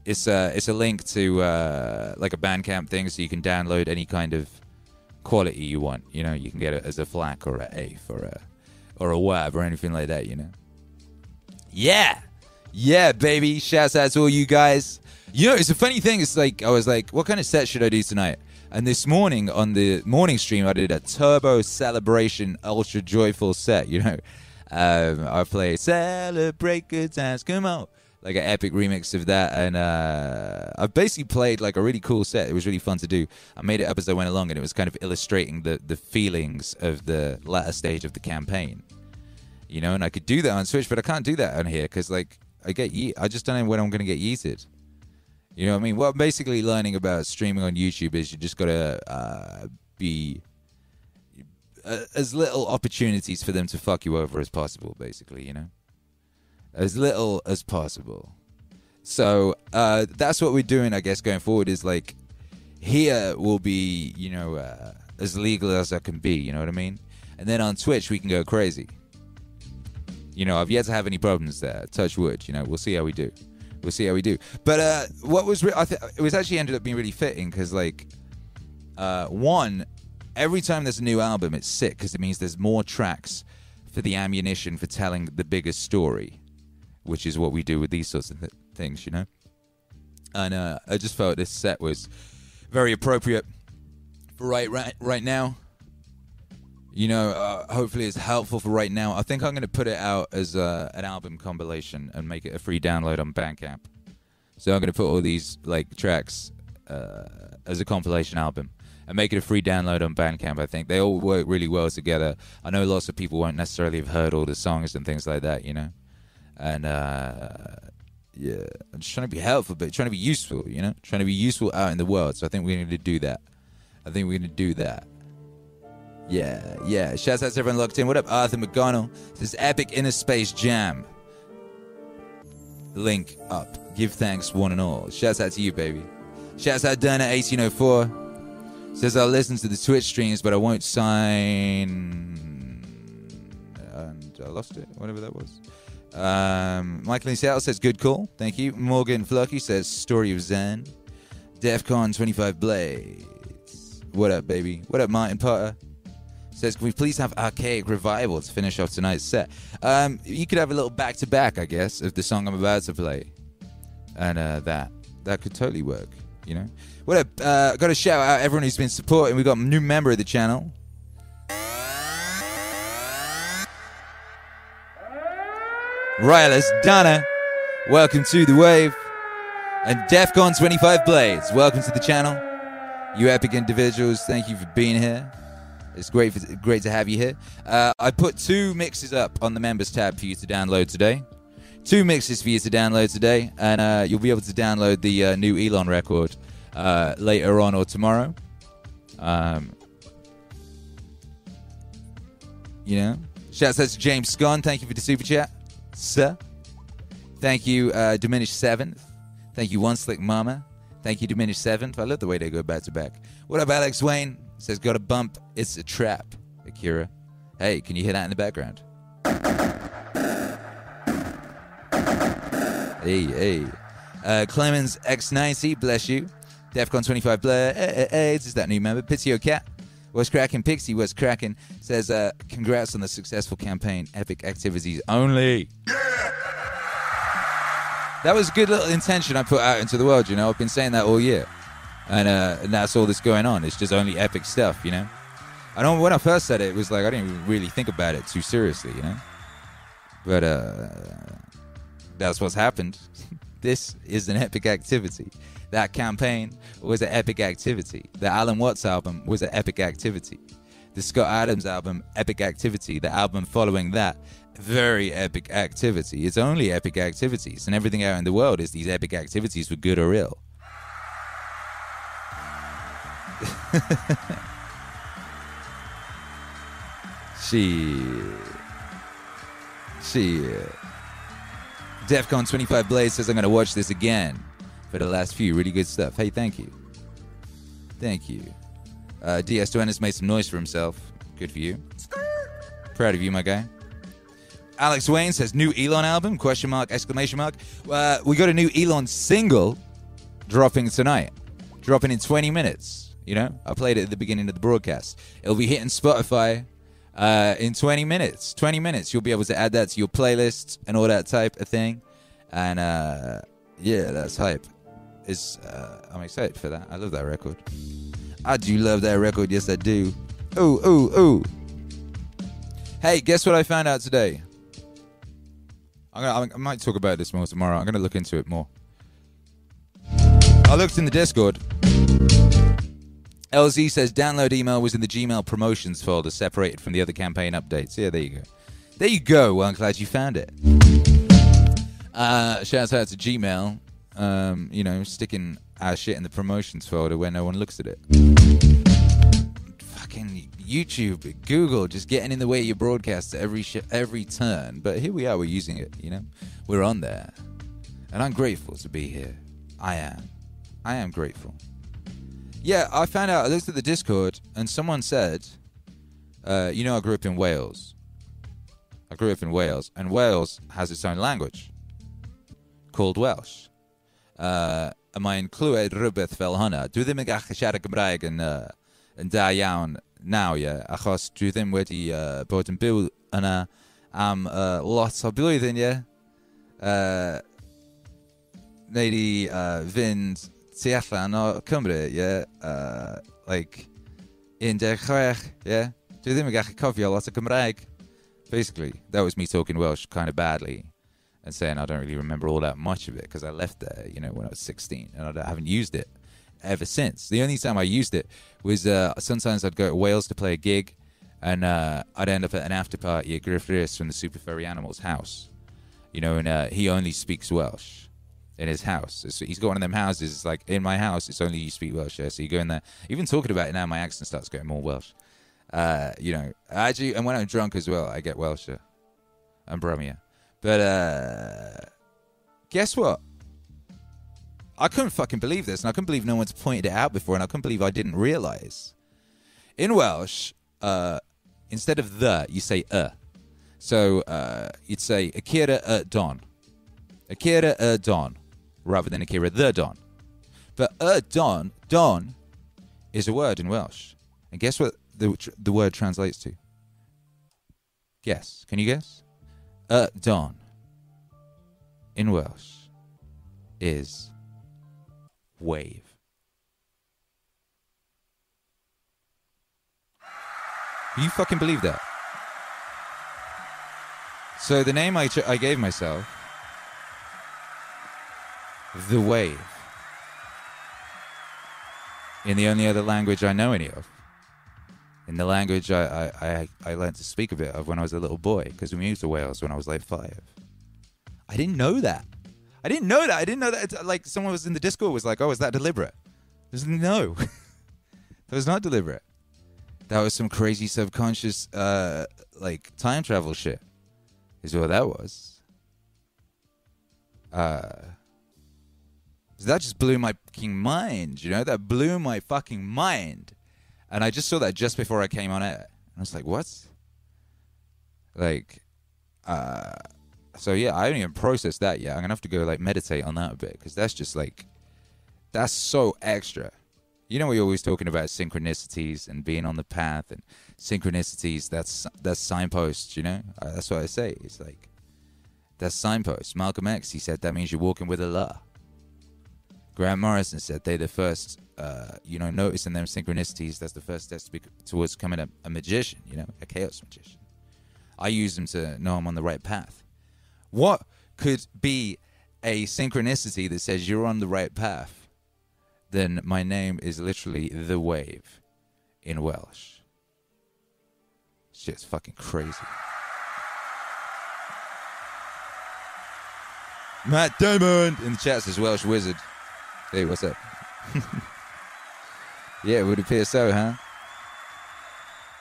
it's a it's a link to uh, like a Bandcamp thing, so you can download any kind of quality you want. You know, you can get it as a FLAC or a AIF or a or a WAV or anything like that. You know. Yeah, yeah, baby. Shouts out to all you guys. You know, it's a funny thing. It's like I was like, what kind of set should I do tonight? And this morning on the morning stream, I did a turbo celebration, ultra joyful set. You know, um, I played "Celebrate Good Times." Come on, like an epic remix of that, and uh, I basically played like a really cool set. It was really fun to do. I made it up as I went along, and it was kind of illustrating the the feelings of the latter stage of the campaign. You know, and I could do that on Twitch, but I can't do that on here because like I get ye- I just don't know when I'm to get yeeted. You know what I mean? I'm basically learning about streaming on YouTube is you just got to uh, be uh, as little opportunities for them to fuck you over as possible, basically, you know? As little as possible. So uh, that's what we're doing, I guess, going forward is like here will be, you know, uh, as legal as I can be, you know what I mean? And then on Twitch, we can go crazy. You know, I've yet to have any problems there. Touch wood, you know, we'll see how we do. We'll see how we do. But uh, what was, re- I th- it was actually ended up being really fitting because, like, uh, one, every time there's a new album, it's sick because it means there's more tracks for the ammunition for telling the biggest story, which is what we do with these sorts of th- things, you know. And uh, I just felt this set was very appropriate for right right right now. you know, uh, hopefully it's helpful for right now. I think I'm going to put it out as uh, an album compilation and make it a free download on Bandcamp. So I'm going to put all these like tracks uh, as a compilation album and make it a free download on Bandcamp. I think they all work really well together. I know lots of people won't necessarily have heard all the songs and things like that, you know. And uh, yeah, I'm just trying to be helpful, but trying to be useful, you know, trying to be useful out in the world. So I think we're going to do that. I think we're going to do that. Yeah, yeah. Shouts out to everyone locked in. What up, Arthur McConnell? This epic inner space jam. Link up. Give thanks one and all. Shouts out to you, baby. Shouts out Dana 1804. Says I'll listen to the Twitch streams, but I won't sign. And I lost it, whatever that was. Um, Michael in Seattle says good call. Thank you. Morgan Flucky says story of Zen. DEFCON 25 Blades. What up, baby? What up, Martin Potter? Says, can we please have Archaic Revival to finish off tonight's set? Um, you could have a little back to back, I guess, of the song I'm about to play. And uh, that. That could totally work, you know? What up? Uh, got to shout out everyone who's been supporting. we got a new member of the channel. Rylus Donna, welcome to the wave. And DEFCON 25 Blades, welcome to the channel. You epic individuals, thank you for being here. It's great, for, great to have you here. Uh, I put two mixes up on the members tab for you to download today. Two mixes for you to download today, and uh, you'll be able to download the uh, new Elon record uh, later on or tomorrow. Um, you know, shouts out to James Scott. Thank you for the super chat, sir. Thank you, uh, Diminished Seventh. Thank you, One Slick Mama. Thank you, Diminished Seventh. I love the way they go back to back. What up, Alex Wayne? Says, got a bump. It's a trap, Akira. Hey, can you hear that in the background? Hey, hey. Uh, Clemens X90, bless you. Defcon 25 Blades is that new member. Pizio Cat. What's cracking? Pixie, what's cracking? Says, uh, congrats on the successful campaign. Epic activities only. That was a good little intention I put out into the world, you know. I've been saying that all year. And, uh, and that's all that's going on. It's just only epic stuff, you know. I don't. When I first said it, it was like I didn't really think about it too seriously, you know. But uh, that's what's happened. this is an epic activity. That campaign was an epic activity. The Alan Watts album was an epic activity. The Scott Adams album, epic activity. The album following that, very epic activity. It's only epic activities, and everything out in the world is these epic activities for good or ill. Shit. Shit. Uh, DEFCON 25 Blaze says I'm going to watch this again for the last few. Really good stuff. Hey, thank you. Thank you. Uh, DS Duenas made some noise for himself. Good for you. Proud of you, my guy. Alex Wayne says new Elon album? Question mark! Exclamation mark! Uh, we got a new Elon single dropping tonight, dropping in 20 minutes. You know, I played it at the beginning of the broadcast. It'll be hitting Spotify uh, in 20 minutes. 20 minutes. You'll be able to add that to your playlist and all that type of thing. And uh, yeah, that's hype. It's, uh, I'm excited for that. I love that record. I do love that record. Yes, I do. Ooh, ooh, ooh. Hey, guess what I found out today? I'm gonna, I might talk about this more tomorrow. I'm going to look into it more. I looked in the Discord. LZ says download email was in the Gmail promotions folder, separated from the other campaign updates. Yeah, there you go. There you go. Well, I'm glad you found it. Uh, shouts out to Gmail. Um, you know, sticking our shit in the promotions folder where no one looks at it. Fucking YouTube, Google, just getting in the way of your broadcast at every sh- every turn. But here we are. We're using it. You know, we're on there, and I'm grateful to be here. I am. I am grateful. Yeah, I found out. I looked at the Discord, and someone said, uh, "You know, I grew up in Wales. I grew up in Wales, and Wales has its own language called Welsh. uh, a mae'n clywed rhywbeth fel hynna. Dwi ddim yn gallu siarad Gymraeg yn, uh, yn da iawn naw, ie, yeah, achos dwi ddim wedi uh, bod yn byw yna am uh, lot o blwyddyn, ie. Yeah. Uh, Neu i uh, fynd tu allan o Cymru, ie, yeah. uh, like 16, ie. Yeah. Dwi ddim yn gallu cofio lot o Gymraeg. Basically, that was me talking Welsh kind of badly. And saying I don't really remember all that much of it because I left there, you know, when I was 16 and I haven't used it ever since. The only time I used it was uh, sometimes I'd go to Wales to play a gig and uh, I'd end up at an after party at Gruff Rhys from the Super Furry Animals house, you know, and uh, he only speaks Welsh in his house. So he's got one of them houses. It's like in my house, it's only you speak Welsh. Yeah? So you go in there. Even talking about it now, my accent starts going more Welsh. Uh, you know, actually, and when I'm drunk as well, I get Welsher and Brummie. But uh, guess what? I couldn't fucking believe this, and I couldn't believe no one's pointed it out before, and I couldn't believe I didn't realize. In Welsh, uh, instead of the, you say uh. So uh, you'd say Akira uh, Don. Akira uh, Don, rather than Akira the Don. But uh Don, Don is a word in Welsh. And guess what the, the word translates to? Guess. Can you guess? Uh Don in Welsh is wave. You fucking believe that? So the name I, ch- I gave myself, the wave, in the only other language I know any of, in the language I, I, I, I learned to speak a bit of when I was a little boy, because we moved to Wales when I was like five. I didn't know that. I didn't know that. I didn't know that. It's, like someone was in the Discord was like, "Oh, is that deliberate?" There's no. that was not deliberate. That was some crazy subconscious, uh, like time travel shit. Is what that was. Uh, that just blew my fucking mind. You know, that blew my fucking mind. And I just saw that just before I came on air. And I was like, what? Like, uh, so yeah, I haven't even processed that yet. I'm gonna have to go like meditate on that a bit because that's just like, that's so extra. You know, we're always talking about synchronicities and being on the path and synchronicities. That's that's signposts. You know, uh, that's what I say. It's like that's signposts. Malcolm X, he said that means you're walking with Allah. Grant Morrison said they're the first, uh, you know, noticing them synchronicities. That's the first step to be, towards becoming a, a magician. You know, a chaos magician. I use them to know I'm on the right path. What could be a synchronicity that says you're on the right path? Then my name is literally the wave in Welsh. Shit's fucking crazy. Matt Diamond in the chat says Welsh wizard. Hey, what's up? yeah, it would appear so, huh?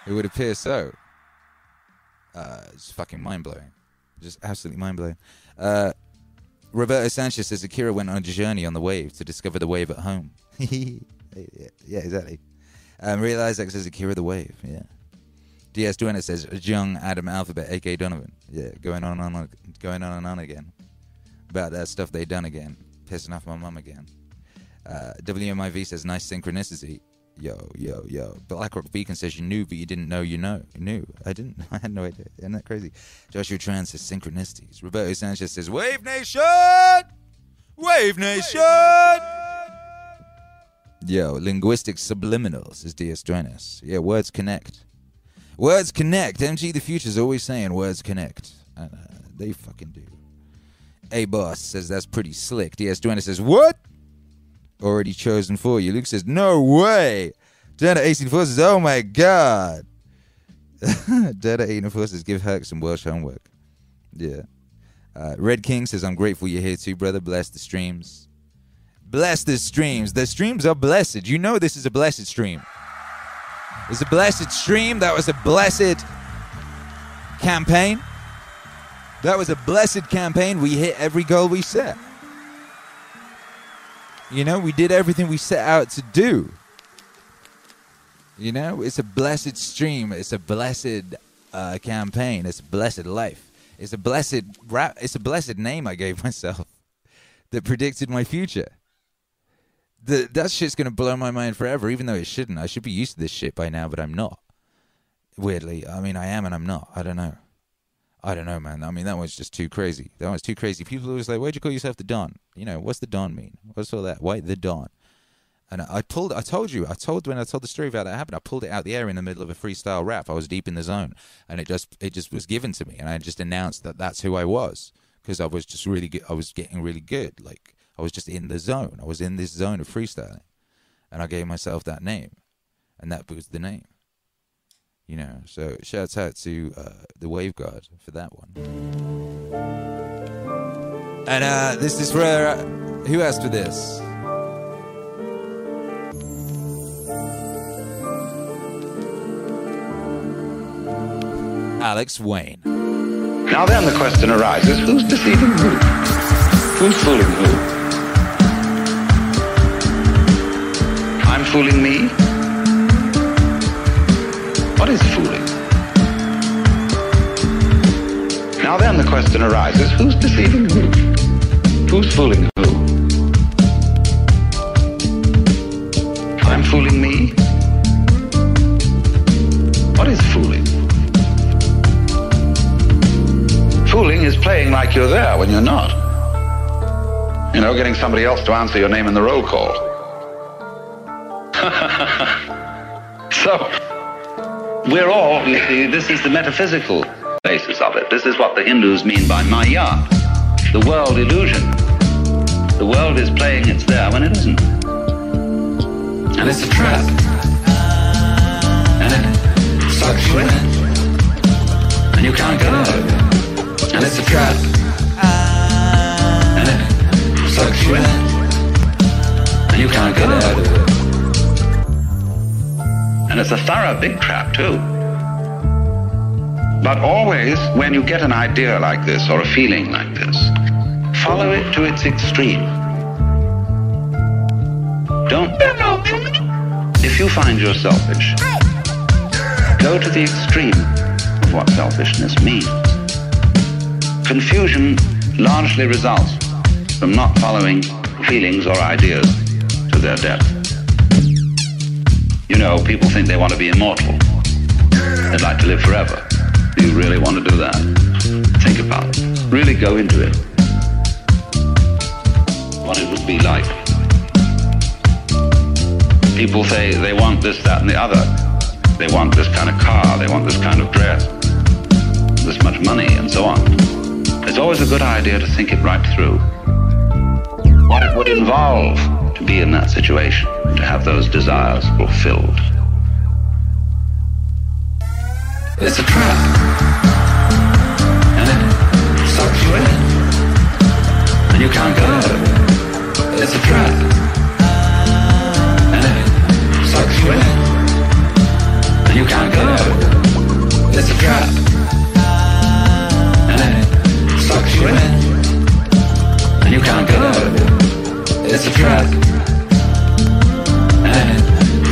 It would appear so. Uh, it's fucking mind blowing. Just absolutely mind blowing. Uh, Roberto Sanchez says Akira went on a journey on the wave to discover the wave at home. yeah, yeah, exactly. Um, Real Isaac says Akira the wave. Yeah. DS Duena says a young Adam Alphabet, aka Donovan. Yeah, going on and on, going on and on again about that stuff they done again, pissing off my mum again. Uh, WMIV says nice synchronicity. Yo, yo, yo. BlackRock Beacon says you knew, but you didn't know you know. You knew. I didn't. I had no idea. Isn't that crazy? Joshua Tran says synchronicities. Roberto Sanchez says Wave Nation! Wave Nation! Yo, linguistic subliminals is DS Drenis. Yeah, words connect. Words connect. MG the Future's always saying words connect. And, uh, they fucking do. A boss says that's pretty slick. DS Drenis says, What? Already chosen for you. Luke says, No way. Data 84 says, Oh my god. Data 84 says, Give Herc some Welsh homework. Yeah. Uh, Red King says, I'm grateful you're here too, brother. Bless the streams. Bless the streams. The streams are blessed. You know this is a blessed stream. It's a blessed stream. That was a blessed campaign. That was a blessed campaign. We hit every goal we set. You know, we did everything we set out to do. You know, it's a blessed stream. It's a blessed uh, campaign. It's a blessed life. It's a blessed rap. It's a blessed name I gave myself that predicted my future. The, that shit's gonna blow my mind forever, even though it shouldn't. I should be used to this shit by now, but I'm not. Weirdly, I mean, I am and I'm not. I don't know. I don't know, man. I mean, that one's just too crazy. That one's too crazy. People always like, "Why'd you call yourself the Don?" You know, what's the Don mean? What's all that? Why the Don? And I I pulled. I told you. I told when I told the story about that happened. I pulled it out the air in the middle of a freestyle rap. I was deep in the zone, and it just it just was given to me, and I just announced that that's who I was because I was just really good. I was getting really good. Like I was just in the zone. I was in this zone of freestyling, and I gave myself that name, and that was the name. You know. So shouts out to uh, the Wave Guard for that one. And uh, this is where uh, who asked for this? Alex Wayne. Now then the question arises, who's deceiving who? Who's fooling who? I'm fooling me? What is fooling? Now then the question arises, who's deceiving who? Who's fooling who? I'm fooling me? What is fooling? Fooling is playing like you're there when you're not. You know, getting somebody else to answer your name in the roll call. so, we're all, you see, this is the metaphysical basis of it. This is what the Hindus mean by Maya, the world illusion. The world is playing it's there when it isn't. And it's a trap. And it sucks you in. And you can't get out. And it's a trap. And it sucks you in. And you can't get out. And it's a thorough big trap, too. But always, when you get an idea like this or a feeling like this, follow it to its extreme. Don't. Back out. If you find you're selfish, go to the extreme of what selfishness means. Confusion largely results from not following feelings or ideas to their depth. You know, people think they want to be immortal. They'd like to live forever. Do you really want to do that? Think about it. Really go into it. What it would be like. People say they want this, that, and the other. They want this kind of car, they want this kind of dress, this much money, and so on. It's always a good idea to think it right through. What it would involve to be in that situation, to have those desires fulfilled. It's a trap. And it sucks you in. And you can't get out of it. It's a trap. And it sucks you in. And you can't get out of it. It's a trap. And it sucks you in. And you can't get out of it. It's a trap.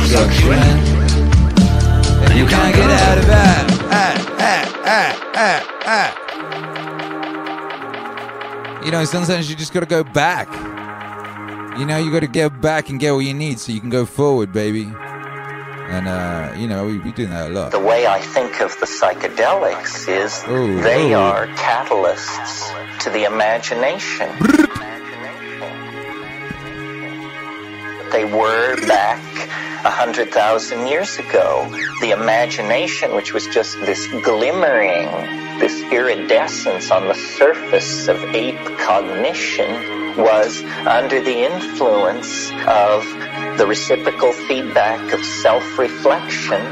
And it sucks you. And you can't get out of it. Ah. You know, sometimes you just gotta go back. You know, you gotta get back and get what you need so you can go forward, baby. And, uh, you know, we, we do that a lot. The way I think of the psychedelics is Ooh, they ooh. are catalysts to the imagination. they were back a hundred thousand years ago. The imagination, which was just this glimmering, this iridescence on the surface of ape cognition, was under the influence of the reciprocal feedback of self-reflection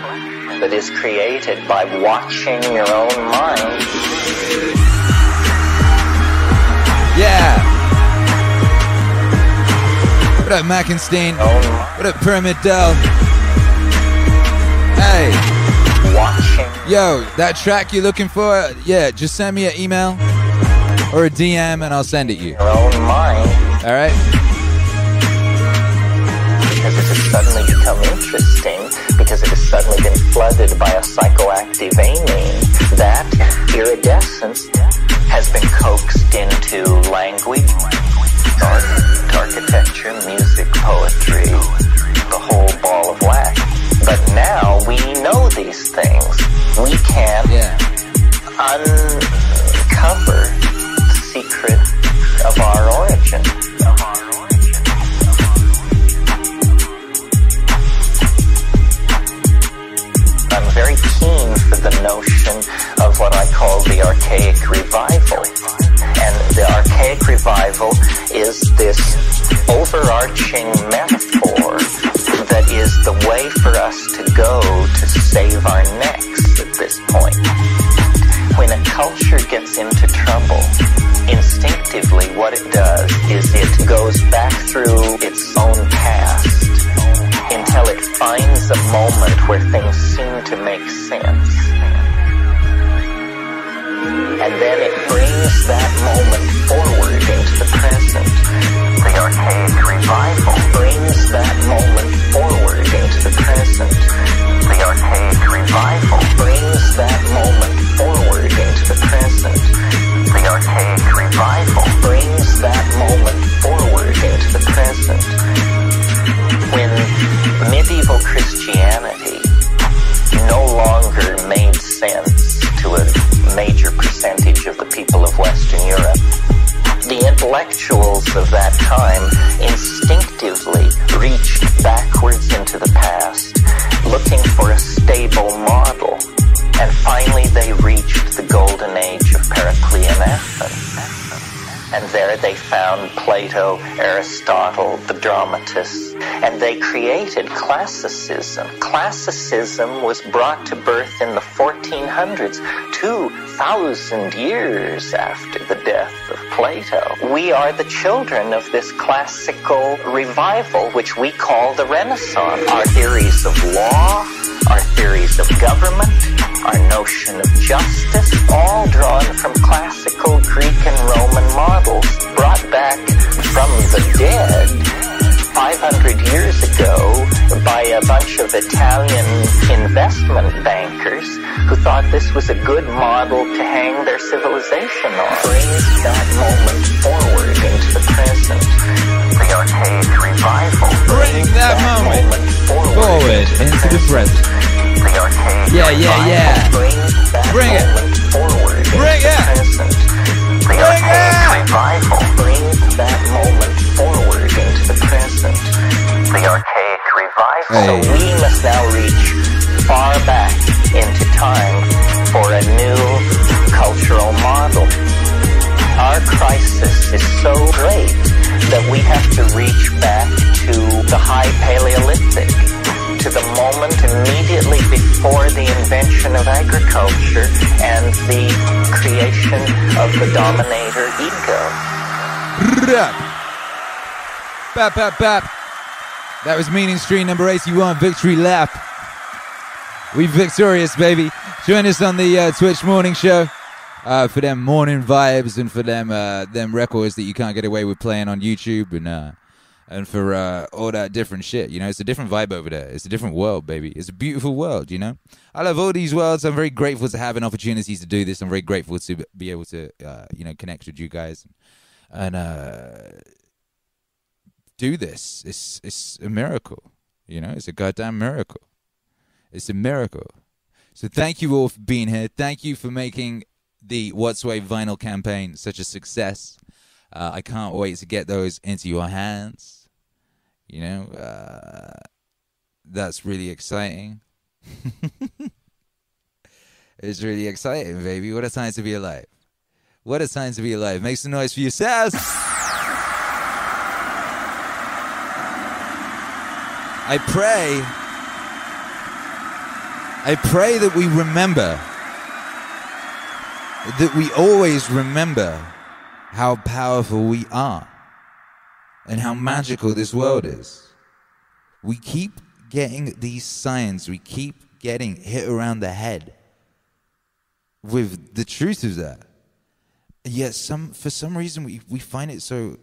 that is created by watching your own mind. Yeah. What up, Mackenstein? Oh. What up, Pyramid Dell? Hey. Watching. Yo, that track you're looking for, yeah, just send me an email or a DM and I'll send it you. Your own mind. All right? because it has suddenly become interesting, because it has suddenly been flooded by a psychoactive amine, that iridescence has been coaxed into language, art, architecture, music, poetry, the whole ball of wax. But now we know these things. We can yeah. uncover the secret of our origin. I'm very keen for the notion of what I call the archaic revival. The archaic revival is this overarching metaphor that is the way for us to go to save our necks at this point. When a culture gets into trouble, instinctively what it does is it goes back through its own past until it finds a moment where things seem to make sense. And then it brings that moment forward into the present. The archaic revival brings that moment forward into the present. The archaic revival brings that moment forward into the present. The archaic revival brings that moment forward into the present. When medieval Christianity no longer made sense major percentage of the people of Western Europe, the intellectuals of that time instinctively reached backwards into the past, looking for a stable model, and finally they reached the golden age of Periclean Athens. And there they found Plato, Aristotle, the dramatists, and they created classicism. Classicism was brought to birth in the 1400s, 2,000 years after the death of Plato. We are the children of this classical revival, which we call the Renaissance. Our theories of law, our theories of government, our notion of justice, all drawn from classical Greek and Roman models, brought back from the dead 500 years ago by a bunch of Italian investment bankers who thought this was a good model to hang their civilization on. Brings that moment forward into the present. The archaic revival. Bring that moment forward into the present. The archaic Yeah, yeah, yeah. brings that Bring it. moment forward Bring it. the present. The archaic revival brings that moment forward into the present. The archaic revival. So we must now reach far back into time for a new cultural model. Our crisis is so great that we have to reach back to the high Paleolithic, to the moment immediately before the invention of agriculture and the creation of the dominator ego. Rap. Bap, bap, bap. That was Meaning Stream number 81, Victory Lap. We victorious, baby. Join us on the uh, Twitch morning show uh, for them morning vibes and for them uh, them records that you can't get away with playing on YouTube and uh, and for uh, all that different shit. You know, it's a different vibe over there. It's a different world, baby. It's a beautiful world. You know, I love all these worlds. I'm very grateful to have an opportunity to do this. I'm very grateful to be able to uh, you know connect with you guys and uh, do this. It's it's a miracle. You know, it's a goddamn miracle. It's a miracle. So thank you all for being here. Thank you for making the Watts Wave vinyl campaign such a success. Uh, I can't wait to get those into your hands. You know, uh, that's really exciting. it's really exciting, baby. What a time to be alive. What a time to be alive. Make some noise for yourselves. I pray, I pray that we remember, that we always remember how powerful we are and how magical this world is. We keep getting these signs, we keep getting hit around the head with the truth of that. Yet some for some reason we, we find it so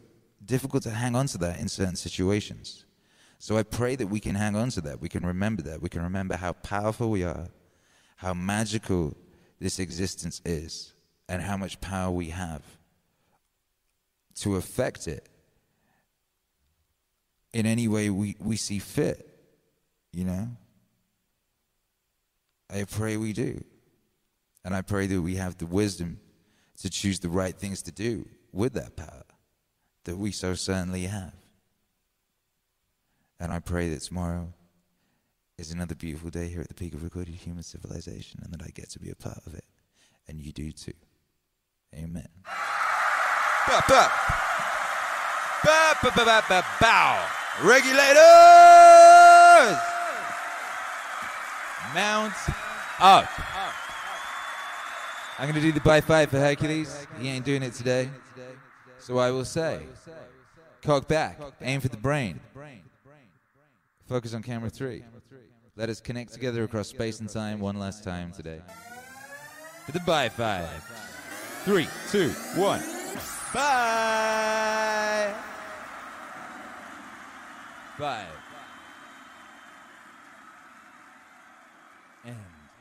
difficult to hang on to that in certain situations. So I pray that we can hang on to that. We can remember that. We can remember how powerful we are, how magical this existence is, and how much power we have to affect it in any way we, we see fit. You know? I pray we do. And I pray that we have the wisdom to choose the right things to do with that power that we so certainly have. And I pray that tomorrow is another beautiful day here at the peak of recorded human civilization and that I get to be a part of it. And you do too. Amen. Ba, ba. Bow. Regulators! Mount up. I'm going to do the by five for Hercules. He ain't doing it today. So I will say, cock back, aim for the brain. Focus on camera three. Let us connect together across space and time one last time today. For the by five. Three, two, one. Bye. Five. End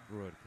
broadcast.